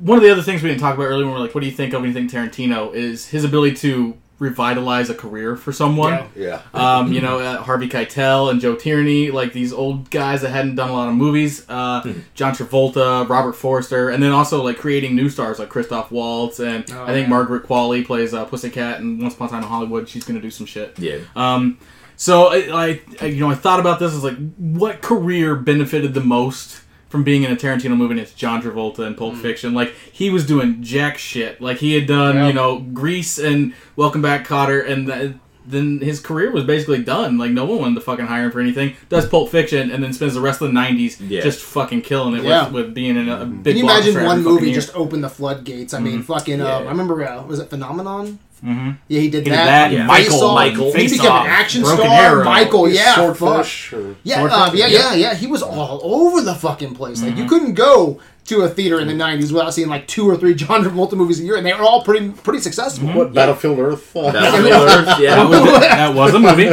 one of the other things we didn't talk about earlier. When we're like, "What do you think of anything Tarantino?" Is his ability to revitalize a career for someone. Yeah. Yeah. Um, you know, uh, Harvey Keitel and Joe Tierney, like these old guys that hadn't done a lot of movies. Uh, Hmm. John Travolta, Robert Forster, and then also like creating new stars like Christoph Waltz and Oh, I think yeah. Margaret Qualley plays uh, Pussycat and Once Upon a Time in Hollywood. She's gonna do some shit. Yeah. Um, so I, I, I- you know, I thought about this as like, what career benefited the most from being in a Tarantino movie? And it's John Travolta in Pulp Fiction. Like he was doing jack shit. Like he had done, Yeah. you know, Grease and Welcome Back, Kotter, and th- then his career was basically done. Like no one wanted to fucking hire him for anything. Does Pulp Fiction and then spends the rest of the '90s Yeah. just fucking killing it Yeah. with, with being in a, a big. Can you imagine one movie year. just opened the floodgates? I mean, fucking. Um, Yeah. I remember. Uh, was it Phenomenon? Mhm. Yeah, he did He did that. that, yeah. Face Michael, Off. Michael. He became Off, an action Broken star. Arrow. Michael, yeah, fuck. Swordfish. Or, Yeah, Sword uh, yeah, yeah. yeah, yeah. He was all over the fucking place. Like you couldn't go to a theater in the '90s without seeing like two or three John Travolta movies a year, and they were all pretty pretty successful. what Battlefield Earth? Uh, Battlefield Earth, That yeah. was, that was a movie.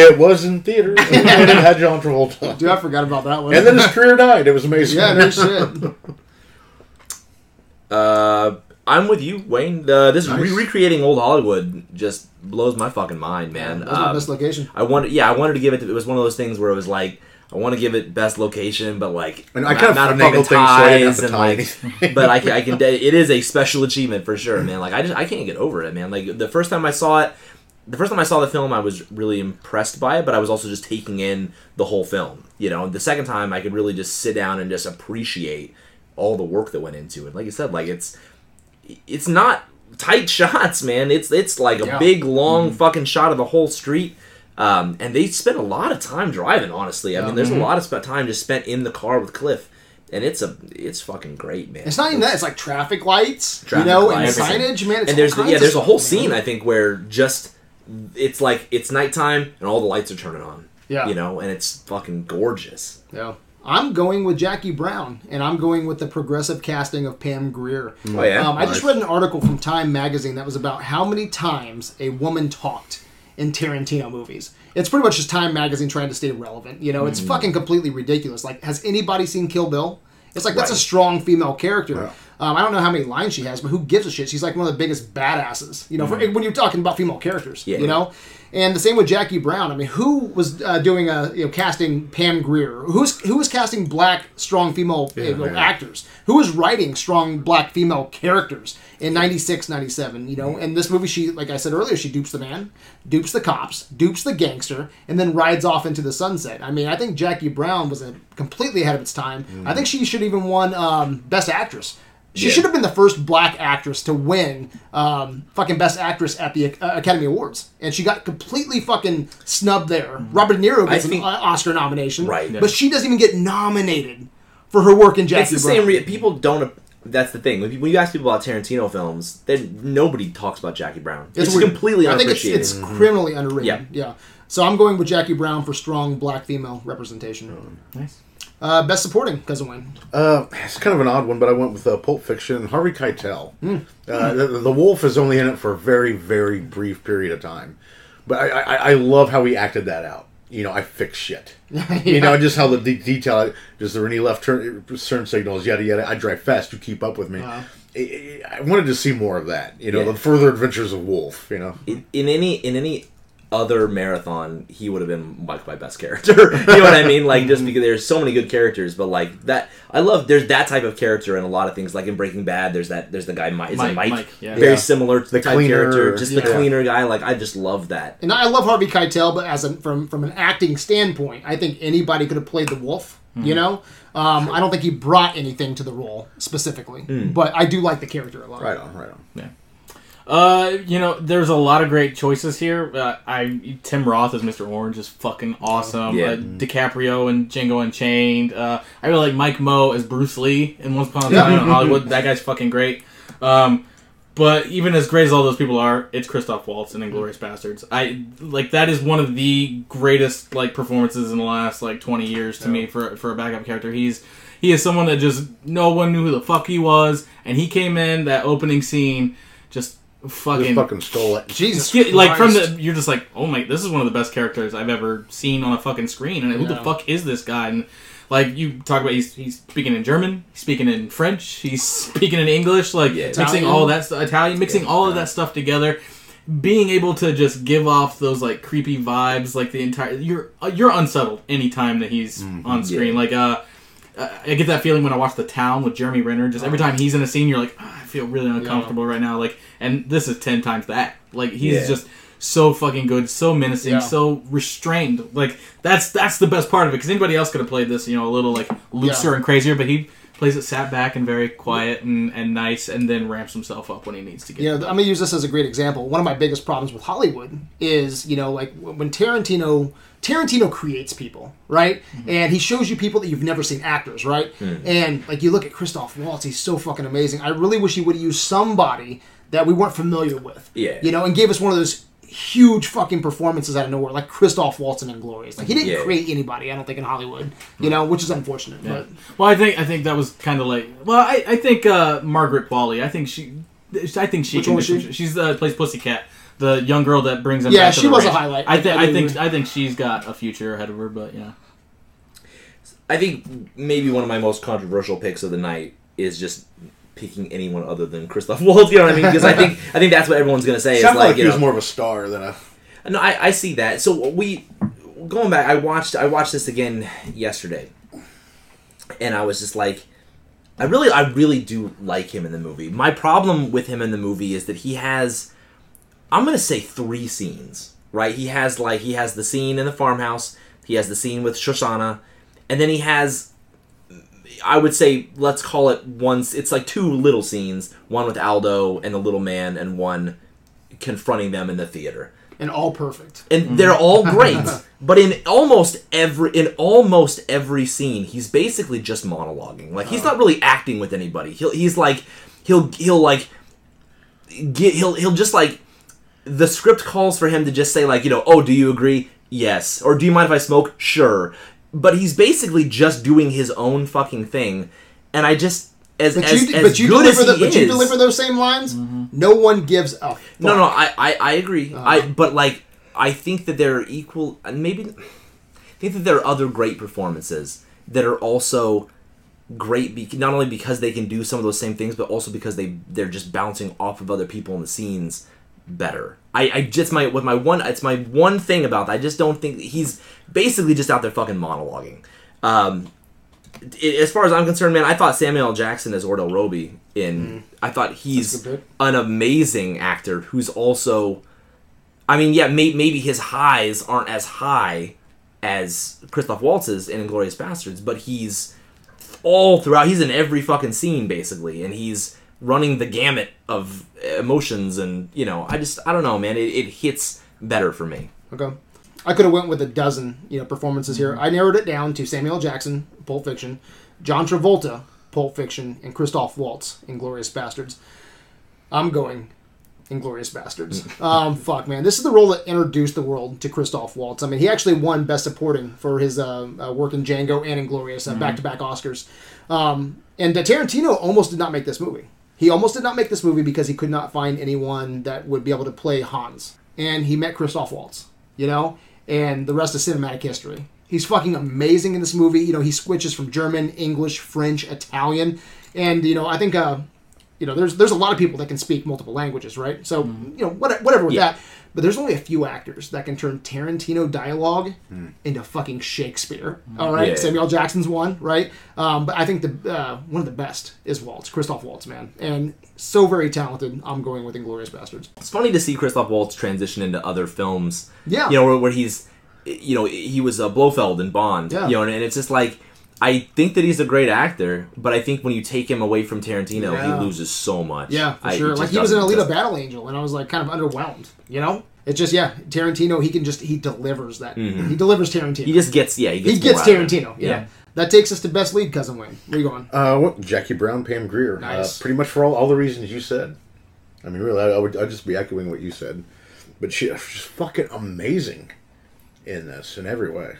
it was in theaters, and it had John Travolta. Dude, I forgot about that one. And then his career died. It was amazing. yeah, no shit. Uh, I'm with you, Wayne. This Nice. re- recreating old Hollywood just blows my fucking mind, man. That's Um, best location. I wanted, yeah, I wanted to give it. To, it was one of those things where it was like, I want to give it best location, but like, And I kind of not finagled things so didn't have to and like, but I, can- I can. It is a special achievement for sure, man. Like I just I can't get over it, man. Like the first time I saw it, the first time I saw the film, I was really impressed by it, but I was also just taking in the whole film. You know, the second time I could really just sit down and just appreciate all the work that went into it. Like you said, like it's it's not tight shots, man. It's it's like a Yeah. big long fucking shot of the whole street. Um, and they spent a lot of time driving. Honestly, I mean, there's a lot of time just spent in the car with Cliff, and it's a it's fucking great, man. It's not even that. It's like traffic lights, Traffic you know, lights, and everything. signage, man. It's and there's all the, kinds yeah, there's a whole man. scene I think where just it's like it's nighttime and all the lights are turning on. Yeah. you know, and it's fucking gorgeous. Yeah. I'm going with Jackie Brown, and I'm going with the progressive casting of Pam Grier. Oh yeah, Um, I just read an article from Time magazine that was about how many times a woman talked in Tarantino movies. It's pretty much just Time magazine trying to stay relevant. You know, Mm. it's fucking completely ridiculous. Like, has anybody seen Kill Bill? It's like that's a strong female character. Um, I don't know how many lines she has, but who gives a shit? She's like one of the biggest badasses. You know, for, when you're talking about female characters. Mm. Yeah. You know, and the same with Jackie Brown. I mean, who was uh, doing a you know casting Pam Grier? Who's who was casting black strong female you know, yeah. actors? Who was writing strong black female characters in 96, 97, You know, and this movie, she like I said earlier, she dupes the man, dupes the cops, dupes the gangster, and then rides off into the sunset. I mean, I think Jackie Brown was a, completely ahead of its time. I think she should even won um, Best Actress. She Yeah. should have been the first black actress to win um, fucking Best Actress at the uh, Academy Awards, and she got completely fucking snubbed there. Robert De Niro gets think- an Oscar nomination, Right. But she doesn't even get nominated for her work in Jackie it's the Brown. same. Re- people don't. That's the thing. When you- ask people about Tarantino films, then nobody talks about Jackie Brown. It's, weird. completely I think it's, it's criminally underrated. Yeah. Yeah. So I'm going with Jackie Brown for strong black female representation. nice. Uh, best supporting cousin Wayne. Uh, it's kind of an odd one, but I went with uh, Pulp Fiction and Harvey Keitel. Uh, the, the wolf is only in it for a very, very brief period of time, but I, I, I love how he acted that out. You know, I fix shit. You know, just how the de- detail. Just there any left turn, turn signals, yada yada. I drive fast. You keep up with me. Uh-huh. I I wanted to see more of that. You know, Yeah. the further adventures of Wolf. You know, in, in any in any other marathon, he would have been like my best character. you know what I mean? Like just because there's so many good characters, but like that, I love. There's that type of character in a lot of things. Like in Breaking Bad, there's that. There's the guy Mike. Mike, Mike? Mike, yeah. Very Yeah. similar to the The type cleaner, character, just the cleaner guy. Like I just love that. And I love Harvey Keitel, but as a, from from an acting standpoint, I think anybody could have played the wolf. Mm-hmm. You know, um, I don't think he brought anything to the role specifically, Mm. but I do like the character a lot. right on, right on. Uh, you know, there's a lot of great choices here. Uh, I Tim Roth as Mr. Orange is fucking awesome. Yeah. Uh, DiCaprio and Django Unchained. Uh, I really like Mike Moh as Bruce Lee in Once Upon a Time in Hollywood. That guy's fucking great. Um, but even as great as all those people are, it's Christoph Waltz in Inglourious Basterds. I like that is one of the greatest like performances in the last like 20 years to me for for a backup character. He's he is someone that just no one knew who the fuck he was, and he came in that opening scene just Just fucking fucking stole it. Jesus, Sk- like from the you're just like oh my this is one of the best characters i've ever seen on a fucking screen and who the fuck is this guy and like you talk about he's, he's speaking in german he's speaking in french he's speaking in english like Yeah. mixing Italian. all that stuff italian mixing Yeah, all of that stuff together being able to just give off those like creepy vibes like the entire you're uh, you're unsettled anytime that he's on screen Yeah. like uh uh, I get that feeling when I watch The Town with Jeremy Renner. Just every time he's in a scene, you're like, "Ah, I feel really uncomfortable right now. Like, and this is ten times that. Like, he's Yeah. just so fucking good, so menacing, Yeah. so restrained. Like, that's that's the best part of it. Because anybody else could have played this, you know, a little like looser Yeah. and crazier, but he plays it sat back and very quiet and, and nice, and then ramps himself up when he needs to get. know, I'm gonna use this as a great example. One of my biggest problems with Hollywood is, you know, like when Tarantino Tarantino creates people, right? And he shows you people that you've never seen actors, right? And like you look at Christoph Waltz, he's so fucking amazing. I really wish he would have used somebody that we weren't familiar with, Yeah. you know, and gave us one of those huge fucking performances out of nowhere, like Christoph Waltz in Inglourious. Like he didn't Yeah. create anybody, I don't think, in Hollywood, you know, which is unfortunate. But Well, I think I think that was kind of like. Well, I, I think uh, Margaret Qualley. I think she. I think she. Which can one was she? She's uh, plays Pussycat, the young girl that brings him. Yeah, back to she the was a highlight. I think. I I think. I think she's got a future ahead of her. But yeah. I think maybe one of my most controversial picks of the night is just picking anyone other than Christoph Waltz. You know what I mean? Because I think I think that's what everyone's gonna say. Is Sounds like, like, you he was more of a star than a. No, I, I see that. So we going back. I watched I watched this again yesterday, and I was just like, I really I really do like him in the movie. My problem with him in the movie is that he has, I'm gonna say three scenes. Right? He has like he has the scene in the farmhouse. He has the scene with Shosanna, and then he has. I would say let's call it once. It's like two little scenes. One with Aldo and the little man, and one confronting them in the theater and all perfect. and they're all great. but in almost every in almost every scene, he's basically just monologuing. Like he's oh. not really acting with anybody. He'll he's like he'll he'll like get he'll he'll just like the script calls for him to just say like you know oh do you agree yes or do you mind if I smoke sure. But he's basically just doing his own fucking thing, and I just as But as, you, as but you good as deliver he the, but you deliver those same lines. No one gives up no, no, I, I, I agree. Uh-huh. I, but like, I think that there are equal, and maybe, I think that there are other great performances that are also great. Be, not only because they can do some of those same things, but also because they they're just bouncing off of other people in the scenes better. I, I just my with my one, it's my one thing about that. I just don't think he's basically just out there fucking monologuing. Um, i- as far as I'm concerned, man, I thought Samuel L. Jackson as Ordell Robbie in. I thought he's That's a good pick. an amazing actor who's also. I mean, yeah, may, maybe his highs aren't as high as Christoph Waltz's in Inglourious Basterds, but he's all throughout. He's in every fucking scene basically, and he's running the gamut of emotions. And you know, I just I don't know, man. It, it hits better for me. Okay. I could have went with a dozen, you know, performances Mm-hmm. here. I narrowed it down to Samuel Jackson, Pulp Fiction, John Travolta, Pulp Fiction, and Christoph Waltz, Inglourious Basterds. I'm going Inglourious Basterds. um, fuck, man. This is the role that introduced the world to Christoph Waltz. I mean, he actually won Best Supporting for his uh, uh, work in Django and Inglourious, uh, back-to-back Oscars. Um, and Tarantino almost did not make this movie. He almost did not make this movie because he could not find anyone that would be able to play Hans. And he met Christoph Waltz, you know? And the rest is cinematic history. He's fucking amazing in this movie. You know, he switches from German, English, French, Italian. And, you know, I think uh, you know, there's there's a lot of people that can speak multiple languages, right? So you know, what, whatever with Yeah. that. But there's only a few actors that can turn Tarantino dialogue into fucking Shakespeare. All right, Yeah. Samuel Jackson's one, right? Um, but I think the uh, one of the best is Waltz, Christoph Waltz, man, and so very talented. I'm going with Inglourious Basterds. It's funny to see Christoph Waltz transition into other films. Yeah. You know, where, where he's, you know, he was uh, Blofeld in Bond. Yeah. You know, and, and it's just like, I think that he's a great actor, but I think when you take him away from Tarantino, Yeah. he loses so much. Yeah, for I- sure. Like he was in doesn't- Alita just- Battle Angel, and I was like kind of underwhelmed. You know, it's just yeah, Tarantino. He can just he delivers that. He delivers Tarantino. Mm-hmm. He just gets, yeah, he gets, he gets more out of it. Tarantino. Yeah. That takes us to best lead, cousin Wayne. Where you going? Uh, what, Jackie Brown, Pam Grier. Nice. Uh, pretty much for all, all the reasons you said. I mean, really, I, I would I'd just be echoing what you said. But she, she's fucking amazing in this in every way.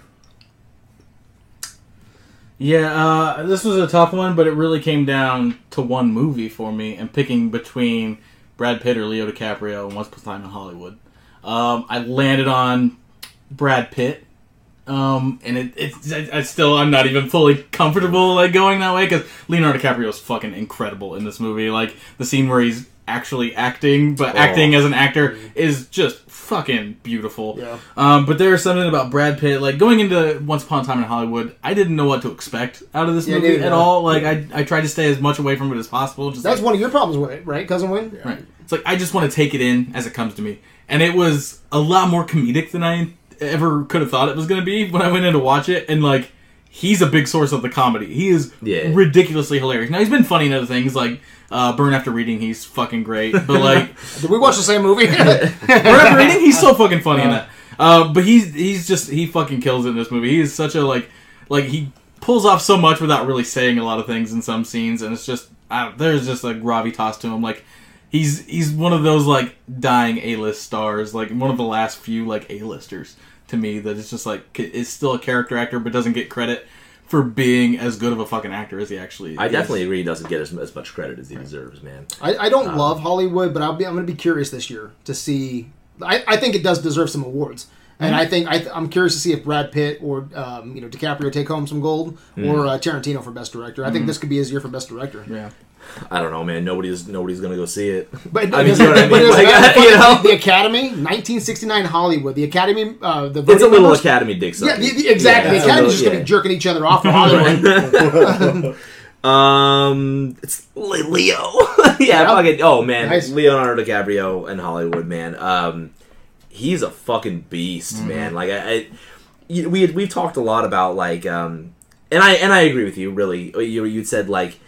Yeah, uh, this was a tough one, but it really came down to one movie for me and picking between Brad Pitt or Leo DiCaprio and Once Upon a Time in Hollywood. Um, I landed on Brad Pitt, um, and it, it's I, I still I'm not even fully comfortable like going that way because Leonardo DiCaprio is fucking incredible in this movie. Like the scene where he's actually acting, but Oh. acting as an actor is just fucking beautiful. Yeah. Um, but there's something about Brad Pitt, like going into Once Upon a Time in Hollywood, I didn't know what to expect out of this Yeah, movie neither at all. Like I, I tried to stay as much away from it as possible. Just That's like, one of your problems with it, right, cousin Wayne? right. It's like I just want to take it in as it comes to me, and it was a lot more comedic than I ever could have thought it was going to be when I went in to watch it. And like, he's a big source of the comedy. He is Yeah. ridiculously hilarious. Now he's been funny in other things like. Uh, Burn After Reading, he's fucking great. But like, Did we watch the same movie? Burn After Reading, he's so fucking funny in that. Uh, but he's he's just he fucking kills it in this movie. He is such a like like he pulls off so much without really saying a lot of things in some scenes, and it's just I there's just a gravitas to him. Like he's he's one of those like dying A list stars, like one of the last few like A listers to me that it's just like c- is still a character actor but doesn't get credit for being as good of a fucking actor as he actually. I is. definitely agree he doesn't get as, as much credit as he deserves, man. I, I don't love Hollywood, but I'll be I'm going to be curious this year to see. I, I think it does deserve some awards, and I think I, I'm curious to see if Brad Pitt or um, you know DiCaprio take home some gold or uh, Tarantino for best director. I think this could be his year for best director. Yeah. I don't know, man. Nobody's nobody's gonna go see it. But I mean, you know I mean? Like, you know? the Academy, 1969 Hollywood. The Academy, uh, the It's a little members- Academy dick Yeah, the, the, exactly. Yeah, the Academy's it's just going to little- be jerking each other off for Hollywood. Um, it's Leo. yeah, Yeah. fucking. Oh man, Nice. Leonardo DiCaprio in Hollywood, man. Um, he's a fucking beast, Mm-hmm. man. Like I, I we we've talked a lot about like, um, and I and I agree with you. Really, you you said like,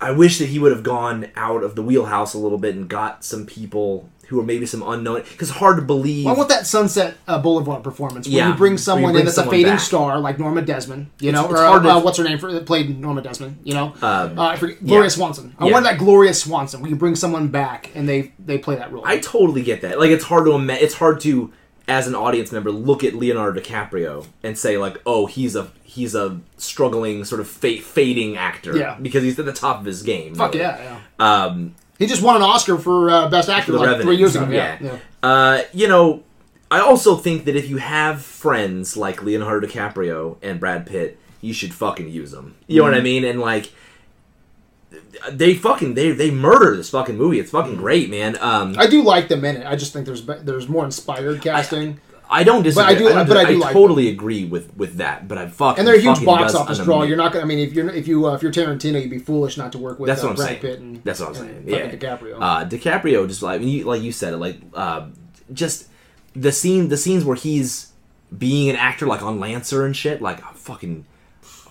I wish that he would have gone out of the wheelhouse a little bit and got some people who are maybe some unknown because hard to believe. I want that Sunset uh, Boulevard performance where Yeah, you bring where you someone bring in that's a fading back. star like Norma Desmond, you know, It's- it's or uh, what's her name for that played Norma Desmond, you know, Um, uh, I forget, Gloria yeah. Swanson. I Yeah. want that Gloria Swanson where you bring someone back and they they play that role. I totally get that. Like it's hard to ima- it's hard to as an audience member look at Leonardo DiCaprio and say like, "Oh, he's a he's a struggling sort of fa- fading actor." Yeah. because he's at the top of his game. Fuck really. yeah, yeah. Um, He just won an Oscar for uh, best actor The like Revenant. three years ago. Yeah. Yeah, yeah. uh, you know, I also think that if you have friends like Leonardo DiCaprio and Brad Pitt, you should fucking use them. You know what Mm-hmm. I mean? And like. They fucking they they murder this fucking movie. It's fucking great, man. Um, I do like them in it. I just think there's there's more inspired casting, I don't disagree. I do- don't but I do like totally agree with with that. But I fucking and they're a huge box office draw. You're not gonna. I mean, if you're if you uh, if you're Tarantino, you'd be foolish not to work with That's uh, what I'm Brad saying. Pitt and That's what I'm saying. Yeah, fucking DiCaprio. Uh, DiCaprio just like you, like you said, it like uh, just the scene, the scenes where he's being an actor, like on Lancer and shit. Like I fucking,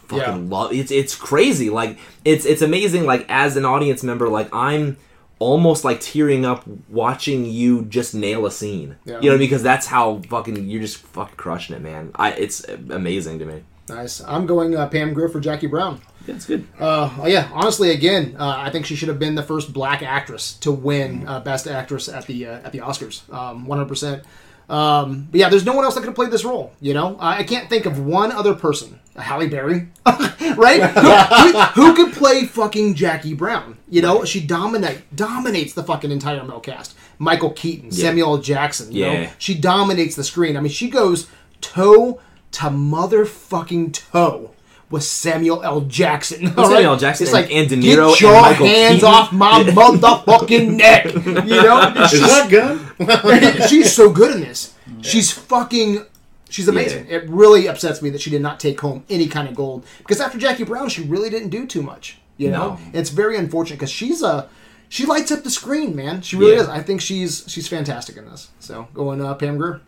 fucking Yeah. love. It's it's crazy. Like it's it's amazing. Like as an audience member, like I'm almost like tearing up watching you just nail a scene. Yeah. You know, because that's how fucking you're just fucking crushing it, man. I it's amazing to me. nice. I'm going uh, Pam Grier for Jackie Brown. Yeah, it's good. Uh, oh, yeah, honestly, again, uh, I think she should have been the first black actress to win uh, Best Actress at the uh, at the Oscars. Um, 100%. Um, but yeah, there's no one else that could have played this role. You know, I I can't think of one other person, Halle Berry, right? who, who, who could play fucking Jackie Brown? You know, she dominate dominates the fucking entire male cast. Michael Keaton, Samuel Jackson. You know, Yeah. she dominates the screen. I mean, she goes toe to motherfucking toe was Samuel L. Jackson. Well, all Samuel L. Jackson It's and- like, and De Niro get your and Michael hands Keaton." off my motherfucking neck. You know, Is she's, that gun? she's so good in this. She's fucking. She's amazing. It really upsets me that she did not take home any kind of gold because after Jackie Brown, she really didn't do too much. You know, No. it's very unfortunate because she's a. She lights up the screen, man. She really Yeah. is. I think she's she's fantastic in this. So going uh, Pam Grier.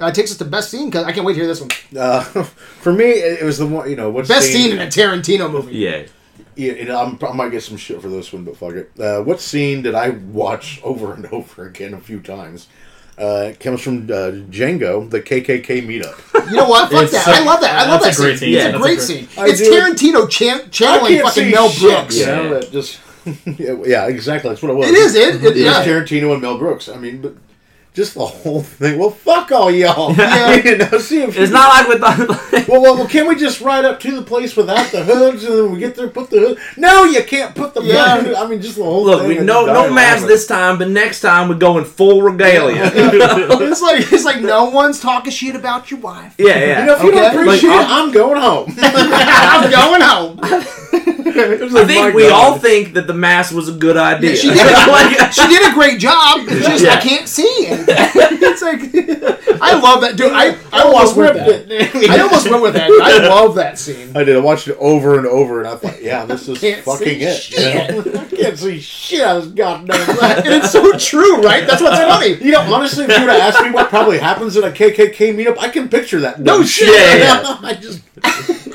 Uh, it takes us to best scene because I can't wait to hear this one. Uh, for me, it it was the one. You know, what Best scene in a Tarantino movie. Yeah. Yeah, you know, I'm, I might get some shit for this one, but fuck it. Uh, what scene did I watch over and over again a few times? Uh, it comes from uh, Django, the KKK meetup. You know what? Fuck It's that. so- I love that. I love that that's a great scene. scene. It's a great a great- scene. I It's do- Tarantino chan- channeling fucking see Mel shit, Brooks. You know, Yeah. that just yeah, yeah, exactly. That's what it was. It is, it- it- It's yeah. Tarantino and Mel Brooks. I mean, but just the whole thing. Well, fuck all y'all. Yeah. you know, see if It's not like with the. Well, well, well, can we just ride up to the place without the hoods, and then we get there, put the hood? No, you can't put the. Yeah. I mean, just the whole Look, thing. we no no mask this time, but next time we're going full regalia. it's like it's like no one's talking shit about your wife. yeah, yeah. You know, if you don't appreciate Like, it, I'm going home. I'm going home. I think we all think that the mask was a good idea. She did, a, she did a great job. It's just I can't see anything. It's like I love that dude. I, I almost went with that. it. I almost went with that. I love that scene. I did. I watched it over and over, and I thought, yeah, this is Can't fucking see it. shit. You know? I can't see shit out of this goddamn And it's so true, right? That's what's funny. You know, honestly, if you would have asked me what probably happens in a KKK meetup, I can picture that. No shit. Yeah, yeah. I just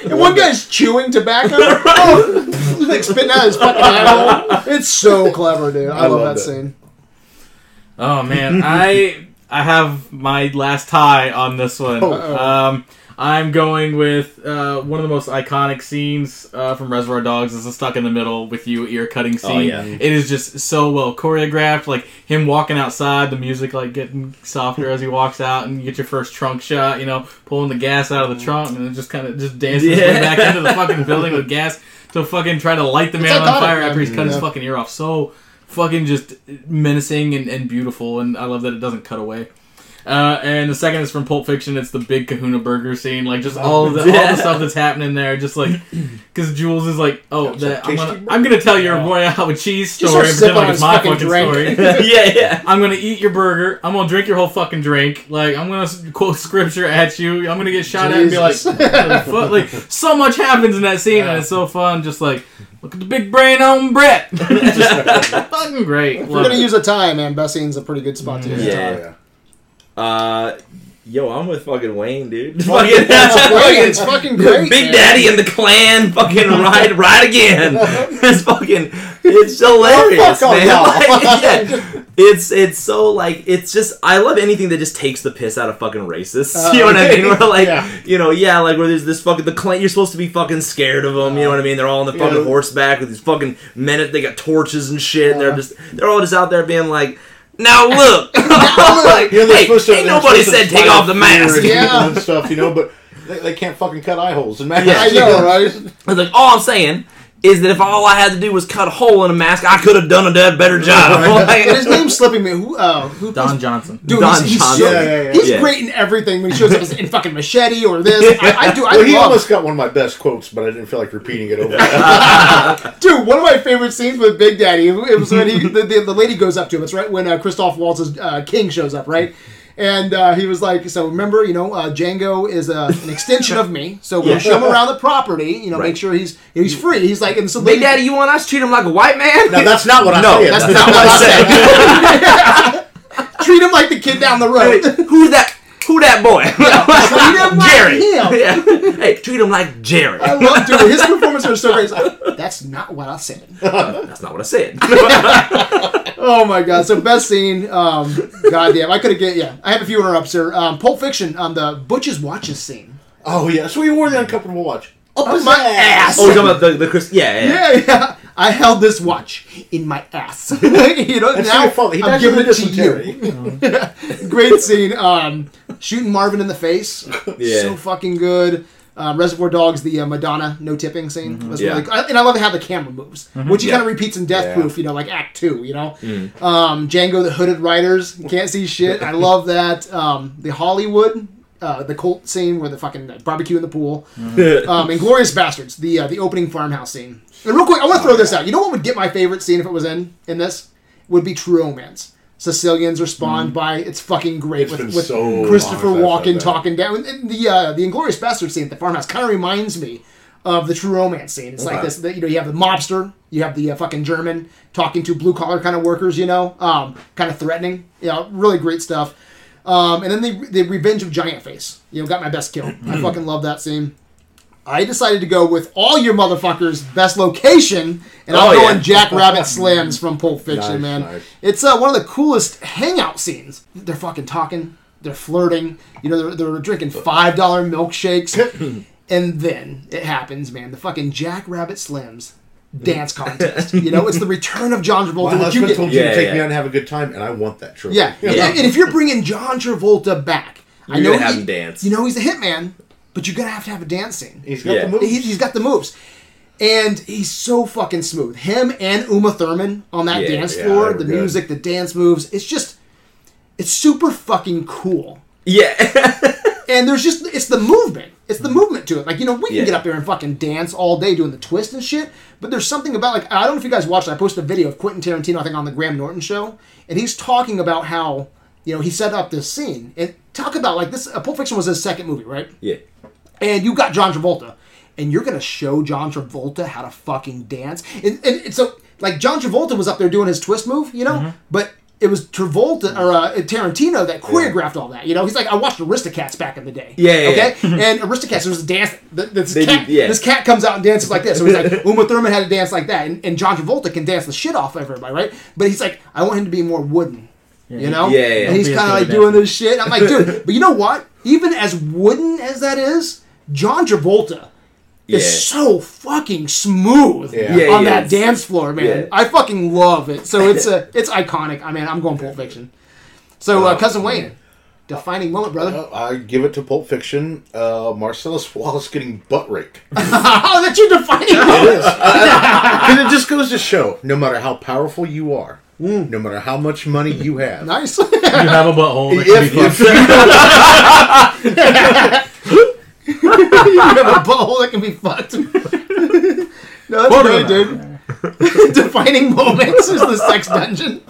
And one guy's chewing tobacco, oh, like spitting out his fucking eye. It's so clever, dude. I, I love that it. scene. Oh man, I I have my last tie on this one. Uh-oh. Um, I'm going with uh, one of the most iconic scenes uh, from Reservoir Dogs is the stuck in the middle with you ear cutting scene. Oh, yeah. It is just so well choreographed. Like him walking outside, the music like getting softer as he walks out, and you get your first trunk shot. You know, pulling the gas out of the trunk, and then just kind of just dancing his way back into the fucking building with gas to fucking try to light the It's man on iconic, fire after he's cut his fucking ear off. So fucking just menacing and, and beautiful, and I love that it doesn't cut away. Uh, and the second is from Pulp Fiction. It's the big Kahuna Burger scene, like just all of the all the stuff that's happening there. Just like because Jules is like, oh, That's that, a I'm gonna. I'm gonna tell your boy out with cheese story, start but then sipping like it's my fucking fucking story. yeah, yeah. I'm gonna eat your burger. I'm gonna drink your whole fucking drink. Like I'm gonna quote scripture at you. I'm gonna get shot at and be like, "What like so much happens in that scene, and it's so fun. Just like look at the big brain on Brett. fucking great. If we're gonna it. use a tie, man, best scene's a pretty good spot to use a tie. yeah. Uh, yo, I'm with fucking Wayne, dude. It's fucking. It's fucking great. Big man. Daddy and the Klan, fucking ride, ride again. It's fucking, it's hilarious, all man. Like, yeah. It's it's so like it's just I love anything that just takes the piss out of fucking racists. Uh, you know what I mean? Where like yeah. you know yeah like where there's this fucking the Klan. You're supposed to be fucking scared of them. you know what I mean? They're all on the fucking Yeah. horseback with these fucking men. They got torches and shit. and they're Uh. just they're all just out there being like. Now look, like, You know, they're hey, supposed to, ain't nobody supposed to said take off the fear mask. Yeah. and stuff, you know, but they, they can't fucking cut eye holes in masks. Yeah. I know, right? I was like, all I'm saying is that if all I had to do was cut a hole in a mask, I could have done a dead better job. Like- And his name's slipping me. Who? Uh, who? Don Johnson. Dude, Don he's, he's, Johnson. so- Yeah, yeah, yeah. he's Yeah. great in everything when he shows up as in fucking machete or this. I, I do. I Well, he love. almost got one of my best quotes, but I didn't feel like repeating it over. Dude, one of my favorite scenes with Big Daddy, it was when he, the, the, the lady goes up to him. It's right when uh, Christoph Waltz's uh, King shows up, right? And uh, he was like, so remember, you know, uh, Django is uh, an extension of me. So we'll Yeah. show him around the property, you know, Right. make sure he's he's free. He's like, and so Big Daddy, you want us to treat him like a white man? now, that's not what I No, said. that's That's not what I said. Treat him like the kid down the Hey, road. who's that? Who that boy? treat him like Jerry. him. Yeah. Hey, treat him like Jerry. I love dude. His performance was so great. He's like, That's not what I said. That's not what I said. Oh my god! So best scene. Um, goddamn, I could have get yeah. I have a few interrupts here. Um, Pulp Fiction on the Butch's watches scene. Oh, yeah. So he wore the uncomfortable watch. Up Up his my ass. ass. oh, you're talking about the, the Chris. Yeah, yeah. Yeah, yeah. I held this watch in my ass. you know, That's now your fault. He I'm giving it to dysentery. you. Great scene. Um, shooting Marvin in the face. Yeah. So fucking good. Uh, Reservoir Dogs, the uh, Madonna no tipping scene was Yeah. really, I- and I love how the camera moves, which he Yeah. kind of repeats in Death Yeah. Proof, you know, like Act Two, you know. Um, Django the Hooded Riders, can't see shit. I love that. Um, the Hollywood uh, the cult scene where the fucking barbecue in the pool, um, and Glorious Bastards, the uh, the opening farmhouse scene. And real quick, I want to throw this out. You know what would get my favorite scene if it was in in this? Would be True Romance. Sicilians are spawned by. It's fucking great It's with, with so Christopher Walken talking down. And the uh, the Inglourious Basterd scene at the farmhouse kind of reminds me of the True Romance scene. It's like this, this. You know, you have the mobster, you have the uh, fucking German talking to blue collar kind of workers. You know, um, kind of threatening. You know, really great stuff. Um, and then the the Revenge of Giant Face. You know, got my best kill. I fucking love that scene. I decided to go with all your motherfuckers' best location, and I'm Oh, going yeah. Jack Rabbit Slams from Pulp Fiction, Nice, man. nice. It's uh, one of the coolest hangout scenes. They're fucking talking, they're flirting, you know, they're, they're drinking five dollar milkshakes, and then it happens, man. The fucking Jack Rabbit Slim's dance contest. you know, it's the return of John Travolta. My which you husband get- told you Yeah, to take me out and have a good time, and I want that trophy. yeah, and, and if you're bringing John Travolta back, I You're know gonna have he- him dance. You know he's a hitman, but you're gonna have to have a dance scene. he's got Yeah. the moves. He, he's got the moves. And he's so fucking smooth. Him and Uma Thurman on that Yeah, dance yeah, floor, the were good. music, the dance moves. It's just, it's super fucking cool. Yeah. And there's just, it's the movement. It's the movement to it. Like, you know, we can Yeah. get up there and fucking dance all day doing the twist and shit. But there's something about, like, I don't know if you guys watched. I posted a video of Quentin Tarantino, I think, on the Graham Norton show. And he's talking about how, you know, he set up this scene. And talk about, like, this, uh, Pulp Fiction was his second movie, right? yeah. and you got John Travolta, and you're gonna show John Travolta how to fucking dance, and, and, and so like John Travolta was up there doing his twist move, you know, Mm-hmm. but it was Travolta or uh, Tarantino that choreographed all that. You know, he's like, I watched Aristocats back in the day. Yeah, yeah, okay, and Aristocats there was a dance. th- This They cat, do- yeah. this cat comes out and dances like this. So he's like, Uma Thurman had a dance like that, and, and John Travolta can dance the shit off of everybody, right? But he's like, I want him to be more wooden. You know, Yeah, yeah, yeah. and he's kind of like doing this shit. I'm like, dude, but you know what? Even as wooden as that is, John Travolta Yeah. is so fucking smooth Yeah. Yeah, on he that is. dance floor, man. Yeah. I fucking love it. So it's a, it's iconic. I mean, I'm going Pulp Fiction. So, uh, cousin Wayne, defining moment, brother. Uh, I give it to Pulp Fiction. Uh, Marcellus Wallace getting butt raped. oh, that's your defining moment. Because it just goes to show, no matter how powerful you are, no matter how much money you have, Nice. You have a butthole. That if, if fucked. you have a butthole that can be fucked. no, that's great, dude. defining moments is the sex dungeon.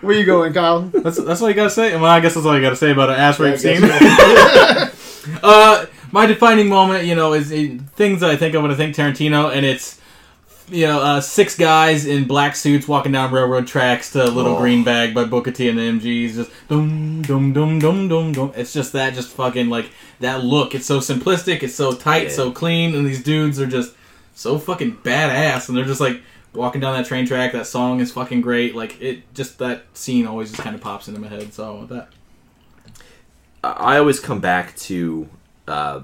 Where you going, Kyle? That's, that's all you gotta say. Well, I guess that's all you gotta say about an ass rape I scene. uh, my defining moment, you know, is uh, things that I think of when I think Tarantino, and it's you know uh, six guys in black suits walking down railroad tracks to "Little Oh. Green Bag" by Booker T and the MGs. Just dum dum dum dum dum dum. It's just that, just fucking like that look. It's so simplistic. It's so tight, Yeah. so clean, and these dudes are just so fucking badass, and they're just like. Walking down that train track, that song is fucking great. Like it, just that scene always just kind of pops into my head. So that I always come back to uh,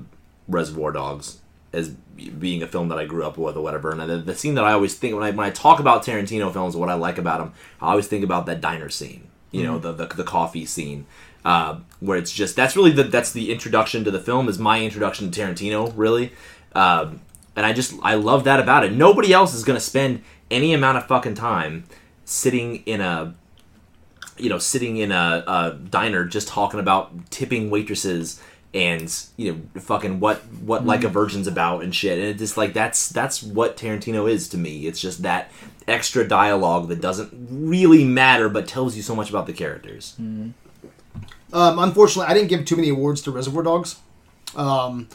Reservoir Dogs as being a film that I grew up with or whatever. And the, the scene that I always think when I when I talk about Tarantino films, what I like about them, I always think about that diner scene. You know, the, the the coffee scene. Uh, where it's just that's really the that's the introduction to the film is my introduction to Tarantino really, um, and I just I love that about it. Nobody else is gonna spend any amount of fucking time sitting in a you know, sitting in a, a diner just talking about tipping waitresses and you know, fucking what what like a virgin's about and shit. And it's just like that's that's what Tarantino is to me. It's just that extra dialogue that doesn't really matter but tells you so much about the characters. Um, unfortunately, I didn't give too many awards to Reservoir Dogs. Um,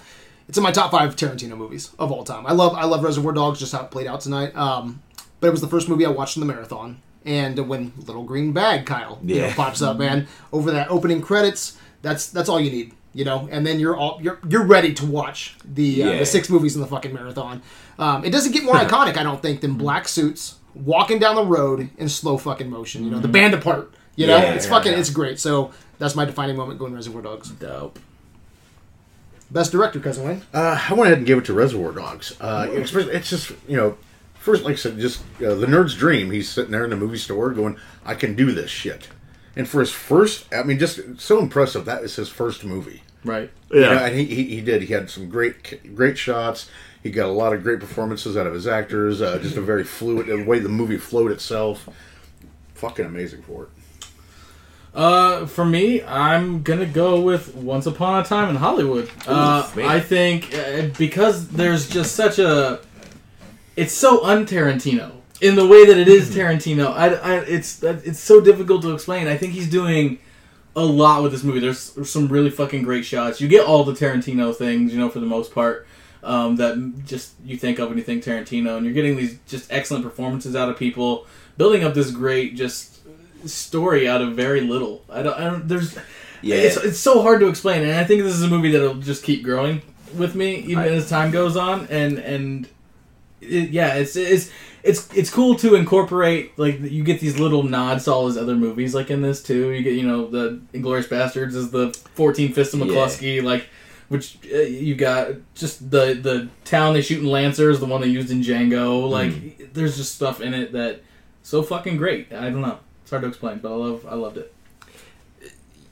it's in my top five Tarantino movies of all time. I love I love Reservoir Dogs, just how it played out tonight. Um, but it was the first movie I watched in the marathon. And when Little Green Bag Kyle you know, pops up, man, over that opening credits, that's that's all you need, you know. And then you're all you're you're ready to watch the uh, Yeah. the six movies in the fucking marathon. Um, it doesn't get more iconic, I don't think, than black suits walking down the road in slow fucking motion. You know, the band apart. You know, Yeah, it's yeah, fucking yeah. it's great. So that's my defining moment going Reservoir Dogs. Dope. Best director, cousin Wayne. Uh, I went ahead and gave it to Reservoir Dogs. Uh, it's just you know, first like I said, just uh, the nerd's dream. He's sitting there in the movie store going, "I can do this shit." And for his first, I mean, just so impressive. That is his first movie. right. You know, and he, he, he did. He had some great great shots. He got a lot of great performances out of his actors. Uh, just a very fluid the way the movie flowed itself. Fucking amazing for it. Uh, for me, I'm gonna go with Once Upon a Time in Hollywood. Uh, man. I think uh, because there's just such a, it's so un-Tarantino in the way that it is Tarantino. I, I, it's it's so difficult to explain. I think he's doing a lot with this movie. There's, there's some really fucking great shots. You get all the Tarantino things, you know, for the most part. Um, that just you think of when you think Tarantino, and you're getting these just excellent performances out of people, building up this great just story out of very little. I don't. I don't there's. Yeah. It's, it's so hard to explain, and I think this is a movie that'll just keep growing with me even I- as time goes on, and and it, yeah, it's it's it's it's cool to incorporate like you get these little nods to all his other movies like in this too. You get you know the Inglourious Basterds is the 14 Fist of Yeah. McCluskey like. Which uh, you got just the the town they shoot in Lancers, the one they used in Django. Like, Mm. there's just stuff in it that so fucking great. I don't know. It's hard to explain, but I love I loved it.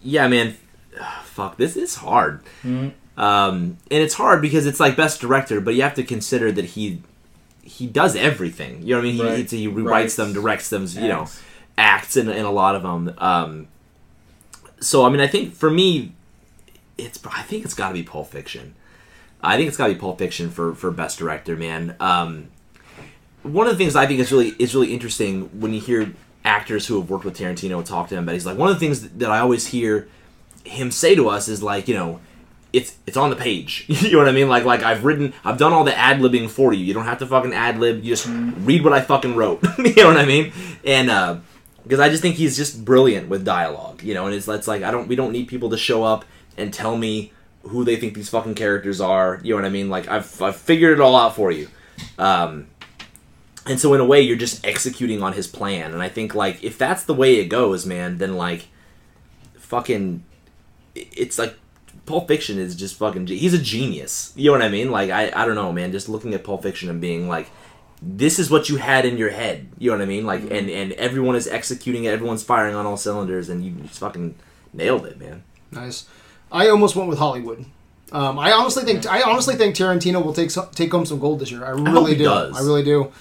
yeah, man. Fuck, this is hard. Mhm. Um, and it's hard because it's like best director, but you have to consider that he he does everything. You know what I mean? He, Right. it's- he rewrites Writes, them, directs them. You know, Acts. acts in, in a lot of them. Um, so I mean, I think for me, it's I think it's got to be Pulp Fiction. I think it's got to be Pulp Fiction for for best director, man. Um, one of the things I think is really is really interesting when you hear actors who have worked with Tarantino talk to him but He's like one of the things that I always hear him say to us is like, you know, it's it's on the page. you know what I mean? Like like I've written, I've done all the ad libbing for you. You don't have to fucking ad lib. You just read what I fucking wrote. you know what I mean? And uh, because I just think he's just brilliant with dialogue. You know, and it's it's like I don't we don't need people to show up and tell me who they think these fucking characters are. You know what I mean? Like I've I've figured it all out for you. Um, and so in a way you're just executing on his plan and i think like if that's the way it goes man then like fucking it's like pulp fiction is just fucking he's a genius you know what i mean like i i don't know man just looking at pulp fiction and being like this is what you had in your head you know what i mean like and and everyone is executing it everyone's firing on all cylinders and you just fucking nailed it man Nice. I almost went with Hollywood. Um, I honestly think I honestly think Tarantino will take take home some gold this year. I really he do. does. I really do.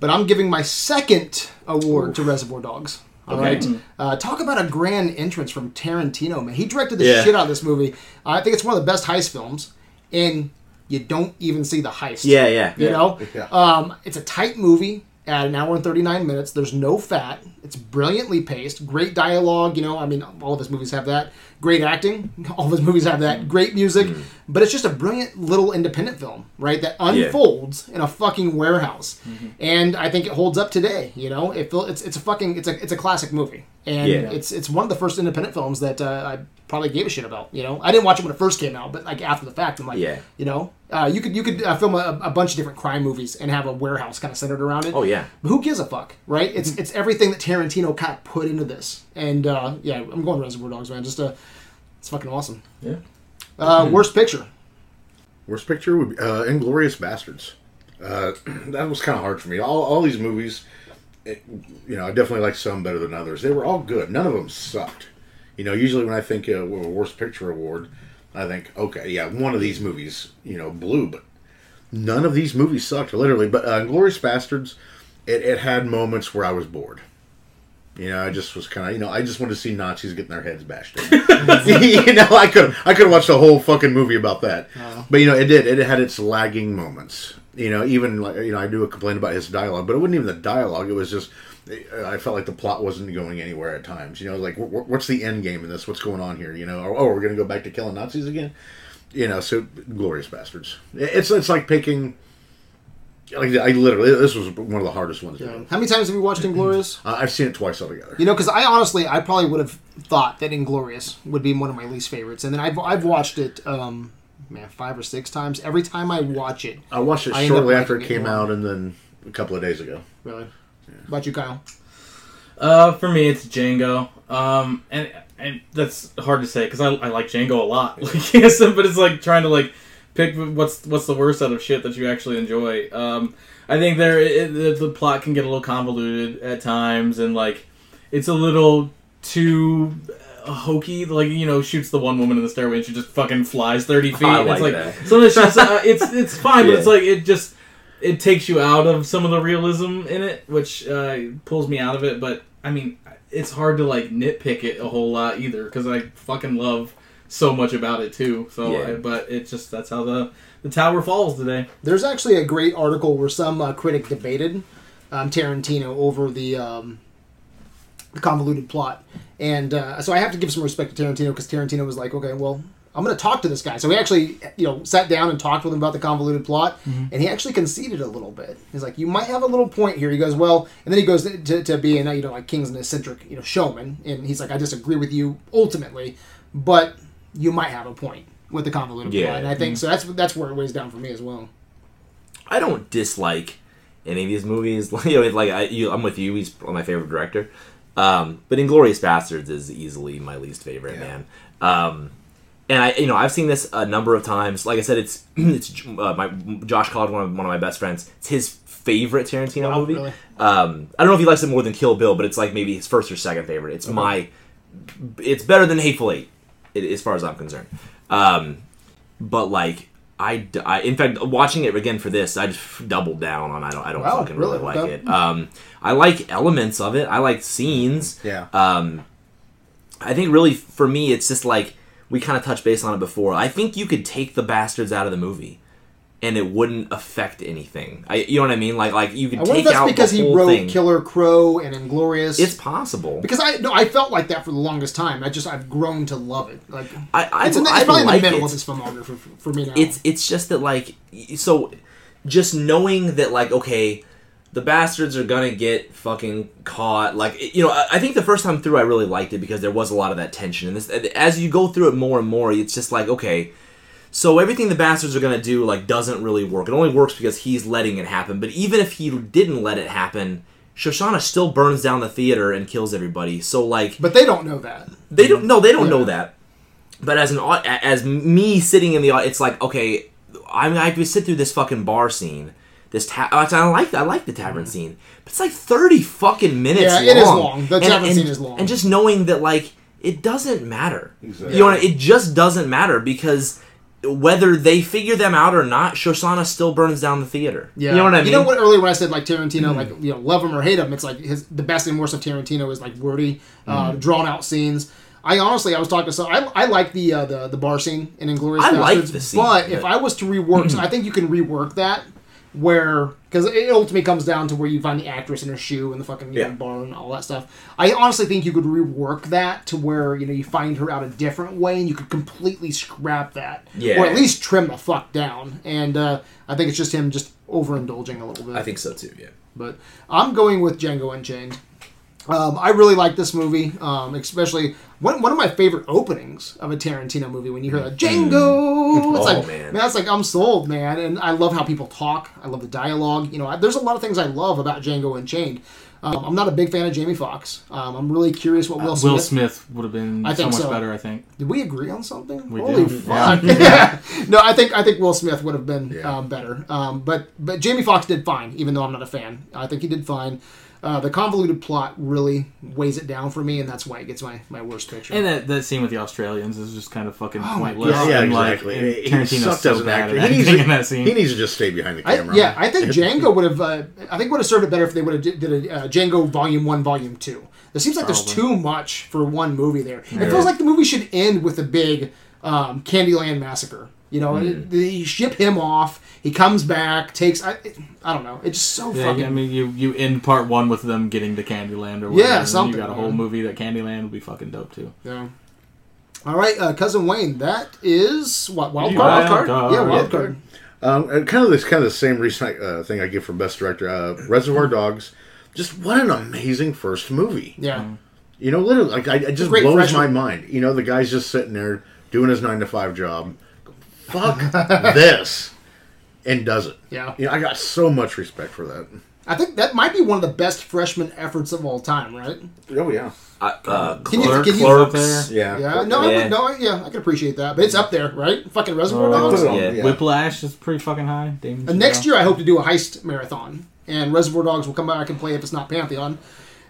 But I'm giving my second award to Reservoir Dogs. All Okay. right. Uh, talk about a grand entrance from Tarantino, man. He directed the Yeah. shit out of this movie. I think it's one of the best heist films, and you don't even see the heist. yeah yeah You know, Yeah. um, it's a tight movie at an hour and thirty nine minutes. There's no fat. It's brilliantly paced. Great dialogue. You know, I mean, all of his movies have that. Great acting. All of his movies have that. Great music. But it's just a brilliant little independent film, right? That unfolds in a fucking warehouse, and I think it holds up today. You know, it feel, it's it's a fucking it's a it's a classic movie, and Yeah. it's it's one of the first independent films that uh, I probably gave a shit about. You know, I didn't watch it when it first came out, but like after the fact, I'm like, Yeah. you know, uh, you could you could uh, film a, a bunch of different crime movies and have a warehouse kind of centered around it. oh yeah But who gives a fuck, right? It's it's everything that Tarantino kind of put into this, and uh, yeah, I'm going to Reservoir Dogs, man. Just uh, it's fucking awesome. Yeah. Uh, worst picture. Worst picture would be uh, Inglourious Basterds. Uh, that was kind of hard for me. All, all these movies, it, you know, I definitely like some better than others. They were all good. None of them sucked. You know, usually when I think uh, well, a worst picture award, I think, okay, yeah, one of these movies, you know, blew, but none of these movies sucked, literally. But uh, Inglourious Basterds, it, it had moments where I was bored. You know, I just was kind of, you know, I just wanted to see Nazis getting their heads bashed in. you know, I could, I could watch the whole fucking movie about that. But you know, it did. It had its lagging moments. You know, even like, you know, I do a complain about his dialogue, but it wasn't even the dialogue. It was just, I felt like the plot wasn't going anywhere at times. You know, like wh- wh- what's the end game in this? What's going on here? You know, oh, we're gonna go back to killing Nazis again. You know, so glorious bastards. It's it's like picking. Like I literally, this was one of the hardest ones. do. How many times have you watched Inglourious? Uh, I've seen it twice altogether. You know, because I honestly, I probably would have thought that Inglourious would be one of my least favorites, and then I've I've watched it, um, man, five or six times. Every time I watch it, I watched it I shortly after it liking it came out, and then a couple of days ago. really. What about you, Kyle? Uh, for me, it's Django. Um, and and that's hard to say because I, I like Django a lot. Like, yes, but it's like trying to like pick what's what's the worst out of shit that you actually enjoy. Um, I think there it, the, the plot can get a little convoluted at times, and like it's a little too uh, hokey. Like you know, shoots the one woman in the stairway and she just fucking flies thirty feet. I and it's like like that. some of the uh, it's it's fine, but it's like it just it takes you out of some of the realism in it, which uh, pulls me out of it. But I mean, it's hard to like nitpick it a whole lot either because I fucking love so much about it too. So, Yeah. I, but it's just that's how the the tower falls today. There's actually a great article where some uh, critic debated um, Tarantino over the, um, the convoluted plot, and uh, so I have to give some respect to Tarantino because Tarantino was like, okay, well, I'm going to talk to this guy. So he actually, you know, sat down and talked with him about the convoluted plot, and he actually conceded a little bit. He's like, you might have a little point here. He goes, well, and then he goes to, to, to being, you know, like King's an eccentric, you know, showman, and he's like, I disagree with you ultimately, but you might have a point with the convoluted Yeah. plot, and I think so. That's that's where it weighs down for me as well. I don't dislike any of these movies. you know, like I, you, I'm with you. He's my favorite director. Um, but Inglourious Basterds is easily my least favorite, man. Um, and I, you know, I've seen this a number of times. Like I said, it's it's uh, my Josh Collard, one of, one of my best friends. It's his favorite Tarantino Wow, movie. really? Um, I don't know if he likes it more than Kill Bill, but it's like maybe his first or second favorite. It's my, it's better than Hateful Eight, as far as I'm concerned. Um, but like I, I, in fact watching it again for this i just doubled down on i don't i don't Wow, fucking really, really? like Okay. it um i like elements of it i like scenes Yeah. um i think really for me it's just like we kind of touched base on it before i think you could take the bastards out of the movie and it wouldn't affect anything i you know what i mean like like you could I take if that's out because the he wrote thing Killer Crow and Inglourious. it's possible because I no, I felt like that for the longest time. I just I've grown to love it. Like i i, it's, in it's probably in the middle it. of his filmography for, for me now. it's it's just that like so just knowing that like okay the bastards are gonna get fucking caught like you know I, I think the first time through i really liked it because there was a lot of that tension and this as you go through it more and more it's just like okay so everything the bastards are gonna do like doesn't really work it only works because he's letting it happen but even if he didn't let it happen shosanna still burns down the theater and kills everybody so like but they don't know that. they don't. No, they don't Yeah. know that. But as an as me sitting in the it's like okay, I mean, I could sit through this fucking bar scene. This ta- I like I like the tavern scene, but it's like thirty fucking minutes. Yeah, long. it is long. The And- tavern and- scene is long. and just knowing that like it doesn't matter. Exactly. You know, it just doesn't matter because whether they figure them out or not, Shosanna still burns down the theater. Yeah, you know what I mean? You know what? Earlier when I said like Tarantino, like you know, love him or hate him, it's like his the best and worst of Tarantino is like wordy, uh, Mm-hmm. drawn out scenes. I honestly, I was talking to some. I, I like the uh, the the bar scene in Inglourious I like the scene, but if I was to rework, so I think you can rework that where because it ultimately comes down to where you find the actress in her shoe and the fucking Yeah. know, bar and all that stuff. I honestly think you could rework that to where you know you find her out a different way and you could completely scrap that, Yeah. or at least trim the fuck down. And uh, I think it's just him just overindulging a little bit. I think so too. Yeah. But I'm going with Django Unchained. Um, I really like this movie, um, especially one, one of my favorite openings of a Tarantino movie. When you hear that Django, it's Oh, like man. like I'm sold, man. And I love how people talk. I love the dialogue. You know, I, there's a lot of things I love about Django Unchained. Um, I'm not a big fan of Jamie Foxx. Um, I'm really curious what Will Smith. Will Smith would have been I so much so. better. I think. Did we agree on something? We Holy did. fuck! Yeah. no, I think I think Will Smith would have been Yeah. um, better. Um, but but Jamie Foxx did fine, even though I'm not a fan. I think he did fine. Uh, the convoluted plot really weighs it down for me, and that's why it gets my, my worst picture. And that, that scene with the Australians is just kind of fucking Oh pointless. God. Yeah, and, like, exactly. and he Tarantino's sucked so as an bad actor. at He needs, acting in to, that scene. he needs to just stay behind the I, camera. yeah, I think Django would have. Uh, I think would have served it better if they would have did, did a uh, Django Volume One, Volume Two. It seems like there's too much for one movie there. It feels like the movie should end with a big um, Candyland massacre. You know, Hmm. it- they ship him off. He comes back, takes. I, I don't know. It's just so Yeah, fucking. I mean, you you end part one with them getting to Candyland or whatever. Yeah, and something, You got a whole man. movie that Candyland would be fucking dope too. Yeah. All right, uh, cousin Wayne. That is what wild Wild card. card. Yeah, wild Yeah. card. Um, and kind of this kind of the same recent uh, thing I give for best director. Uh, Reservoir Dogs. Just what an amazing first movie. Yeah. You know, literally, like I, it just blows freshman. my mind. You know, the guy's just sitting there doing his nine to five job. Fuck this, and does it. Yeah. You know, I got so much respect for that. I think that might be one of the best freshman efforts of all time, right? Oh yeah, Uh, uh, Can you- Clerks, can you- Clerks. yeah, Yeah. No, Yeah. would, no, yeah, I can appreciate that, but it's up there, right? Fucking Reservoir Uh, Dogs. Put Yeah. yeah. Whiplash is pretty fucking high. Damon Uh, next year, I hope to do a heist marathon, and Reservoir Dogs will come back and play if it's not Pantheon,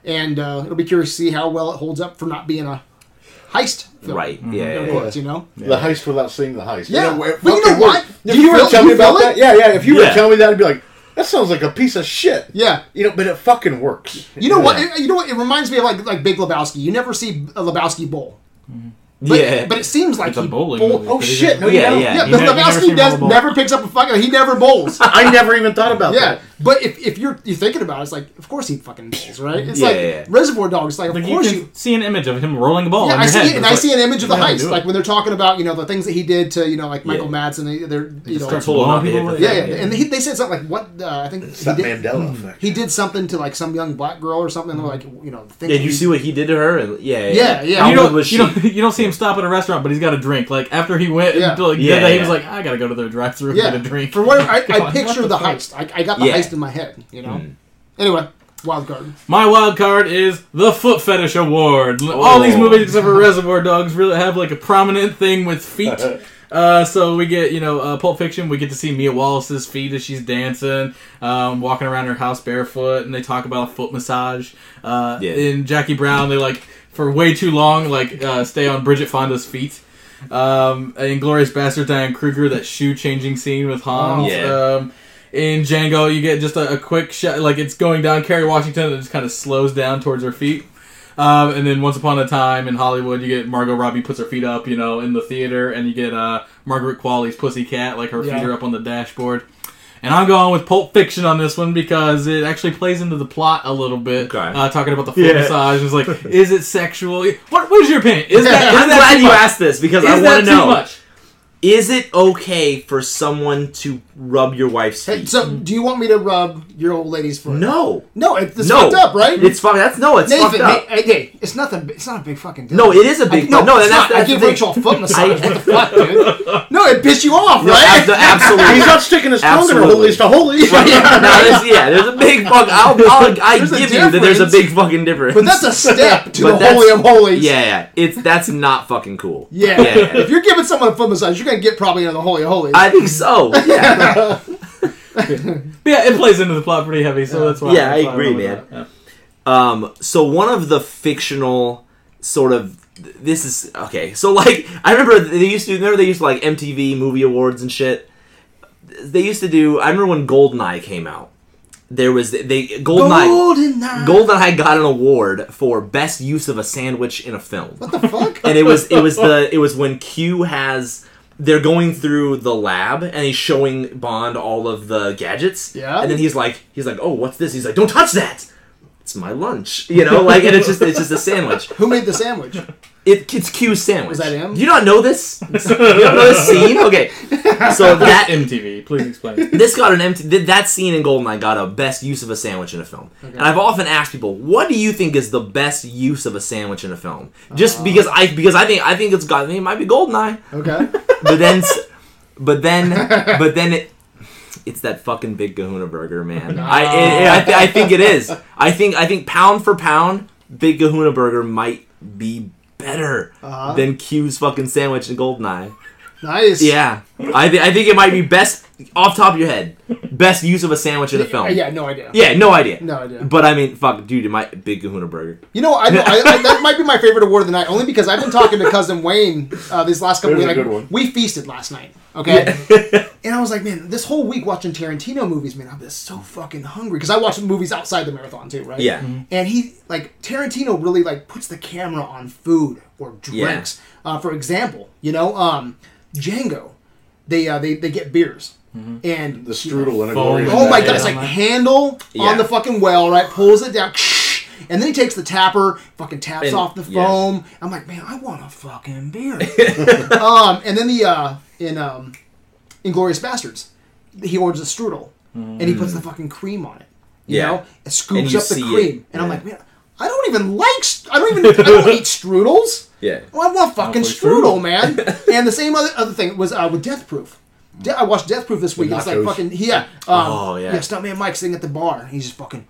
and uh, it'll be curious to see how well it holds up for not being a heist film. Right. In Yeah. air yeah, you know. The heist without seeing the heist. Yeah. You know, But you know what? If you you were to tell me about it? that, yeah, yeah. If you were to tell me that, I'd be like, That sounds like a piece of shit. Yeah. You know, but it fucking works. You know what? It, you know what? It reminds me of like like Big Lebowski. You never see a Lebowski bowl. But, yeah. but it seems like It's he bowling bowl- Oh but shit! No, you Yeah, yeah. Yeah, You but ne- you never Lebowski does roll a ball. never picks up a fucking. He never bowls. I never even thought about Yeah, that. but if, if you're you're thinking about it, it's like of course he fucking bowls, right? It's Yeah, like yeah, yeah. Reservoir Dogs. Like of Like you course can you. see an image of him rolling a ball. Yeah, in I see head. it, and It's I like, see an image of the heist, like when they're talking about you know the things that he did to you know like Michael Yeah. Madsen. They, they're you know starts blowing people hit away. the yeah, yeah, and they said something like what uh, I think he did, Mandela he did something to like some young black girl or something like you know. Yeah, did you see what he did to her? And yeah, Yeah, yeah. How you old was she? don't, you don't see him stop at a restaurant, but he's got a drink. Like after he went, Yeah. into, like, Yeah, did that, he was like, I gotta go to their drive-through Yeah, and get a drink. For what I, I picture the, the heist. I, I got the Yeah. heist in my head. You know. Mm. Anyway, wild card. My wild card is the Foot Fetish Award. All these Oh. movies except for Reservoir Dogs really have like a prominent thing with feet. Uh, so we get, you know, uh, Pulp Fiction. We get to see Mia Wallace's feet as she's dancing, um, walking around her house barefoot, and they talk about a foot massage. Uh, Yeah. In Jackie Brown, they like for way too long, like uh, stay on Bridget Fonda's feet. Um, in Glorious Bastard, Diane Kruger, that shoe changing scene with Hans. Yeah. Um, in Django, you get just a, a quick shot, like it's going down Kerry Washington, and it just kind of slows down towards her feet. Um, and then Once Upon a Time in Hollywood, you get Margot Robbie puts her feet up, you know, in the theater, and you get uh, Margaret Qualley's Pussycat, like her Yeah. feet are up on the dashboard. And I'm going with Pulp Fiction on this one because it actually plays into the plot a little bit. Okay. Uh, talking about the foot Yeah. massage, it's like, is it sexual? What, what is your opinion? Is that, is I'm that glad you much? asked this because Is I want to know: much? Is it okay for someone to rub your wife's Hey, feet? so, do you want me to rub your old lady's foot? no, No, it, it's no, fucked up, right? It's fucked. That's no, it's fucked Nathan, up. hey, hey, hey, it's nothing. It's not a big fucking deal. No, it is a big I, no, no, it's that's- not. that's I give thing. Rachel a foot massage. What the fuck, dude? No, it pissed you off, No, right? abso- absolutely. He's not sticking his tongue in her Absolutely. holies to holies. no, there's, yeah, there's a big fuck. I'll, I'll, I There's a give you that there's a difference. big fucking difference. But that's a step to But the that's- holy of holies. yeah, yeah, it's that's not fucking cool. Yeah. yeah, yeah. If you're giving someone a foot massage, you're gonna get probably into the holy of holies. I think so. Yeah, yeah, it plays into the plot pretty heavy, so that's why. Yeah, I that's why agree, went with man. Yeah. Um, so one of the fictional sort of this is okay. So like I remember they used to remember they used to like MTV Movie Awards and shit. They used to do. I remember when Goldeneye came out. There was they Goldeneye. Golden Eye. Goldeneye got an award for best use of a sandwich in a film. What the fuck? and it was it was the it was when Q has they're going through the lab and he's showing Bond all of the gadgets. Yeah. And then he's like he's like, Oh, what's this? He's like, Don't touch that. It's my lunch. You know, like and it's just it's just a sandwich. Who made the sandwich? It, it's Q's sandwich. Was that him? Do you not know this? you don't know this scene? Okay. So that MTV, please explain. this got an MTV. That scene in Goldeneye got a best use of a sandwich in a film. And I've often asked people, what do you think is the best use of a sandwich in a film? Just Uh. because I because I think I think it's got. I think it might be Goldeneye, Okay. but then but then but then it. It's that fucking big Kahuna burger, man. I it, I, th- I think it is. I think I think pound for pound, Big Kahuna burger might be better Uh-huh. than Q's fucking sandwich in Goldeneye. Nice. Yeah, I, th- I think it might be best off top of your head, best use of a sandwich in a film. Yeah, no idea. Yeah, no idea. No idea. But I mean, fuck, dude, my big Kahuna burger. You know, I, I, I, that might be my favorite award of the night, only because I've been talking to cousin Wayne uh, these last couple There's weeks. Like. We feasted last night, okay? and I was like, man, this whole week watching Tarantino movies, man, I've been so fucking hungry because I watch movies outside the marathon too, right? Yeah. And he like Tarantino really like puts the camera on food or drinks. Uh, for example, you know, um, Django, they uh, they they get beers. And The strudel and a Foam. Oh my god, it's like handle Yeah. on the fucking well, right? Pulls it down, and then he takes the tapper, fucking taps And- off the yeah. foam. I'm like, man, I want a fucking beer. um, and then the uh, in um, Inglourious Basterds, he orders a strudel, and he puts the fucking cream on it. You Yeah. know, and And scoops you up the cream, it. and I'm like, man, I don't even like, st- I don't even, I don't eat strudels. Yeah. Well, I want fucking for strudel, strudel. man. and the same other other thing was uh, with Death Proof. De- I watched Death Proof this week. It's like nachos. fucking yeah. Um, Oh, yeah. Yeah, Stuntman Mike sitting at the bar. He's just fucking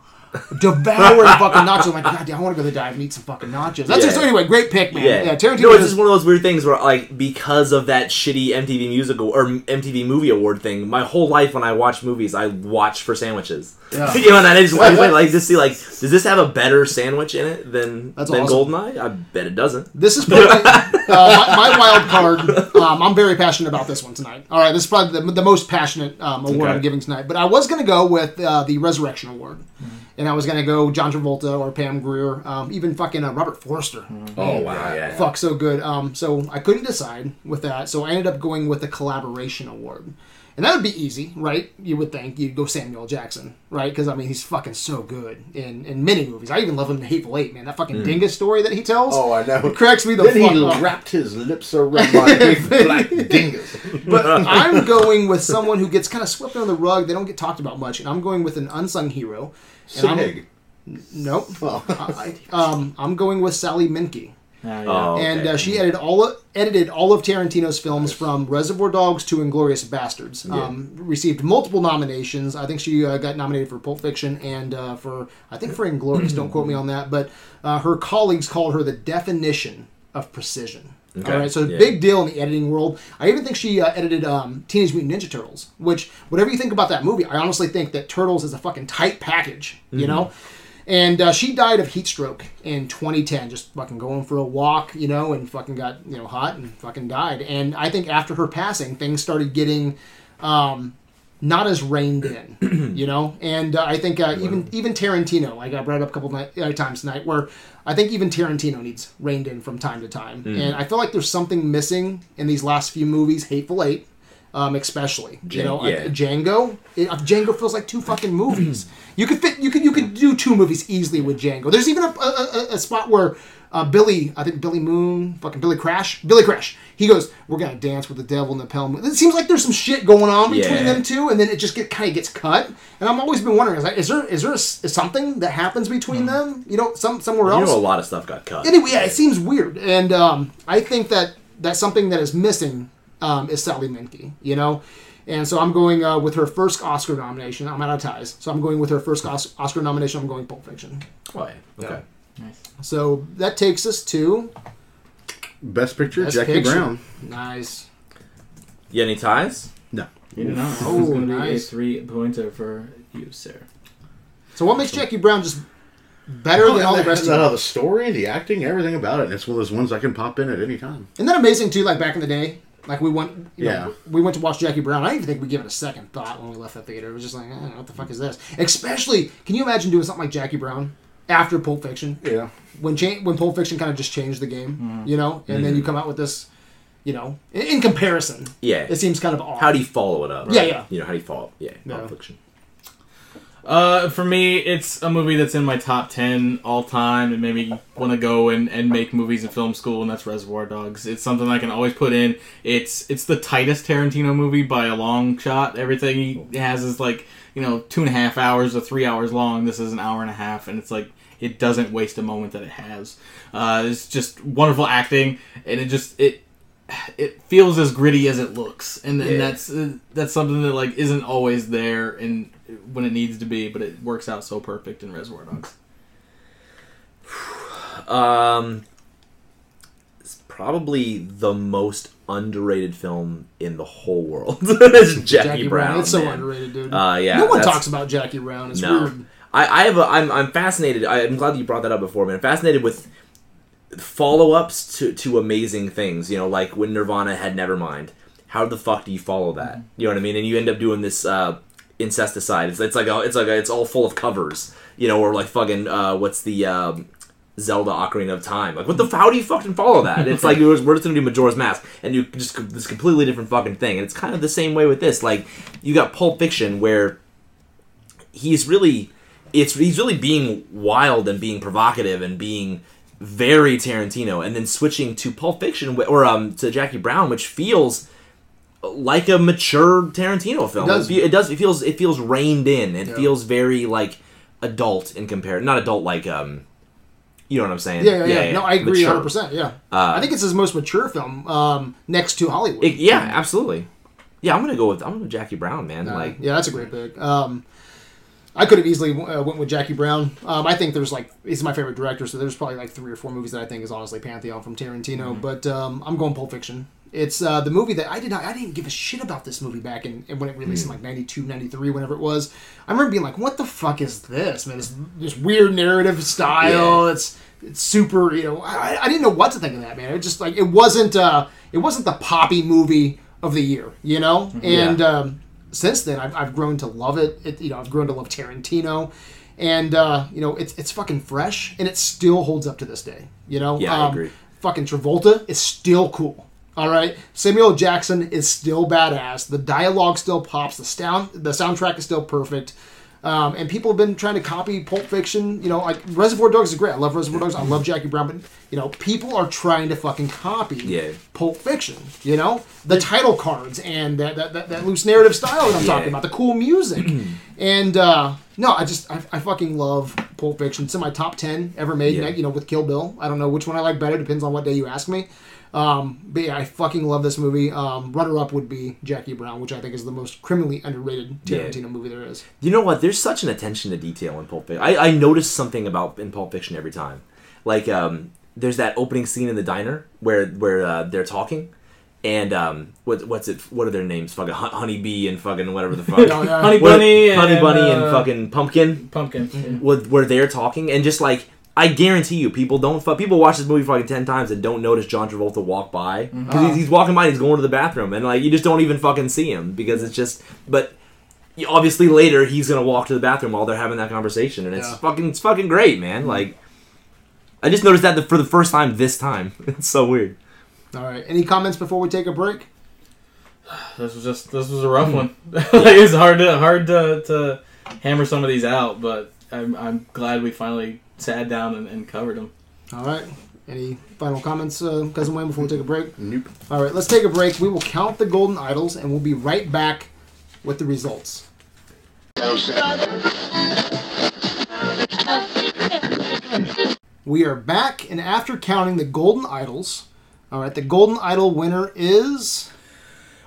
devouring fucking nachos. I'm like, God damn, I want to go to the dive and eat some fucking nachos. That's Yeah. it. So anyway, great pick, man. Yeah. Yeah, Tarantino. No, it's just one of those weird things where, like, because of that shitty MTV musical or MTV Movie Award thing, my whole life when I watch movies, I watch for sandwiches. Yeah. you know, and I just I went, like to see like, does this have a better sandwich in it than That's than awesome. Goldeneye? I bet it doesn't. This is probably my, my wild card. Um, I'm very passionate about this one tonight. All right, this is probably the, the most passionate um, award Okay. I'm giving tonight. But I was going to go with uh, the Resurrection Award, and I was going to go John Travolta or Pam Grier, um, even fucking uh, Robert Forster. Oh wow, yeah. Fuck, so good. Um, so I couldn't decide with that, so I ended up going with the Collaboration Award. And that would be easy, right? You would think you'd go Samuel Jackson, right? Because I mean, he's fucking so good in, in many movies. I even love him in Hateful Eight, man. That fucking dingus story that he tells. Oh, I know. It cracks me the Then fuck he up. wrapped his lips around my big black dingus. But I'm going with someone who gets kind of swept under the rug. They don't get talked about much, and I'm going with an unsung hero. And I'm- Sig. Nope. Oh. I, um, I'm going with Sally Menke. Ah, yeah. Oh, and uh, she edited all of, edited all of Tarantino's films from Reservoir Dogs to Inglourious Basterds. Um, received multiple nominations. I think she uh, got nominated for Pulp Fiction and uh, for I think for Inglourious. don't quote me on that, but uh, her colleagues called her the definition of precision. Okay. All right, so Yeah. big deal in the editing world. I even think she uh, edited um, Teenage Mutant Ninja Turtles, which whatever you think about that movie, I honestly think that Turtles is a fucking tight package. You know. And uh, she died of heat stroke in 2010, just fucking going for a walk, you know, and fucking got, you know, hot and fucking died. And I think after her passing, things started getting um, not as reined in, you know. And uh, I think uh, even even Tarantino, like I brought up a couple night, uh, times tonight, where I think even Tarantino needs reined in from time to time. And I feel like there's something missing in these last few movies, Hateful Eight, um, especially. you know, yeah. Django. It, uh, Django feels like two fucking movies. you could fit. You could you could do two movies easily with Django. There's even a, a, a, a spot where uh, Billy, I think Billy Moon, fucking Billy Crash, Billy Crash. He goes, "We're gonna dance with the devil in the pale moon." It seems like there's some shit going on between Yeah. them two, and then it just get kind of gets cut. And I'm always been wondering, is, like, is there is there a s is something that happens between them? You know, some somewhere Hmm. You else. know, a lot of stuff got cut. Anyway, yeah, it seems weird, and um, I think that that's something that is missing um, is Sally Menke, you know, and so I'm going uh, with her first Oscar nomination. I'm out of ties, so I'm going with her first Os- Oscar nomination. I'm going Pulp Fiction. Oh, yeah. Okay. nice. So that takes us to Best picture, Best Jackie Picture. Brown. Nice. You got any ties? No. You know, this Oh, is going to be nice. a three pointer for you, sir. So what makes Jackie Brown just better than all the rest of the, them? the story, the acting, everything about it. And it's one of those ones I can pop in at any time. Isn't that amazing too? Like back in the day, like we went, you Yeah. know, we went to watch Jackie Brown. I didn't even think we give it a second thought when we left the theater. It was just like, eh, what the fuck is this? Especially, can you imagine doing something like Jackie Brown after Pulp Fiction? Yeah. when cha- when Pulp Fiction kind of just changed the game, Mm-hmm. you know, and then you come out with this, you know, in, in comparison, Yeah. it seems kind of odd. How do you follow it up? Yeah, yeah. You know, how do you follow? Yeah, Yeah. Pulp Fiction. Uh, for me, it's a movie that's in my top ten all time. It made me want to go and, and make movies in film school, and that's Reservoir Dogs. It's something I can always put in. It's it's the tightest Tarantino movie by a long shot. Everything he has is like you know two and a half hours or three hours long. This is an hour and a half, and it's like it doesn't waste a moment that it has. Uh, it's just wonderful acting, and it just it it feels as gritty as it looks, and, and Yeah. that's uh, that's something that like isn't always there and when it needs to be, but it works out so perfect in Reservoir Dogs. Um, probably the most underrated film in the whole world. it's Jackie, Brown. It's so man. underrated, dude. Uh, yeah, no one talks about Jackie Brown. It's No, weird. I, I have a, I'm, I'm fascinated. I, I'm glad that you brought that up before, man. I'm fascinated with follow-ups to, to amazing things. You know, like when Nirvana had Nevermind. How the fuck do you follow that? You know what I mean? And you end up doing this uh, incesticide. It's, it's like a, it's like a, it's all full of covers. You know, or like fucking uh, what's the um, Zelda Ocarina of Time? Like, what the? f- How do you fucking follow that? It's like we're just gonna do Majora's Mask, and you just this completely different fucking thing. And it's kind of the same way with this. Like, you got Pulp Fiction, where he's really it's he's really being wild and being provocative and being very Tarantino, and then switching to Pulp Fiction or um to Jackie Brown, which feels like a mature Tarantino film. It does. It, it does. It feels it feels reined in. It Yeah. feels very like adult in compare. Not adult like um. You know what I'm saying? Yeah, yeah, yeah. No, I agree mature. 100%. Yeah. Uh, I think it's his most mature film um, next to Hollywood. It- yeah, absolutely. Yeah, I'm gonna go with I'm gonna go with Jackie Brown, man. Uh, like, yeah, that's a great pick. Um, I could have easily uh, went with Jackie Brown. Um, I think there's like he's my favorite director, so there's probably like three or four movies that I think is honestly pantheon from Tarantino. Mm-hmm. But um, I'm going Pulp Fiction, It's uh, the movie that I did not. I didn't give a shit about this movie back in, in when it released in like 92, 93, whenever it was. I remember being like, "What the fuck is this, man? This this weird narrative style. Yeah. It's it's super. You know, I, I didn't know what to think of that, man. It just like it wasn't. Uh, it wasn't the poppy movie of the year, you know. And um, since then, I've, I've grown to love it. it. You know, I've grown to love Tarantino, and uh, you know, it's it's fucking fresh, and it still holds up to this day. You know, Yeah, I Um, agree. Fucking Travolta is still cool. All right, Samuel Jackson is still badass. The dialogue still pops. The sound, the soundtrack is still perfect. Um, and people have been trying to copy Pulp Fiction. You know, like Reservoir Dogs is great. I love Reservoir Dogs. I love Jackie Brown. But you know, people are trying to fucking copy Yeah. Pulp Fiction. You know, the title cards and that that, that, that loose narrative style that I'm talking about, the cool music, and uh, no, I just I, I fucking love Pulp Fiction. It's in my top ten ever made. Yeah. You know, with Kill Bill. I don't know which one I like better. Depends on what day you ask me. Um, but yeah, I fucking love this movie. Um, runner up would be Jackie Brown, which I think is the most criminally underrated Yeah. Tarantino movie there is. You know what? There's such an attention to detail in Pulp Fiction. I, I notice something about in Pulp Fiction every time. Like, um, there's that opening scene in the diner where where uh, they're talking, and um, what what's it? What are their names? Fucking Hun- Honey Bee and fucking whatever the fuck. Oh, yeah. Honey What- Bunny, Honey and, Bunny, and uh, fucking Pumpkin. Pumpkin. where, where they're talking and just like I guarantee you, people don't fu- people watch this movie fucking ten times and don't notice John Travolta walk by mm-hmm. because he's, oh. he's walking by and he's going to the bathroom and like you just don't even fucking see him because it's just but obviously later he's gonna walk to the bathroom while they're having that conversation and it's Yeah. fucking it's fucking great man mm-hmm. like I just noticed that the, for the first time this time it's so weird All right. Any comments before we take a break? This was just this was a rough hmm. one. it's hard to hard to, to hammer some of these out, but I'm I'm glad we finally sat down and, and covered them. All right. Any final comments, uh, cousin Wayne, before we take a break? Nope. All right. Let's take a break. We will count the golden idols, and we'll be right back with the results. We are back, and after counting the golden idols, all right, the golden idol winner is.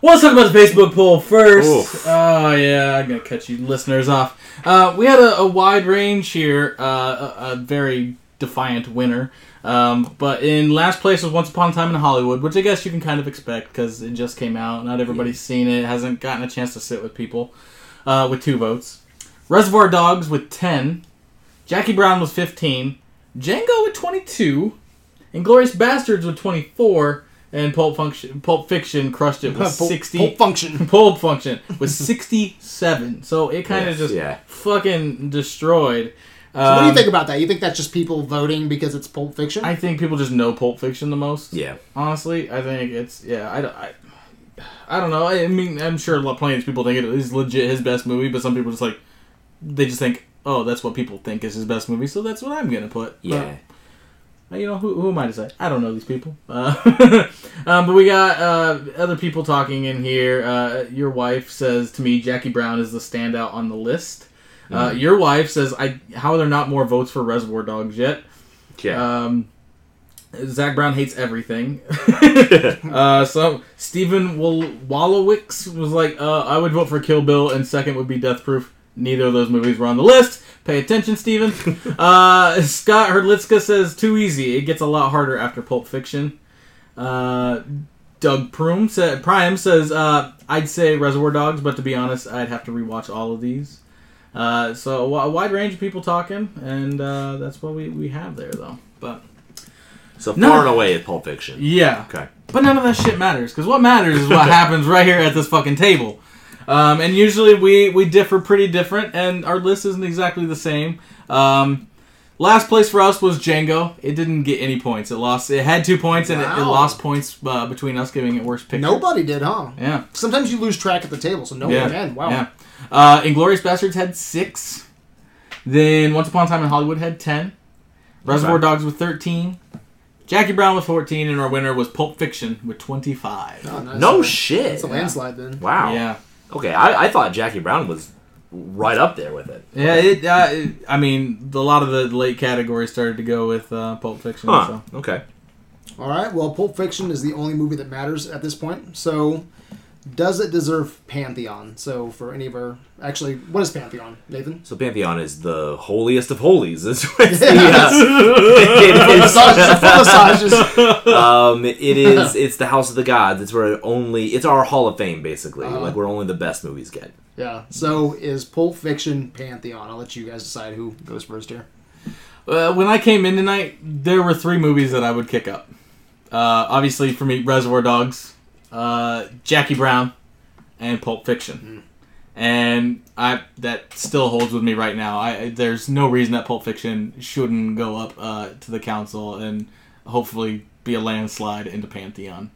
Well, let's talk about the Facebook poll first. Oof. Oh yeah, I'm gonna cut you listeners off. Uh, we had a, a wide range here, uh, a, a very defiant winner. Um, but in last place was Once Upon a Time in Hollywood, which I guess you can kind of expect because it just came out. Not everybody's seen it. Hasn't gotten a chance to sit with people. Uh, with two votes. Reservoir Dogs with ten. Jackie Brown was fifteen. Django with twenty-two. Inglourious Basterds with twenty-four. And Pulp Function, Pulp Fiction crushed it with Pulp- sixty. Pulp Function. Pulp Function was 67. So it kind of Yes, just yeah. fucking destroyed. So what do you Um, think about that? You think that's just people voting because it's Pulp Fiction? I think people just know Pulp Fiction the most. yeah Honestly, I think it's yeah. I, don't- I, I don't know. I, I mean, I'm sure lo- plenty of people think it is legit his best movie, but some people just like they just think, oh, that's what people think is his best movie, so that's what I'm gonna put. yeah But, you know, who, who am I to say? I don't know these people. Uh, um, but we got uh, other people talking in here. Uh, your wife says to me, Jackie Brown is the standout on the list. Uh, your wife says, "I how are there not more votes for Reservoir Dogs yet?" yeah Um, Zach Brown hates everything. uh, so Stephen Wall- Wallowicks was like, uh, "I would vote for Kill Bill, and second would be Death Proof." Neither of those movies were on the list. Pay attention, Stephen. uh, Scott Herdlitzka says, "Too easy. It gets a lot harder after Pulp Fiction." Uh, Doug Prum said, Prime says, uh, "I'd say Reservoir Dogs, but to be honest, I'd have to rewatch all of these." Uh, so a wide range of people talking, and uh, that's what we, we have there, though. But so far No. and away at Pulp Fiction yeah, okay but none of that shit matters because what matters is what happens right here at this fucking table. Um, and usually we we differ pretty different, and our list isn't exactly the same. Um, last place for us was Django. It didn't get any points. It lost. It had two points, and it, it lost points uh, between us giving it worst picture. Nobody did, huh? Yeah. Sometimes you lose track at the table, so no Yeah. one can. Wow. Yeah. Uh, Inglourious Basterds had six. Then Once Upon a Time in Hollywood had ten. Reservoir Dogs with thirteen. Jackie Brown with fourteen, and our winner was Pulp Fiction with twenty-five. Oh, nice. no shit It's a landslide then. wow Yeah. Okay I, I thought Jackie Brown was right up there with it Yeah, it, uh, it. I mean, a lot of the late categories started to go with uh, Pulp Fiction. huh So. okay All right. Well, Pulp Fiction is the only movie that matters at this point. So does it deserve Pantheon? So for any of our, actually, what is Pantheon, Nathan? So Pantheon is the holiest of holies. It's, it's the, Yes. it is, massages. um, it is. It's the house of the gods. It's where only. It's our hall of fame, basically. Uh-huh. Like where only the best movies get. Yeah. So is Pulp Fiction Pantheon? I'll let you guys decide who goes first here. Uh, when I came in tonight, there were three movies that I would kick up. Uh, obviously, for me, Reservoir Dogs, uh, Jackie Brown, and Pulp Fiction. And I that still holds with me right now. I there's no reason that Pulp Fiction shouldn't go up uh, to the council and hopefully be a landslide into Pantheon.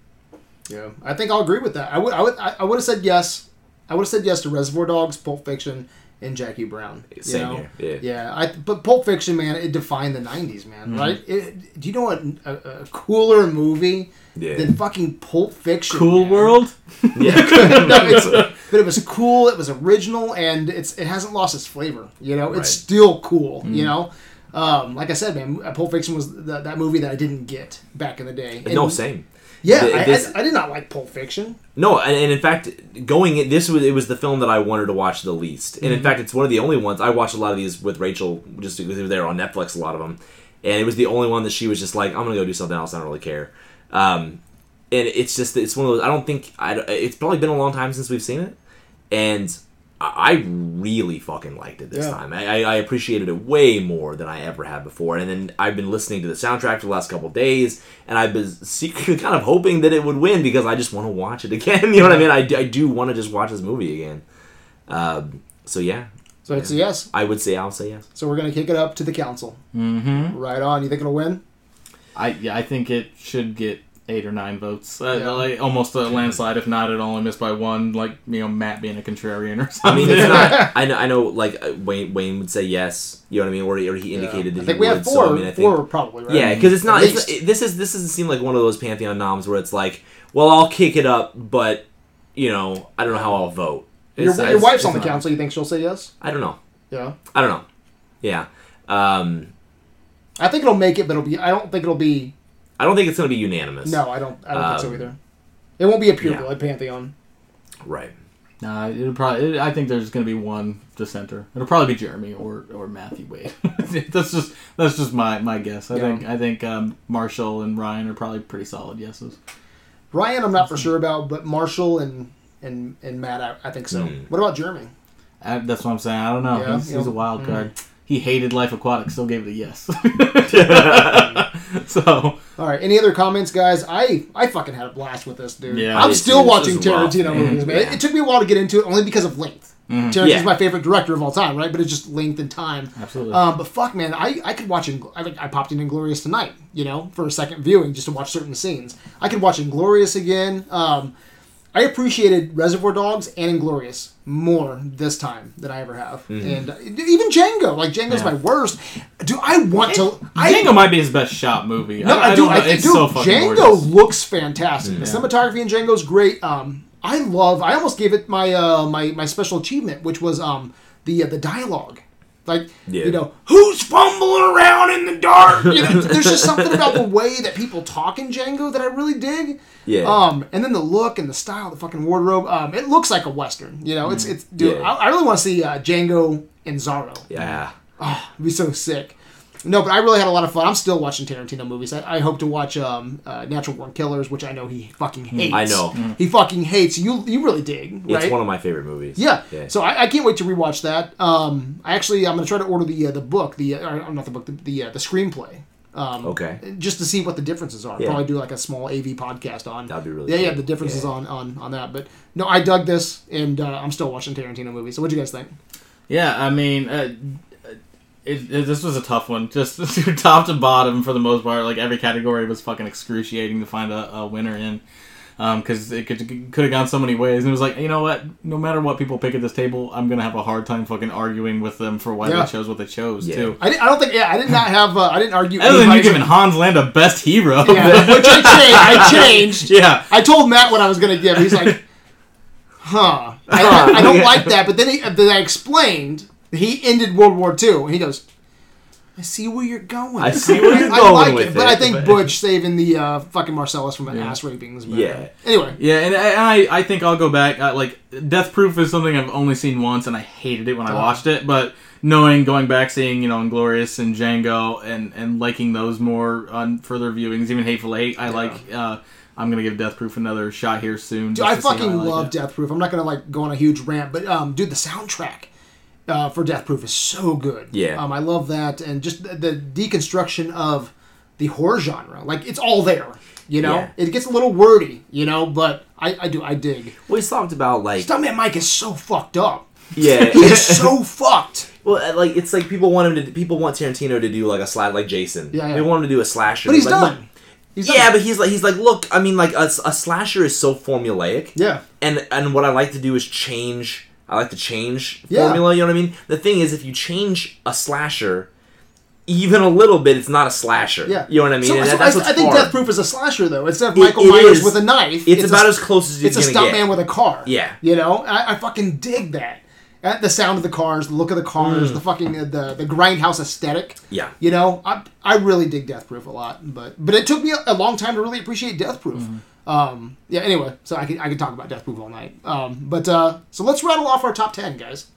Yeah, I think I'll agree with that. I would, I would, I I would have said yes. I would have said yes to Reservoir Dogs, Pulp Fiction, and Jackie Brown. you Same know? here. Yeah. Yeah, I, but Pulp Fiction, man, it defined the '90s, man. Mm-hmm. Right? It, do you know what a, a cooler movie Yeah. than fucking Pulp Fiction? Cool man? World. Yeah. no, it's, but it was cool. It was original, and it's it hasn't lost its flavor. You know, it's still cool. Mm. You know, um, like I said, man, Pulp Fiction was that, that movie that I didn't get back in the day. no, And- same. Yeah, Th- I, this- I, I did not like Pulp Fiction. No, and, and in fact, going in, this was it was the film that I wanted to watch the least, and Mm-hmm. in fact, it's one of the only ones I watched a lot of these with Rachel just because they were there on Netflix, a lot of them, and it was the only one that she was just like, I'm gonna go do something else. I don't really care. Um, and it's just it's one of those. I don't think I. It's probably been a long time since we've seen it, and I I really fucking liked it this Yeah. time. I, I I appreciated it way more than I ever had before. And then I've been listening to the soundtrack for the last couple of days, and I've been secretly kind of hoping that it would win because I just want to watch it again. You know what I mean? I, do- I do want to just watch this movie again. Um, so yeah, So it's a yes. I would say I'll say yes. So we're gonna kick it up to the council. Mm-hmm. Right on. You think it'll win? I yeah, I think it should get eight or nine votes. Uh, Yeah. like almost a landslide. If not, it only missed by one. Like you know, Matt being a contrarian or something. I mean, it's not. I know. I know. Like uh, Wayne, Wayne would say yes. You know what I mean? Or, or he indicated I that think he we would. have so. I mean, I think, four probably. Right? Yeah, because it's not. It's, it, this is this doesn't seem like one of those pantheon noms where it's like, well, I'll kick it up, but you know, I don't know how I'll vote. your, It's- your it's- wife's on the not- council. You think she'll say yes? I don't know. Yeah. I don't know. Yeah. Um, I think it'll make it, but it'll be. I don't think it'll be. I don't think it's going to be unanimous. No, I don't. I don't think so Um, either. It won't be a pure yeah. blood pantheon. Right. Nah, it'll probably. It, I think there's going to be one dissenter. It'll probably be Jeremy or or Matthew Wade. that's just that's just my my guess. I Yeah. think I think um, Marshall and Ryan are probably pretty solid yeses. Ryan, I'm not for sure about, but Marshall and and and Matt, I, I think so. Hmm. What about Jeremy? I, that's what I'm saying. I don't know. Yeah, he's, he's a wild Mm. card. He hated Life Aquatic, still gave it a yes. so All right. Any other comments, guys? I I fucking had a blast with this, dude. Yeah, I'm still watching was rough, Tarantino movies, man. It, Yeah. it took me a while to get into it, only because of length. Tarantino's Yeah. my favorite director of all time, right? But it's just length and time. absolutely. Um, but fuck, man, I, I could watch. Ingl- I, I popped in Inglourious tonight, you know, for a second viewing just to watch certain scenes. I could watch Inglourious again. Um, I appreciated Reservoir Dogs and Inglourious more this time than I ever have, and uh, even Django. Like Django's Yeah. my worst. Do I want to? I Django might be his best shot movie. no, I, I I, do. I it's dude, so fucking Django gorgeous. looks fantastic. The cinematography in Django is great. Um, I love. I almost gave it my uh, my my special achievement, which was um the uh, the dialogue. Like Yeah. you know, who's fumbling around in the dark? You know, there's just something about the way that people talk in Django that I really dig. Yeah. Um, and then the look and the style, the fucking wardrobe. Um, it looks like a western. You know, it's it's dude. Yeah. I, I really want to see uh, Django and Zorro. yeah. It'd be so sick. No, but I really had a lot of fun. I'm still watching Tarantino movies. I, I hope to watch um, uh, Natural Born Killers, which I know he fucking hates. I know. He fucking hates. You you really dig, right? It's one of my favorite movies. yeah. Yeah. So I, I can't wait to rewatch that. Um, I actually I'm gonna try to order the uh, the book, the uh, not the book, the the, uh, the screenplay. Um, Okay. Just to see what the differences are. Yeah. Probably do like a small AV podcast on. That'd be really Yeah, yeah, the differences Yeah. on, on on that. But no, I dug this, and uh, I'm still watching Tarantino movies. So what do you guys think? Yeah, I mean, uh, it, it, this was a tough one. Just top to bottom for the most part. Like every category was fucking excruciating to find a, a winner in. Because it could could have gone so many ways, and it was like, you know what? No matter what people pick at this table, I'm gonna have a hard time fucking arguing with them for why Yeah. they chose what they chose Yeah. too. I, didn't, I don't think. Yeah, I did not have. Uh, I didn't argue. Other than you anybody's- giving Hans Landa best hero, Yeah, which I changed. I changed. yeah, I told Matt what I was going to give. He's like, "Huh." I, I don't like that. But then, he, then I explained he ended World War II, and he goes, I see where you're going. I see where you're I going like with it, but I think but- Butch saving the uh, fucking Marcellus from an Yeah. ass raping is Yeah. Anyway, Yeah, and I, and I, I think I'll go back. Uh, like, Death Proof is something I've only seen once, and I hated it when I Oh. watched it. But knowing, going back, seeing, you know, Inglourious and Django, and, and liking those more on further viewings, even Hateful Eight, I like. Uh, I'm gonna give Death Proof another shot here soon. Dude, I fucking like love it. Death Proof. I'm not gonna like go on a huge rant, but um, dude, the soundtrack uh, for Death Proof is so good. Yeah. um, I love that, and just the, the deconstruction of the horror genre. Like it's all there. You know, Yeah. it gets a little wordy. You know, but I, I do I dig. Well, he's talked about like Stuntman Mike is so fucked up. yeah, he's so fucked. well, uh, like it's like people want him to people want Tarantino to do like a slide like Jason. Yeah, yeah. They want him to do a slasher. But he's like, look- done. He's done. yeah, but he's like he's like look. I mean, like a, a slasher is so formulaic. yeah. and and what I like to do is change. I like to change Yeah. formula. You know what I mean? The thing is, if you change a slasher, even a little bit, it's not a slasher. Yeah, you know what I mean? So, and so that- that's I, what's I think hard. Death Proof is a slasher though. Instead of Michael it Myers is. with a knife, It's, about a, as close as it's you're a gonna stuntman with a car. Yeah. you know, I, I fucking dig that. Uh, the sound of the cars, the look of the cars, Mm. the fucking uh, the the grindhouse aesthetic. Yeah. You know, I I really dig Death Proof a lot, but but it took me a, a long time to really appreciate Death Proof. Mm-hmm. Um, yeah. Anyway, so I could I could talk about Death Proof all night. Um, but uh, so let's rattle off our top ten, guys.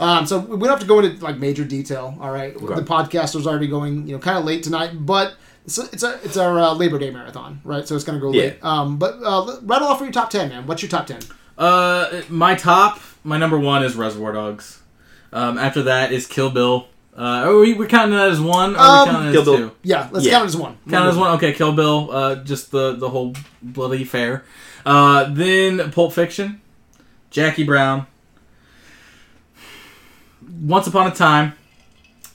Um, so we don't have to go into like major detail. All right, the podcast was already going, you know, kind of late tonight, but it's a, it's a it's our uh, Labor Day marathon, right? So it's gonna go Yeah. late. Um, but uh, rattle off your top ten, man. What's your top ten? Uh, my top, my number one is Reservoir Dogs. Um, after that is Kill Bill. Uh, are we we counting that as one, or Um, we counting it Kill as Bill. two? Yeah, let's Yeah. count it as one. Count it as one. Okay, Kill Bill. Uh, just the the whole bloody fair. Uh, then Pulp Fiction, Jackie Brown. Once Upon a Time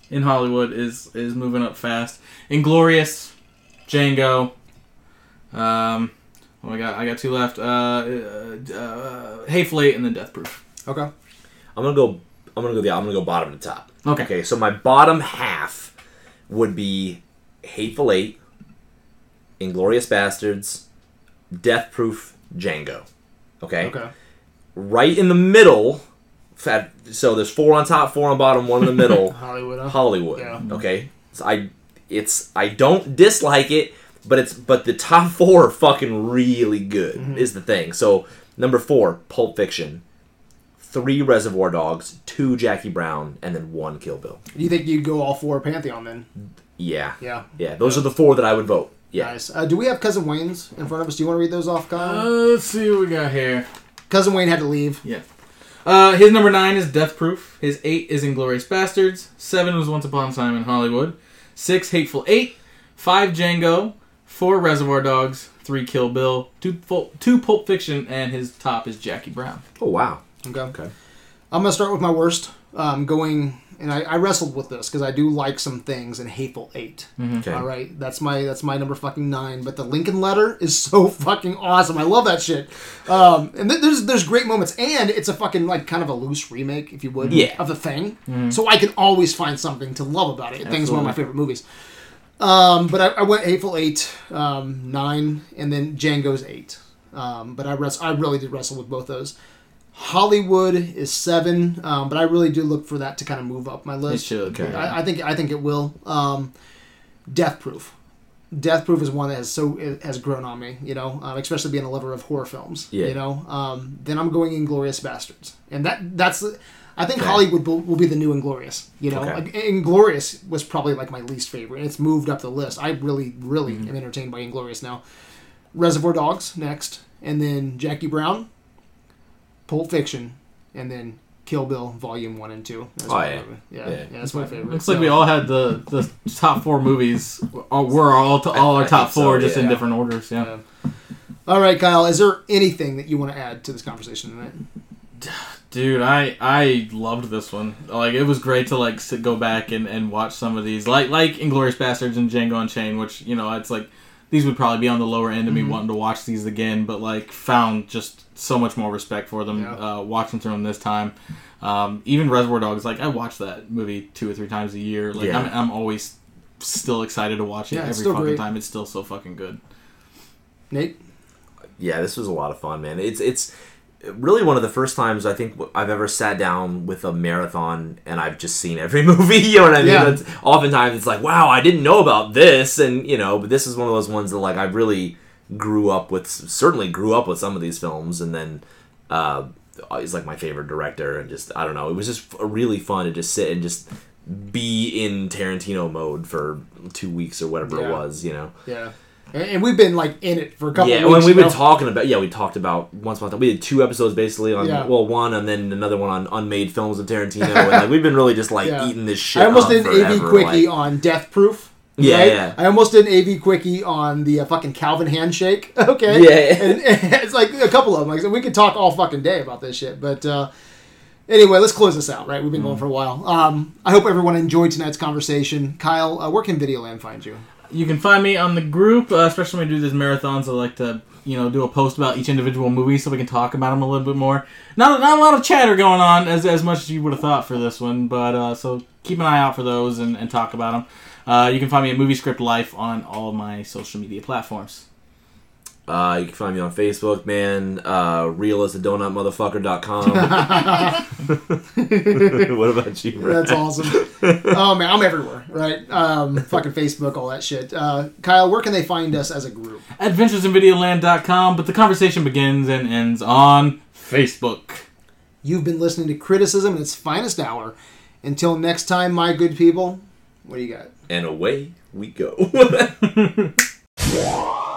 in Hollywood is is moving up fast. Inglourious, Django. Um, oh, my God, I got two left. Uh, uh, uh, Hateful Eight and then Death Proof. Okay. I'm gonna go. I'm gonna go. The I'm gonna go bottom to top. Okay. Okay. So my bottom half would be Hateful Eight, Inglourious Basterds, Death Proof, Django. Okay. Okay. Right in the middle. fat- So there's four on top, four on bottom, one in the middle. Hollywood. Huh? Hollywood. Yeah. Okay. So I it's I don't dislike it, but it's but the top four are fucking really good Mm-hmm. is the thing. So number four, Pulp Fiction. Three Reservoir Dogs, two Jackie Brown, and then one Kill Bill. You think you'd go all four Pantheon then? Yeah. Yeah. Yeah. Those are the four that I would vote. Yeah. Nice. Uh, do we have Cousin Wayne's in front of us? Do you want to read those off, Kyle? Uh, let's see what we got here. Cousin Wayne had to leave. Yeah. Uh, his number nine is Death Proof. His eight is Inglourious Basterds. Seven was Once Upon a Time in Hollywood. Six, Hateful Eight. Five, Django. Four, Reservoir Dogs. Three, Kill Bill. Two, Pul- two Pulp Fiction, and his top is Jackie Brown. Oh wow. Okay. Okay. I'm gonna start with my worst. Um, going and I, I wrestled with this because I do like some things in Hateful 8 Okay. All right, that's my that's my number fucking nine. But the Lincoln Letter is so fucking awesome. I love that shit. Um, and th- there's there's great moments, and it's a fucking like kind of a loose remake, if you would, Yeah. of the thing. So I can always find something to love about it. Thing's one of my Absolutely. favorite movies. Um, but I, I went Hateful Eight, um, nine, and then Django's eight. Um, but I res- I really did wrestle with both those. Hollywood is seven, um, but I really do look for that to kind of move up my list. It should, Okay. I, I think I think it will. Um, Death Proof. Death Proof is one that has so has grown on me, you know, um, especially being a lover of horror films. Yeah. You know, um, then I'm going Inglourious Basterds, and that that's I think Okay. Hollywood will, will be the new Inglourious. You know, Okay. Inglourious was probably like my least favorite. It's moved up the list. I really really Mm-hmm. am entertained by Inglourious now. Reservoir Dogs next, and then Jackie Brown, Pulp Fiction, and then Kill Bill Volume One and Two. That's Oh, my yeah. yeah, Yeah. yeah, that's my favorite. Looks like we all had the, the top four movies. All, were all all I our top think so, four, just in different orders. Yeah. Yeah. All right, Kyle. Is there anything that you want to add to this conversation tonight? Dude, I I loved this one. Like it was great to like sit, go back and, and watch some of these, like like Inglourious Basterds and Django Unchained, which you know it's like these would probably be on the lower end of me mm-hmm. wanting to watch these again, but like found just so much more respect for them Yeah. uh, watching through them this time. Um, even Reservoir Dogs, like I watch that movie two or three times a year. Like Yeah. I'm, I'm always still excited to watch it Yeah, every fucking great. time. It's still so fucking good. Nate. yeah, this was a lot of fun, man. It's it's really one of the first times I think I've ever sat down with a marathon and I've just seen every movie. You know what I mean? Yeah. It's, oftentimes it's like, wow, I didn't know about this, and you know, but this is one of those ones that like I really grew up with. Certainly grew up with some of these films, and then uh, he's like my favorite director, and just I don't know, it was just really fun to just sit and just be in Tarantino mode for two weeks or whatever Yeah. it was. You know. Yeah. And, and we've been like in it for a couple Yeah, of weeks. when we've been know? talking about yeah, we talked about once upon a time. We did two episodes basically on Yeah. well, one and then another one on unmade films of Tarantino, and like we've been really just like Yeah. eating this shit. I almost did an AV quickie like- on Death Proof. Yeah, right? yeah. I almost did an AV quickie on the uh, fucking Calvin handshake. Okay. Yeah, yeah. And, and it's like a couple of them. Like we could talk all fucking day about this shit, but. uh Anyway, let's close this out, right? We've been going Mm. for a while. Um, I hope everyone enjoyed tonight's conversation. Kyle, uh, where can Videoland find you? You can find me on the group, uh, especially when we do these marathons. I like to, you know, do a post about each individual movie so we can talk about them a little bit more. Not not a lot of chatter going on as as much as you would have thought for this one, but uh, so keep an eye out for those and, and talk about them. Uh, you can find me at Movie Script Life on all my social media platforms. Uh, you can find me on Facebook, man. Uh, real as a donut motherfucker.com. what about you, bro? That's awesome. oh man, I'm everywhere, right? Um, fucking Facebook, all that shit. Uh, Kyle, where can they find us as a group? AdventuresinVideoland.com, but the conversation begins and ends on Facebook. You've been listening to Criticism in its finest hour. Until next time, my good people, what do you got? And away we go.